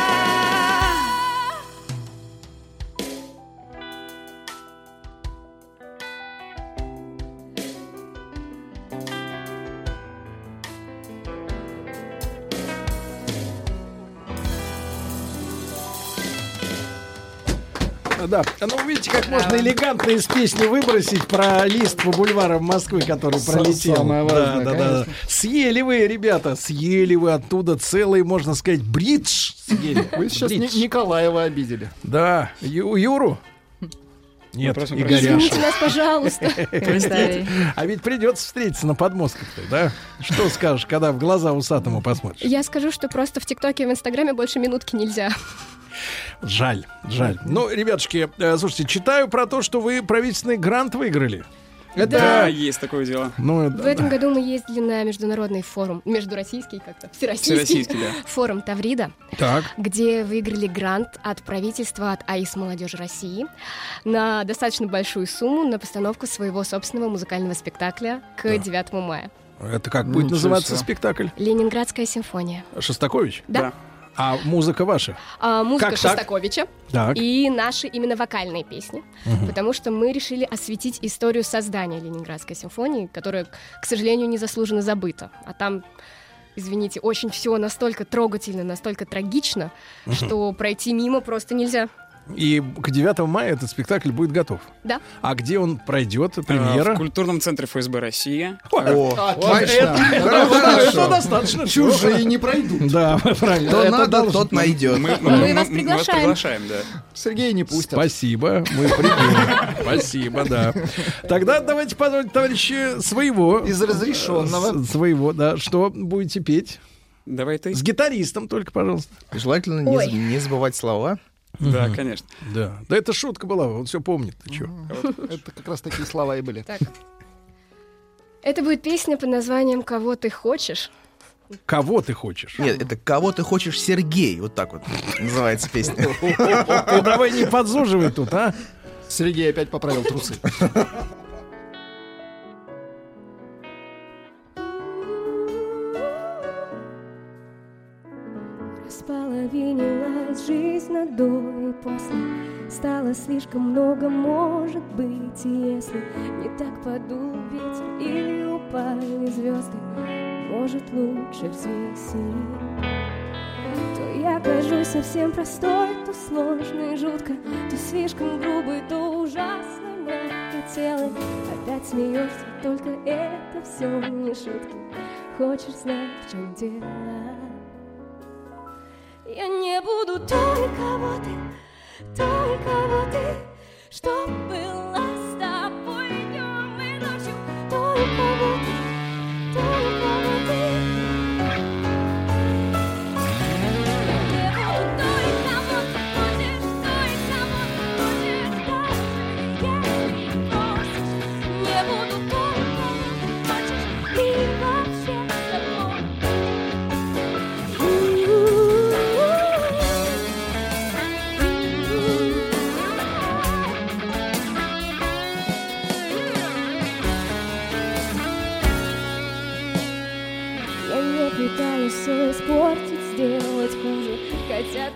Да, ну видите, как можно элегантно из песни выбросить про лист по бульварам Москвы, который пролетел. самое важное, да, да, да. Съели вы, ребята, съели вы оттуда целый, можно сказать, бридж съели. Вы сейчас Бридж. Ни- Николаева обидели. Да, Ю- Юру? Нет, Игоряшу. Извините нас, пожалуйста. А ведь придется встретиться на подмостках-то, да? Что скажешь, когда в глаза усатому посмотришь? Я скажу, что просто в ТикТоке и в Инстаграме больше минутки нельзя. Жаль, жаль. Ну, ребятушки, э, слушайте, читаю про то, что вы правительственный грант выиграли. Это... Да, есть такое дело. Ну, В этом году мы ездили на международный форум, междуроссийский как-то, всероссийский, Всероссийский, да. форум Таврида, Так. где выиграли грант от правительства, от АИС Молодежи России на достаточно большую сумму на постановку своего собственного музыкального спектакля к 9 мая. Это как будет Ничего называться себе. спектакль? Ленинградская симфония. Шостакович? Да. А музыка ваша? А, музыка Как так? Шостаковича Так. и наши именно вокальные песни, Мгм. потому что мы решили осветить историю создания Ленинградской симфонии, которая, к сожалению, незаслуженно забыта. А там, извините, очень все настолько трогательно, настолько трагично, Мгм. что пройти мимо просто нельзя. И к 9 мая этот спектакль будет готов. Да. А где он пройдет? А, Премьера? В культурном центре ФСБ России. О, вот Отлично. это, это- достаточно. Чужие не пройдут. Да, правильно. Кто надо, тот найдет. Мы, Мы вас мы вас приглашаем. приглашаем, да. Сергея не пустят. Спасибо, мы придем. Спасибо, да. Тогда давайте позвольте, товарищи, своего. Из разрешенного. Своего, да. Что будете петь? Давай ты. С гитаристом только, пожалуйста. Желательно не забывать слова. Да, конечно. Да. Да это шутка была, он все помнит. Ты чё? Это как раз такие слова и были. Так. Это будет песня под названием «Кого ты хочешь». Кого ты хочешь? Нет, это «Кого ты хочешь, Сергей». Вот так вот называется песня. Ты давай не подзуживай тут, а? Сергей опять поправил трусы. Располовинилась жизнь на до и после Стало слишком много, может быть, если Не так подул ветер или упали звезды Может, лучше взвесить. То я кажусь совсем простой, то сложной, жутко То слишком грубый, то ужасно мягкой телой Опять смеешься, только это все не шутки. Хочешь знать, в чем дело? Я не буду той, кого ты, той, кого ты, что была с тобой днем и ночью, той, кого ты, той, кого ты.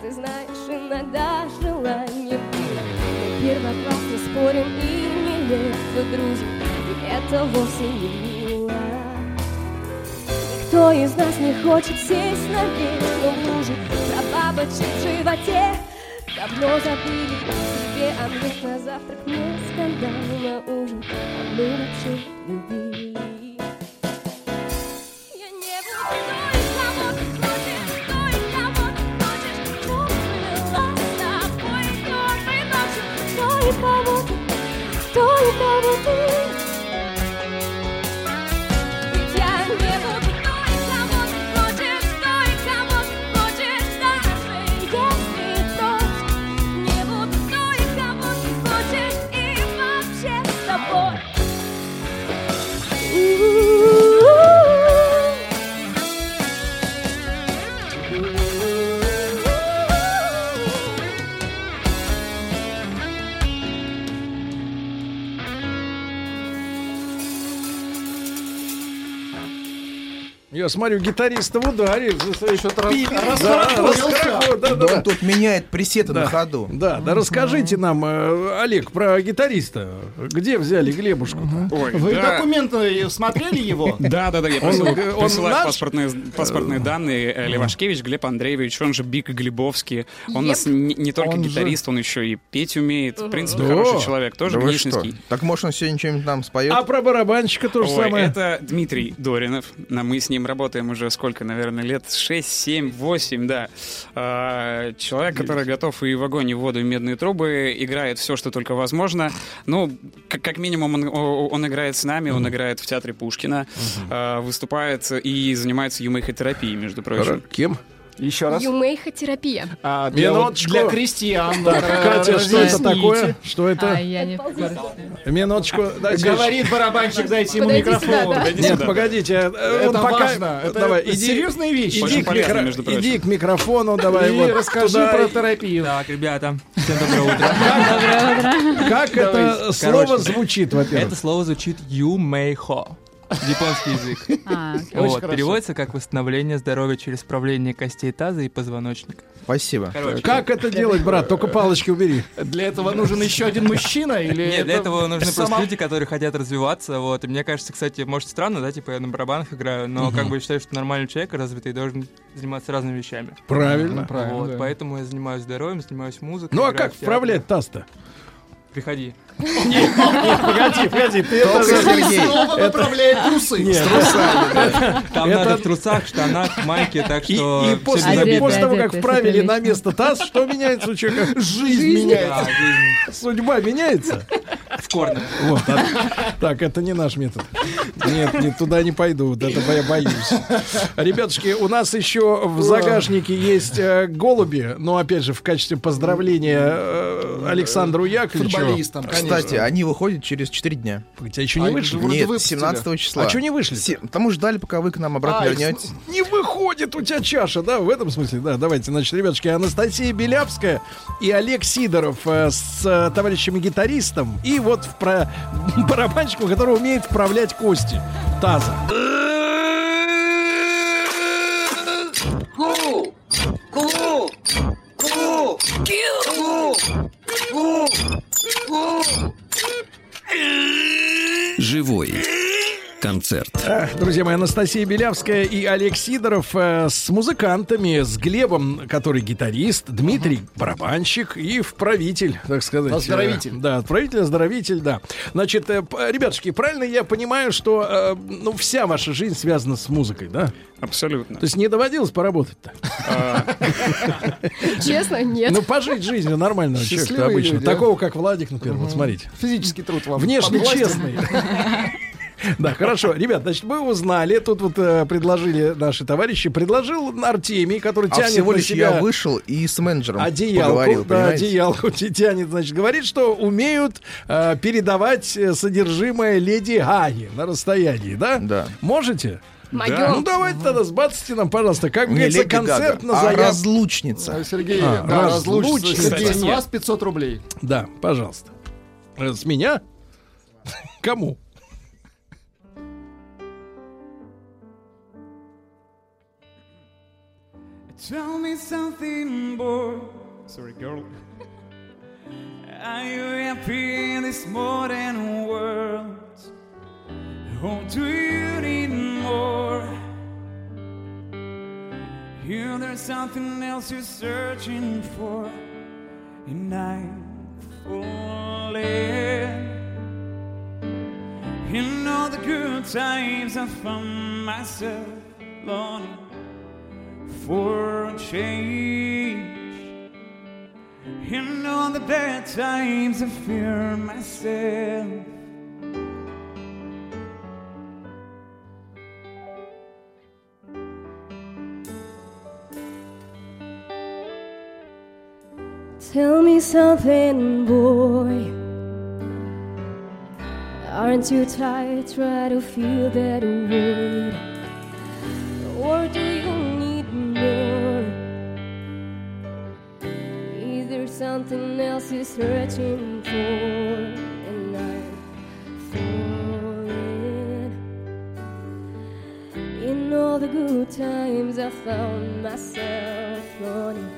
Ты знаешь, иногда желание Мы первоклассно спорим и нелепо дружим И это вовсе не мило. Никто из нас не хочет сесть на белом луже Про бабочек в животе давно забыли. Тебе омлет на завтрак, мне скандал на ужин. А мы вообще любили Я смотрю, гитариста в ударе. за свои пили. Да, да, да, Он да. тут меняет пресеты на ходу. Да, да расскажите нам, э, Олег, про гитариста. Где взяли Глебушку? Ой, Вы да. документы смотрели его? Да, да, да, я наш? паспортные, паспортные данные. Э, Левашкевич Глеб Андреевич, он же Бик Глебовский. Он у нас не, не только Он же- гитарист, он еще и петь умеет. В принципе, Да. хороший человек, тоже Да гнишинский. Так может он сегодня что-нибудь нам споет? А про барабанщика то же Ой, самое. это Дмитрий Доринов. На- Мы с ним работаем уже сколько, наверное, лет 6, 7, 8, да. А, Человек, который готов и в огонь, и в воду, и медные трубы, играет все, что только возможно. Ну, как, как минимум, он, он играет с нами, он играет в театре Пушкина, а, выступает и занимается юмейхотерапией, между прочим. Кем? Еще раз. Юмейхотерапия. А, для, Минуточку. для крестьян. Так, Катя, что это такое? Что А, это? я не. Минуточку. Говорит барабанщик, дайте ему микрофон. Нет, погодите. э, Это важно. Это, давай, это иди, серьезные вещи. иди, к микрофону, давай И вот расскажи про терапию. Так, ребята, всем доброе утро. Как это слово звучит, во-первых? Это слово звучит юмейхо. Японский язык. А, Вот, переводится как восстановление здоровья через вправление костей таза и позвоночника. Спасибо. Короче, Как это делать, брат? Только палочки убери. Для этого нужен еще один мужчина или Нет, для это этого нужны сама- просто люди, которые хотят развиваться, вот. И мне кажется, кстати, может странно, да, типа я на барабанах играю, но как бы считаю, что нормальный человек развитый должен заниматься разными вещами. Правильно. Правильно, Вот, да. поэтому я занимаюсь здоровьем, занимаюсь музыкой. Ну а как вправлять таз-то? Приходи. Нет, погоди, погоди, ты это... Снова направляет трусы. Нет. Там надо в трусах, штанах, майке, так И, что... и после, того, как вправили на место таз, что меняется у человека? Жизнь меняется. Судьба меняется? в корне. Вот, так, это не наш метод. Нет, нет, туда не пойду, вот это я боюсь. Ребятушки, у нас еще в загашнике есть э, голуби, но опять же в качестве поздравления э, Александру Яковлевичу. Футболистам, конечно. Кстати, они выходят через 4 дня. А еще не А вышли? Нет, выпустили. 17 числа. А что не вышли? Се- Потому ждали, пока вы к нам обратно А, вернетесь. Не выходит у тебя чаша, да, в этом смысле, да, давайте, значит, ребятушки, Анастасия Белявская и Олег Сидоров э, с э, товарищем-гитаристом и вот в про... барабанщиком, который умеет вправлять кости таза. Ку! Ку! Живой концерт. Эх, Друзья мои, Анастасия Белявская и Олег Сидоров э, с музыкантами, с Глебом, который гитарист, Дмитрий барабанщик и вправитель, так сказать. Оздоровитель. Э, Да, отправитель, оздоровитель, да. Значит, э, ребятушки, правильно я понимаю, что э, ну, вся ваша жизнь связана с музыкой, да? Абсолютно. То есть не доводилось поработать-то? Честно, нет. Ну, пожить жизнью нормального человека обычно. а? Такого, как Владик, например, вот смотрите. Физический труд вам. Внешне честный. Да, хорошо. Ребят, значит, мы узнали, тут вот э, предложили наши товарищи, предложил Артемий, который А тянет всего на лишь себя я вышел и с менеджером одеялку, поговорил, да, понимаете? одеялку тянет, значит, говорит, что умеют э, передавать э, содержимое леди Гаги на расстоянии, да? Да. Можете? Могём. Ну, давайте тогда сбацайте нам, пожалуйста, как Не говорится, Леди концерт Гага, на а разлучница. А, Сергей, А, да, разлучница. Сергей, с вас 500 рублей. Да, пожалуйста. Э, С меня? Кому? Tell me something, boy. Sorry, girl. Are you happy in this modern world? Or do you need more? Here there's something else you're searching for, and I'm falling. In all the good times, I found myself longing for a change. In all the bad times, I fear myself. Tell me something, boy. Aren't you tired? Try to feel that void. Something else you're searching for? And I'm falling in all the good times I found myself longing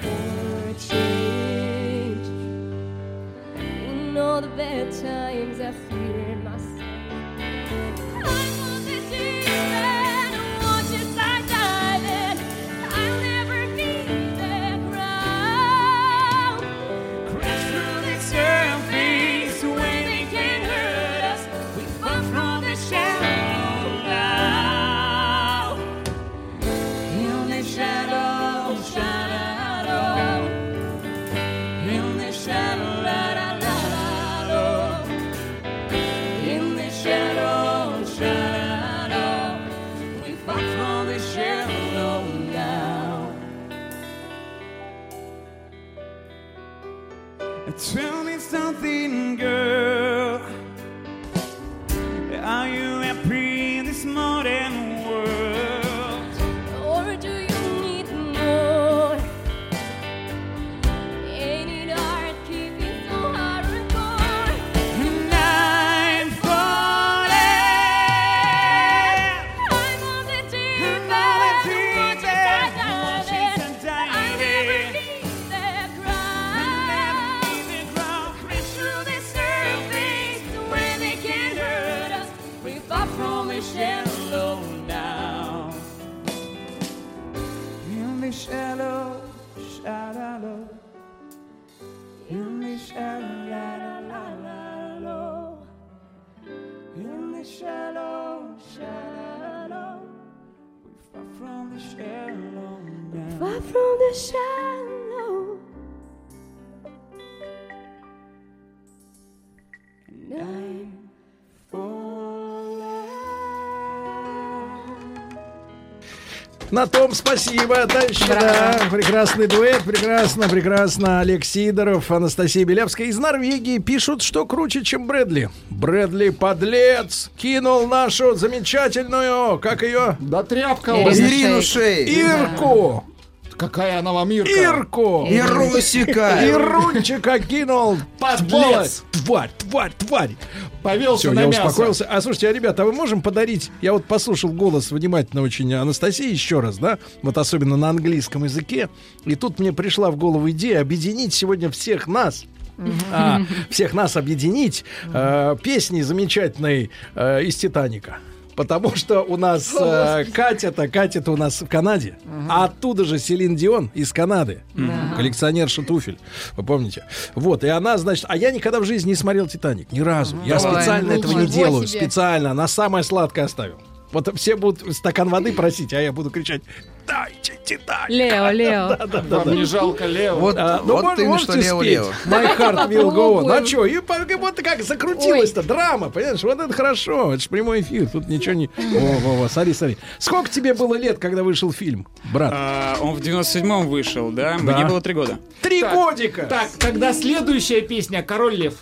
for change. In all the bad times I На том спасибо. Дальше, да, прекрасный дуэт, прекрасно, прекрасно. Олег Сидоров, Анастасия Белявская из Норвегии пишут, что круче, чем Брэдли. Брэдли подлец кинул нашу замечательную, как ее? Да тряпка Ирину Шей. Ирку. Какая она вам Ирка? Ирку. Ирусика. Ирунчика кинул. Подлец. Тварь, тварь, тварь. Повелся Все, на я мясо. успокоился. А слушайте, а, ребята, а вы можем подарить? Я вот послушал голос внимательно очень Анастасии еще раз, да? Вот особенно на английском языке. И тут мне пришла в голову идея объединить сегодня всех нас. а, всех нас объединить э, песней замечательной э, из Титаника. Потому что у нас э, Катя-то, Катя-то у нас в Канаде, а оттуда же Селин Дион из Канады, Да. коллекционерша туфель, вы помните? Вот, и она, значит, а я никогда в жизни не смотрел Титаник, ни разу. Я Ой, специально этого не делаю, себе. специально, она самое сладкое оставил. Вот все будут стакан воды просить, а я буду кричать «Дайте Титаник!» Лео, Лео. Да, да, да, Вам да. не жалко Лео? Вот, А, ну, вот мож- именно, можете что Лео, Лео. My heart will go on. А что? И вот как закрутилась-то драма, понимаешь? Вот это хорошо. Это же прямой эфир. Тут ничего не... О, во, во, смотри, смотри. Сколько тебе было лет, когда вышел фильм, брат? А, он в 97-м вышел, да? Да. Мне было три года. Три Так, годика! Так, тогда следующая песня «Король лев».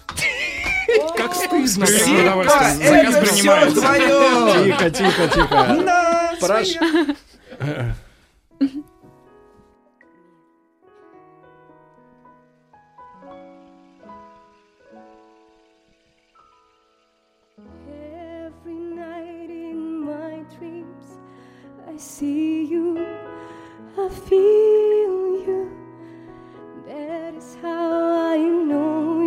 Как стыдно. Удовольствием. это принимается. твоё. Тихо, тихо, тихо. Прошу. Every night in my dreams, I see you, I feel you. That is how I know.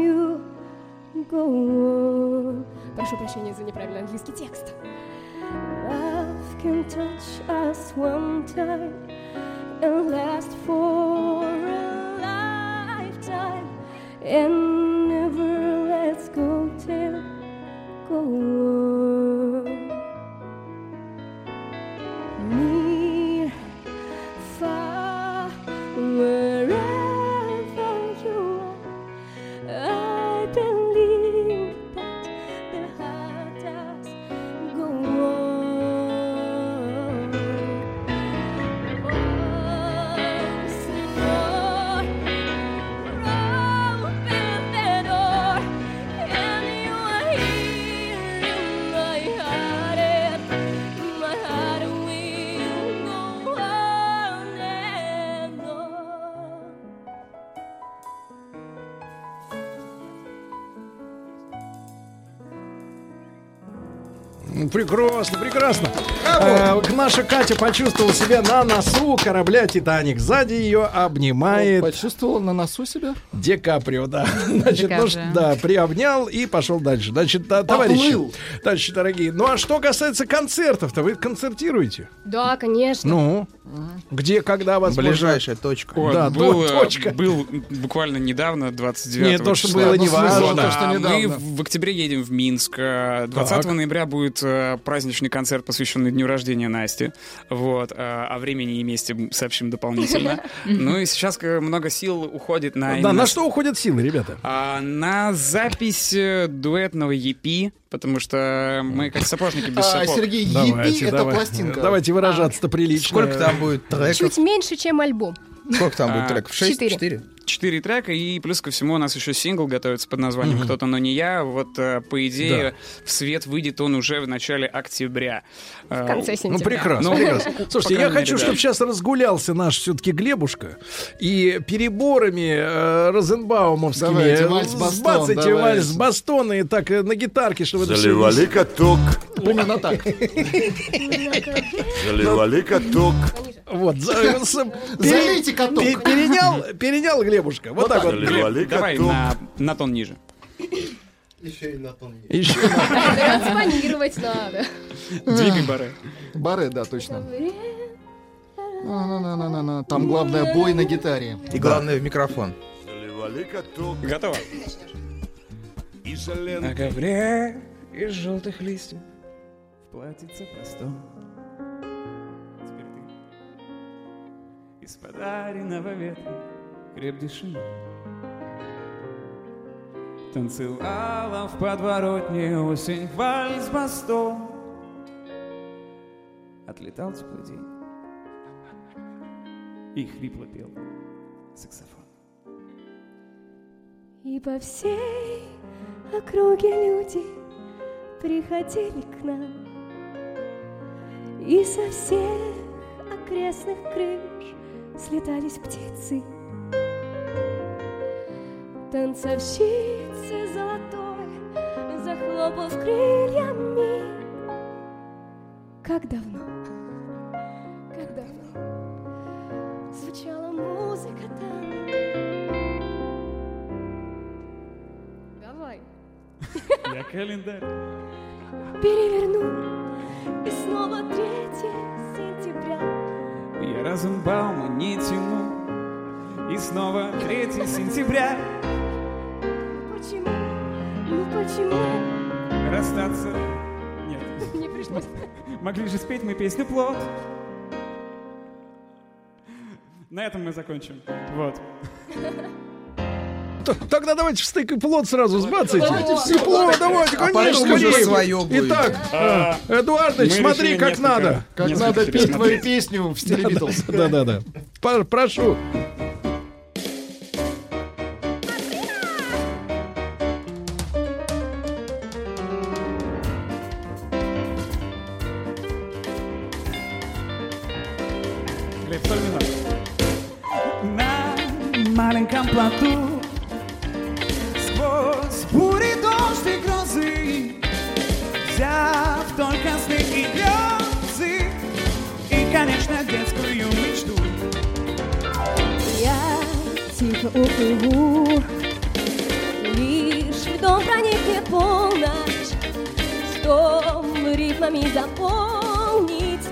Go on. Прошу прощения за неправильный английский текст. Love can touch us one time and last for a lifetime and Ну, Прекрасно, прекрасно. Э, наша Катя почувствовала себя на носу корабля «Титаник». Сзади ее обнимает... Почувствовал на носу себя? Ди Каприо, да. Значит, ну, да, приобнял и пошел дальше. Значит, да, товарищи, товарищи дорогие. Ну, а что касается концертов-то, вы концертируете? Да, конечно. Ну, где, когда вас Ближайшая точка. Ой, Да, был, то- э, точка. был буквально недавно, 29 Не, то, что числа. было, не важно. Да, То, что мы в октябре едем в Минск. э, 20 Так. ноября будет э, праздничный концерт, посвященный дню рождения Насти. Вот. э, О времени и месте сообщим дополнительно. Ну и сейчас э, много сил уходит на... Да, на что уходят силы, ребята? а, на запись э, дуэтного EP, потому что мы как сапожники без А, сапог. Сергей, EP это пластинка. Давайте выражаться-то прилично. Сколько там будет треков? Чуть меньше, чем альбом. Сколько там будет А, треков? Шесть? четыре. Четыре? Трека, и плюс ко всему у нас еще сингл готовится под названием «Кто-то, но не я». Вот, э, по идее, в свет выйдет он уже в начале октября. В конце Ну, прекрасно, прекрасно. Слушайте, я хочу, чтобы сейчас разгулялся наш все-таки Глебушка и переборами э, розенбаумовскими Давайте, э, вальс бастон, сбацайте давайте. вальс бастон и так э, на гитарке, чтобы Заливали каток, Именно так. заливали каток. Вот, Залейте каток. пе- перенял, перенял Глебушка. Вот так вот. Давай на, на тон ниже. Еще и на тон. Еще. Транспонировать надо. Двигай бары. Бары, да, точно. На-на-на-на-на. Там главное бой на гитаре. И главное в микрофон. Готово. И На ковре из желтых листьев в платьице простом. Из подаренного ветра крепдыши. Танцевала в подворотне осень вальс бастон. Отлетал теплый день. И хрипло пел саксофон. И по всей округе люди приходили к нам И со всех окрестных крыш слетались птицы Танцовщицы золотой, захлопав крыльями Как давно, как давно звучала музыка там Давай. Я календарь. Переверну и снова 3 сентября. Я Розенбаума не тяну И снова 3 сентября. Почему? Ну почему? Расстаться. Нет. Не пришлось. Могли же спеть мы песню «Плод» На этом мы закончим. Вот Тогда давайте в стык и плод сразу сбацайте. Тепло, плод. давайте, А конечно, будет. Итак, А, э, Эдуардович, смотри, как надо. Как надо петь твою песню в стиле Битлз. Да-да-да. Прошу. Минор. Конечно, детскую мечту Я тихо уплыву, лишь в дом проникнет полночь, что ритмами заполнить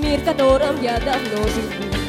мир, в котором я давно живу.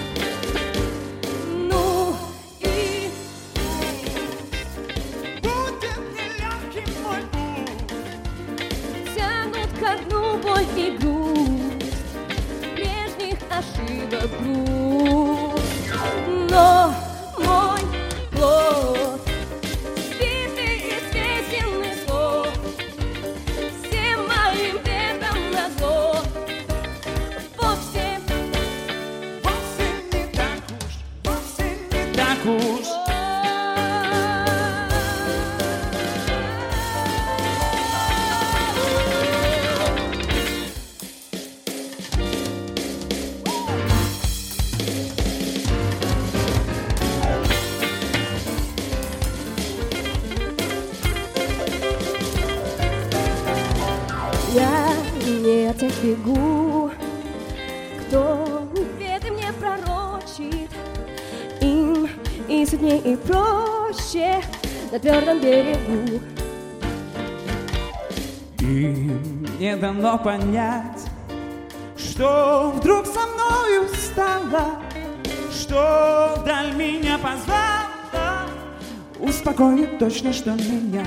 Твердом берегу. Им не дано понять, что вдруг со мною стало, что вдаль меня позвала, успокоит точно, что меня.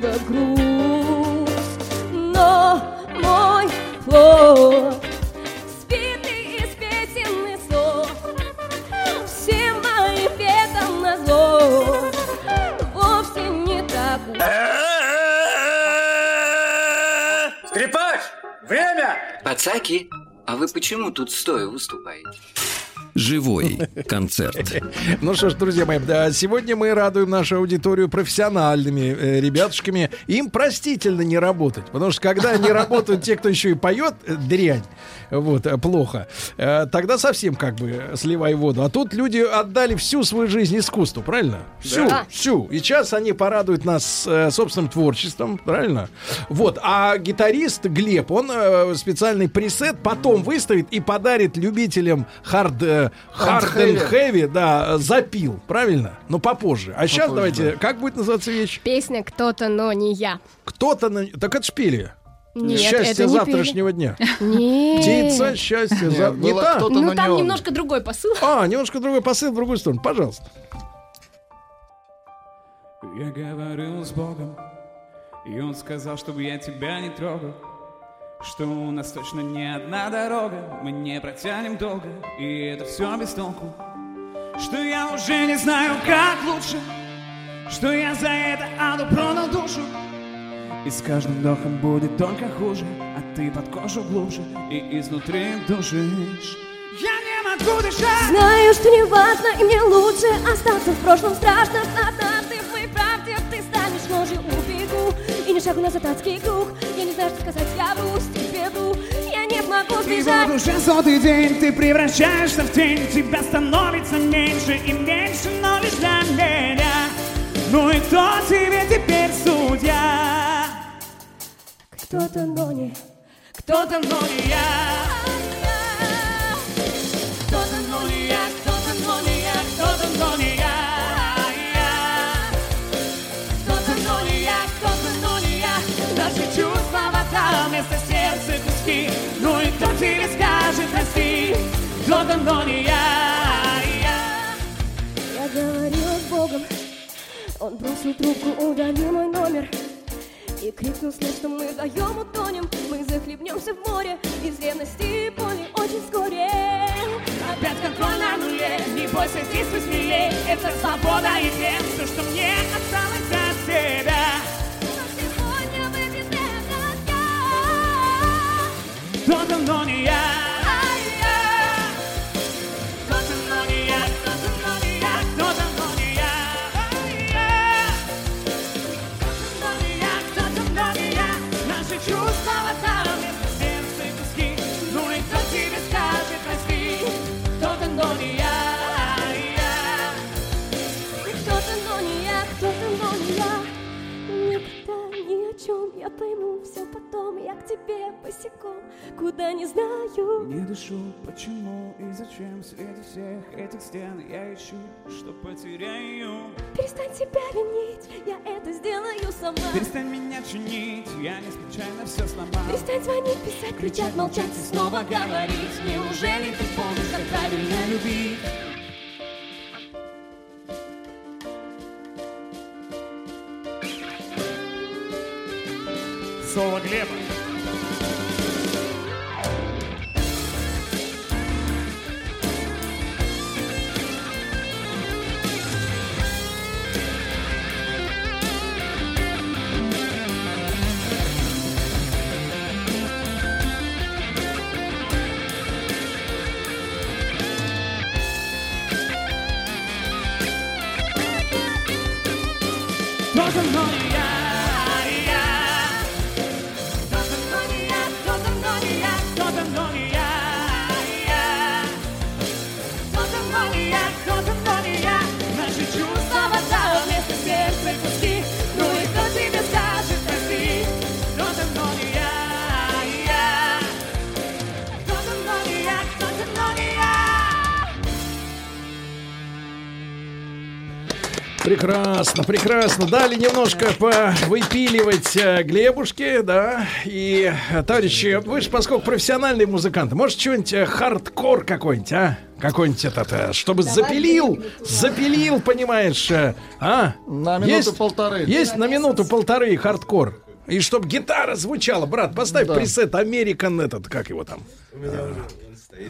Ошибок груз. Но мой флот, сбитый из песен и слов, всем моим бедам вовсе не так уж. Скрипач, время! Пацаки, а вы почему тут стоя выступаете? Живой концерт. Ну что ж, друзья мои, да, сегодня мы радуем нашу аудиторию профессиональными э, ребятушками. Им простительно не работать, потому что когда не работают те, кто еще и поет э, дрянь, вот, э, плохо, э, тогда совсем как бы сливай воду. А тут люди отдали всю свою жизнь искусству, правильно? Всю, Да. всю. И сейчас они порадуют нас э, собственным творчеством, правильно? Вот. А гитарист Глеб, он э, специальный пресет потом выставит и подарит любителям хард, hard and heavy. heavy, да, запил, правильно? Но попозже. А сейчас давайте, как будет называться вещь? Песня «Кто-то, но не я». Кто-то на... Так это шпили. Нет, Счастье это не завтрашнего дня. Нет. Птица, счастье, Нет, за... не та? Ну, там немножко другой посыл. А, немножко другой посыл в другую сторону. Пожалуйста. Я говорил с Богом, и Он сказал, чтобы я тебя не трогал. Что у нас точно не одна дорога, мы не протянем долго, и это все без толку. Что я уже не знаю, как лучше, что я за это аду продал душу. И с каждым вдохом будет только хуже, а ты под кожу глубже и изнутри душишь. Я не могу дышать! Знаю, что не важно, и мне лучше остаться в прошлом страшно. Однажды в моей правде ты станешь убегу. И не шагу назад адский круг. Я не знаю, что сказать, я вру, тебе вру. Я не смогу И сбежать. вот уже сотый день ты превращаешься в тень Тебя становится меньше и меньше, но лишь для меня Ну и кто тебе теперь судья? Кто-то, но не Кто-то, но не я И кто тебе скажет прости? Кто-то, но не я Я. Я говорила с Богом, он бросил трубку, удалил мой номер И крикнул вслед, что мы вдвоем утонем Мы захлебнемся в море из ревности и боли очень вскоре Опять контроль на нуле, не бойся, действуй смелее Это свобода и верь, все, что мне осталось от тебя Кто-то, но не я Кто-то, но не я, кто-то, но не я, кто-то, ни о чем я пойму все потом Я к тебе босиком, куда не знаю. Не дышу, почему и зачем Среди всех этих стен я ищу, что потеряю? Перестань себя винить, я это сделаю сама. Перестань меня чинить, я не случайно все сломал. Перестань звонить, писать, кричать, молчать и снова говорить. Неужели ты помнишь, как правильно любить? Соло Глеба. Прекрасно, прекрасно. Дали немножко повыпиливать э, Глебушки, да. И, э, товарищи, вы же, поскольку профессиональные музыканты, может, что-нибудь э, хардкор какой-нибудь, а? Какой-нибудь этот, э, чтобы запилил, запилил, понимаешь, э, а? На минуту полторы. Есть на минуту полторы хардкор. И чтобы гитара звучала, брат, поставь Да. пресет American этот, как его там?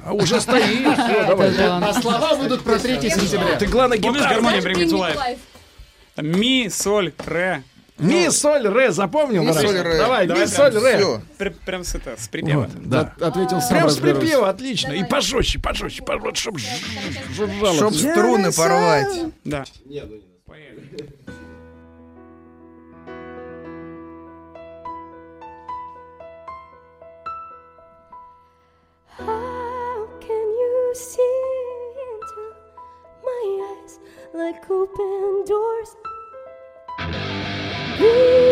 А уже стоит, все, давай. А слова будут про 3 сентября. Ты, главное, Помнишь гитару. to Life? Там Ми, соль, ре. Ми, соль, ре, запомнил? Ми, соль, ре. Давай, Давай ми, прям соль, ре. Прям с, это, с припева. Вот, да. Ответил сам Прям с припева, отлично. И пожестче, пожестче, пожестче, чтобы жужжало. Чтоб струны порвать. Да. How can you see into my eyes like open doors? Woo!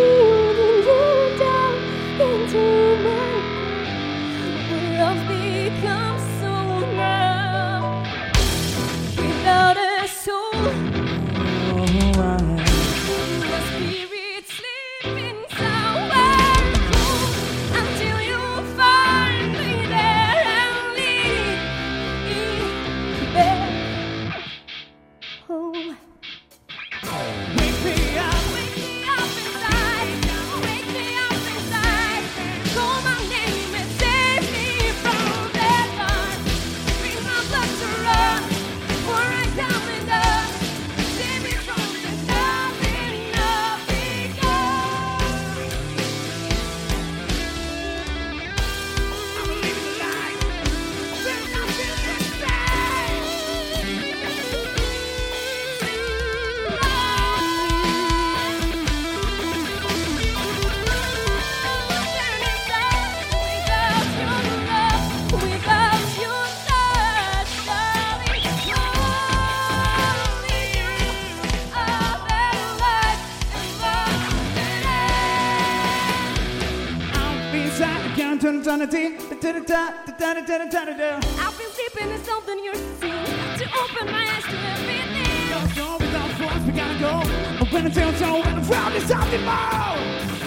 I've been sleeping in something you're seeing to open my eyes to everything. Don't without force, we gotta go. Open the tail, so when the crowd is something more.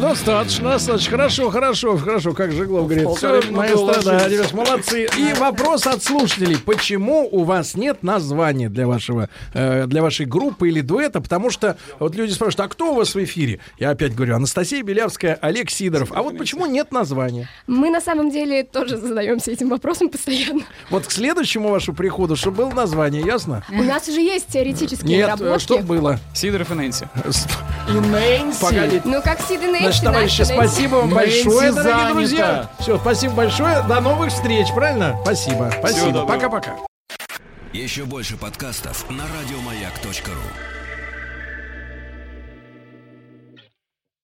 Достаточно, достаточно. Хорошо, хорошо, хорошо, как Жиглов говорит. Все, минуты маэстро, да, уложились. ребят, молодцы. И вопрос от слушателей. Почему у вас нет названия для вашего, э, для вашей группы или дуэта? Потому что вот люди спрашивают, а кто у вас в эфире? Я опять говорю, Анастасия Белявская, Олег Сидоров. А вот почему нет названия? Мы на самом деле тоже задаемся этим вопросом постоянно. Вот к следующему вашему приходу, чтобы было название, ясно? У нас уже есть теоретические Нет, наработки. что было? Сидоров и Нэнси. И Нэнси. Погодите. Ну, как Сид и Нэнси, Значит, товарищи, спасибо вам большое, дорогие друзья. Все, спасибо большое. До новых встреч, правильно? Спасибо. Спасибо. Пока-пока. Еще больше подкастов на радиомаяк.ру.